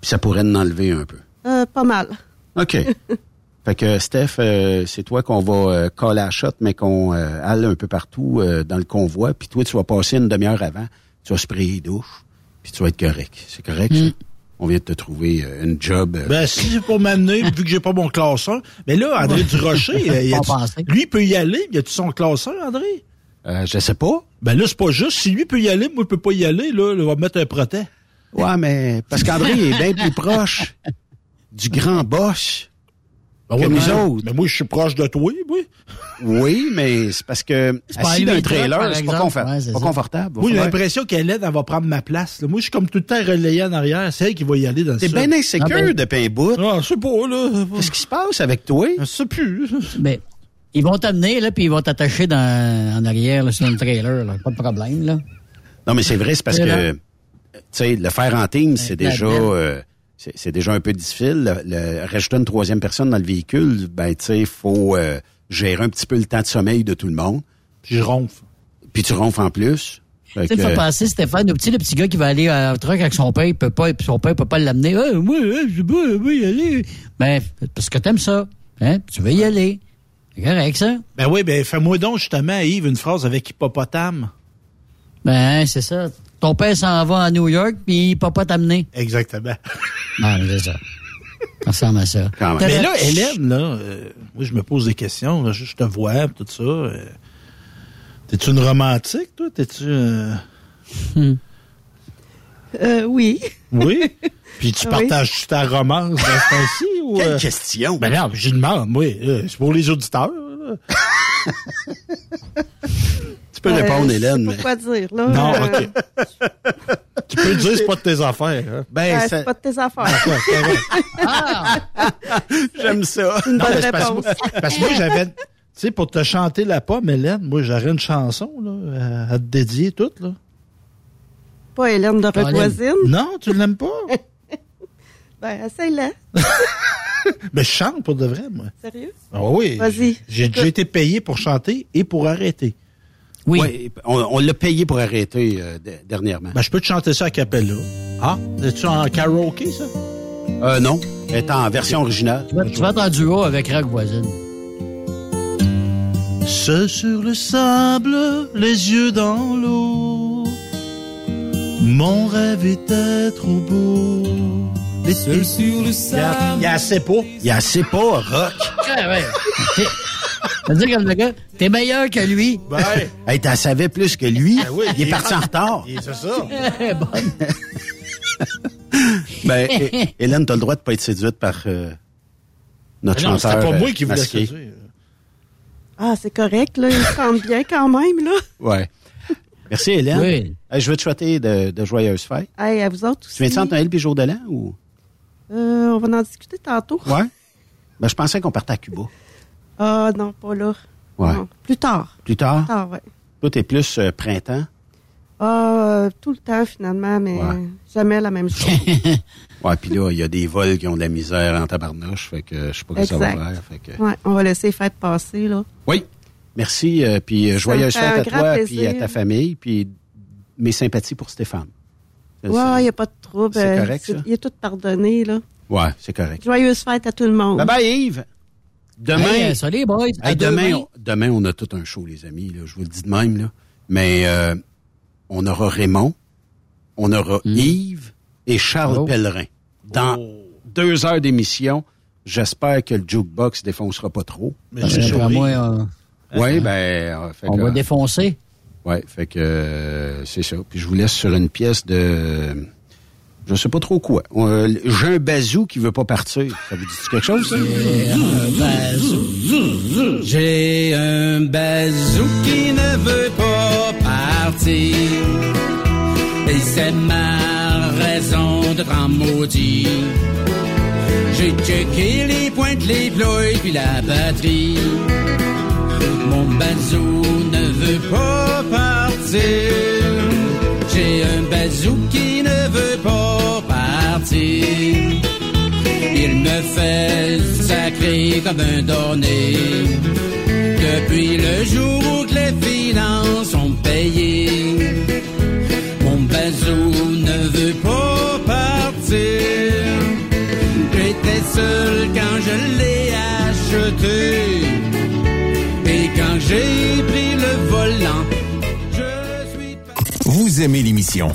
puis ça pourrait en enlever un peu. euh, pas mal. OK. fait que, Steph, euh, c'est toi qu'on va euh, coller à la shot, mais qu'on euh, aille un peu partout euh, dans le convoi. Puis toi, tu vas passer une demi-heure avant. Tu vas sprayer les douches, puis tu vas être correct. C'est correct, ça? On vient de te trouver euh, une job. euh, Ben, si c'est pour m'amener, vu que j'ai pas mon classeur. Mais là, André Durocher, y a- lui, il peut y aller. Y a-tu son classeur, André? euh, je sais pas. Ben là, c'est pas juste. Si lui peut y aller, moi, je peux pas y aller, là. On va mettre un protège. Ouais, mais parce qu'André est bien plus proche du grand boss Ben que nous mais- autres. Mais moi, je suis proche de toi, oui. Oui, mais c'est parce que pas assis dans un le trailer, c'est pas, confort- Ouais, c'est pas confortable. Moi, j'ai l'impression qu'Hélène, elle va prendre ma place. là. Moi, je suis comme tout le temps relayé en arrière. C'est elle qui va y aller dans T'es ça. bien insécure Ah ben- depuis un bout. Ah, je sais pas, là. Qu'est-ce qui se passe avec toi? Je sais plus. Mais ils vont t'amener, là, puis ils vont t'attacher dans, en arrière, là, sur le trailer, là. Pas de problème, là. Non, mais c'est vrai, c'est parce C'est que, tu sais, le faire en team, c'est la déjà, euh, c'est déjà un peu difficile. Le, le- rajouter une troisième personne dans le véhicule, ben, tu sais, il faut euh, gérer un petit peu le temps de sommeil de tout le monde. Puis je ronfle. Puis tu ronfles en plus. Fait Tu sais, faut passer, Stéphane, le petit, le petit gars qui va aller à un truc avec son père, il peut pas, puis son père peut pas l'amener. Ah, moi, hein, je sais pas, je veux y aller. Ben, parce que t'aimes ça. Hein? Tu veux y aller. C'est correct, ça. Ben oui, ben fais-moi donc justement, Yves, une phrase avec hippopotame. Ben, c'est ça. Ton père s'en va à New York, puis il peut pas t'amener. Exactement. Ah, c'est ça. Ça ressemble à ça. Mais là, Hélène, là, euh, moi, je me pose des questions. là, je, je te vois, tout ça. euh, T'es-tu une romantique, toi? T'es-tu... euh, Euh, oui. Oui? Puis tu Oui. partages ta romance dans ce temps-ci? ou, Quelle euh, question. Ben non, j'y demande, oui. euh, c'est pour les auditeurs. peux répondre, Euh, je Hélène, sais mais... pas quoi dire, là. Non, OK. tu peux le dire, c'est pas de tes affaires. Hein? Ben, euh, ça- c'est pas de tes affaires. Ouais, c'est vrai. J'aime ça. Une Non, bonne réponse. parce que moi, j'avais... Tu sais, pour te chanter la pomme, Hélène, moi, j'aurais une chanson là, euh, à te dédier toute. Là. Pas Hélène de Colin. Revoisine. Non, tu l'aimes pas? Ben, essaye-la. Mais je chante pour de vrai, moi. Sérieux? Ah oui. Vas-y. J'ai déjà été payé pour chanter et pour arrêter. Oui. Ouais, on on l'a payé pour arrêter euh, dernièrement. Ben, je peux te chanter ça à Capella. Ah? Es-tu en karaoké, ça? Euh, non. Elle est en version originale. Tu vas, tu vas être en duo avec Rock Voisine. Seul sur le sable, les yeux dans l'eau. Mon rêve était trop beau. Seul sur le sable. Il y a assez pas. Il y a assez pas, Rock. Ouais, ouais. T'es- Ça veut dire comme le gars, t'es meilleur que lui. Ben, Hey, t'en savais plus que lui. Ben oui, il est parti en retard. et c'est ça. Bonne. Ben, Hé- Hélène, t'as le droit de pas être séduite par euh, notre Ben non, chanteur. c'était pas moi euh, qui voulais masqué. séduire. Ah, c'est correct, là. Il chante bien quand même, là. Ouais. Merci, Hélène. Oui. Hey, je veux te souhaiter de, de joyeuses fêtes. Hey, à vous autres aussi. Tu viens de Centre Noël puis jour de l'an ou? Euh, on va en discuter tantôt. Ouais. Ben, je pensais qu'on partait à Cuba. Ah, non, pas là. Ouais. Non. Plus tard. Plus tard? Plus tard, ouais. Toi, t'es plus euh, printemps? Ah, euh, tout le temps, finalement, mais Ouais. jamais la même chose. Ouais, puis là, il y a des vols qui ont de la misère en tabarnouche, fait que je sais pas que ça va faire. Fait que... Ouais, on va laisser les fêtes passer, là. Oui. Merci, euh, puis euh, joyeuses fêtes à toi, puis à ta famille, puis mes sympathies pour Stéphane. Ouais, il n'y a pas de trouble. C'est Euh, correct, ça? Il est tout pardonné, là. Ouais, c'est correct. Joyeuse fête à tout le monde. Bye bye, Yves. Demain, Hey, euh, salut, boys. Hey, demain, demain. on, demain, on a tout un show, les amis. Là, je vous le dis de même. Là. Mais euh, on aura Raymond, on aura Yves et Charles Oh. Pellerin. Dans deux heures d'émission, j'espère que le jukebox défoncera pas trop. Mais euh, Oui, ben... euh, fait on que, va défoncer. Ouais, fait que euh, c'est ça. Puis je vous laisse sur une pièce de... Je sais pas trop quoi. Euh, J'ai un bazou qui veut pas partir. Ça vous dit quelque chose, ça? J'ai un bazou qui ne veut pas partir. Et c'est ma raison d'être en maudit. J'ai checké les pointes, les ploys, puis la batterie. Mon bazou ne veut pas partir. J'ai un bazou qui Il me fait sacrer comme un donné. Depuis le jour où les finances sont payées, mon bazou ne veut pas partir. J'étais seul quand je l'ai acheté. Et quand j'ai pris le volant, je suis Vous aimez l'émission?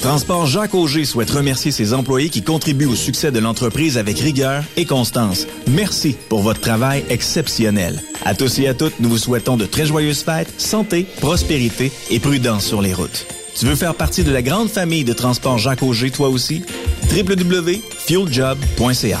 Transport Jacques Auger souhaite remercier ses employés qui contribuent au succès de l'entreprise avec rigueur et constance. Merci pour votre travail exceptionnel. À tous et à toutes, nous vous souhaitons de très joyeuses fêtes, santé, prospérité et prudence sur les routes. Tu veux faire partie de la grande famille de Transport Jacques Auger, toi aussi? www.fueljob.ca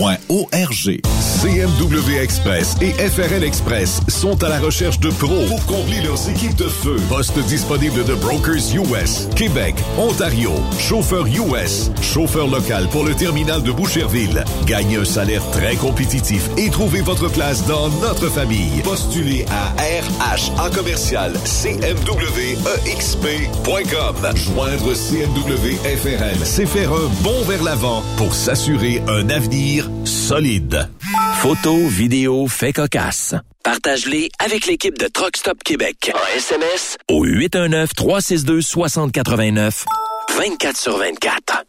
arpq.org. CMW Express et FRL Express sont à la recherche de pros pour combler leurs équipes de feu. Poste disponible de Brokers US, Québec, Ontario, chauffeur US, chauffeur local pour le terminal de Boucherville. Gagnez un salaire très compétitif et trouvez votre place dans notre famille. Postulez à RH en commercial cmwexp.com. Joindre CMW FRL, c'est faire un bond vers l'avant pour s'assurer un avenir solide. Photos, vidéos, faits cocasse. Partage-les avec l'équipe de Truck Stop Québec. En SMS au 819-362-6089, 24 sur 24.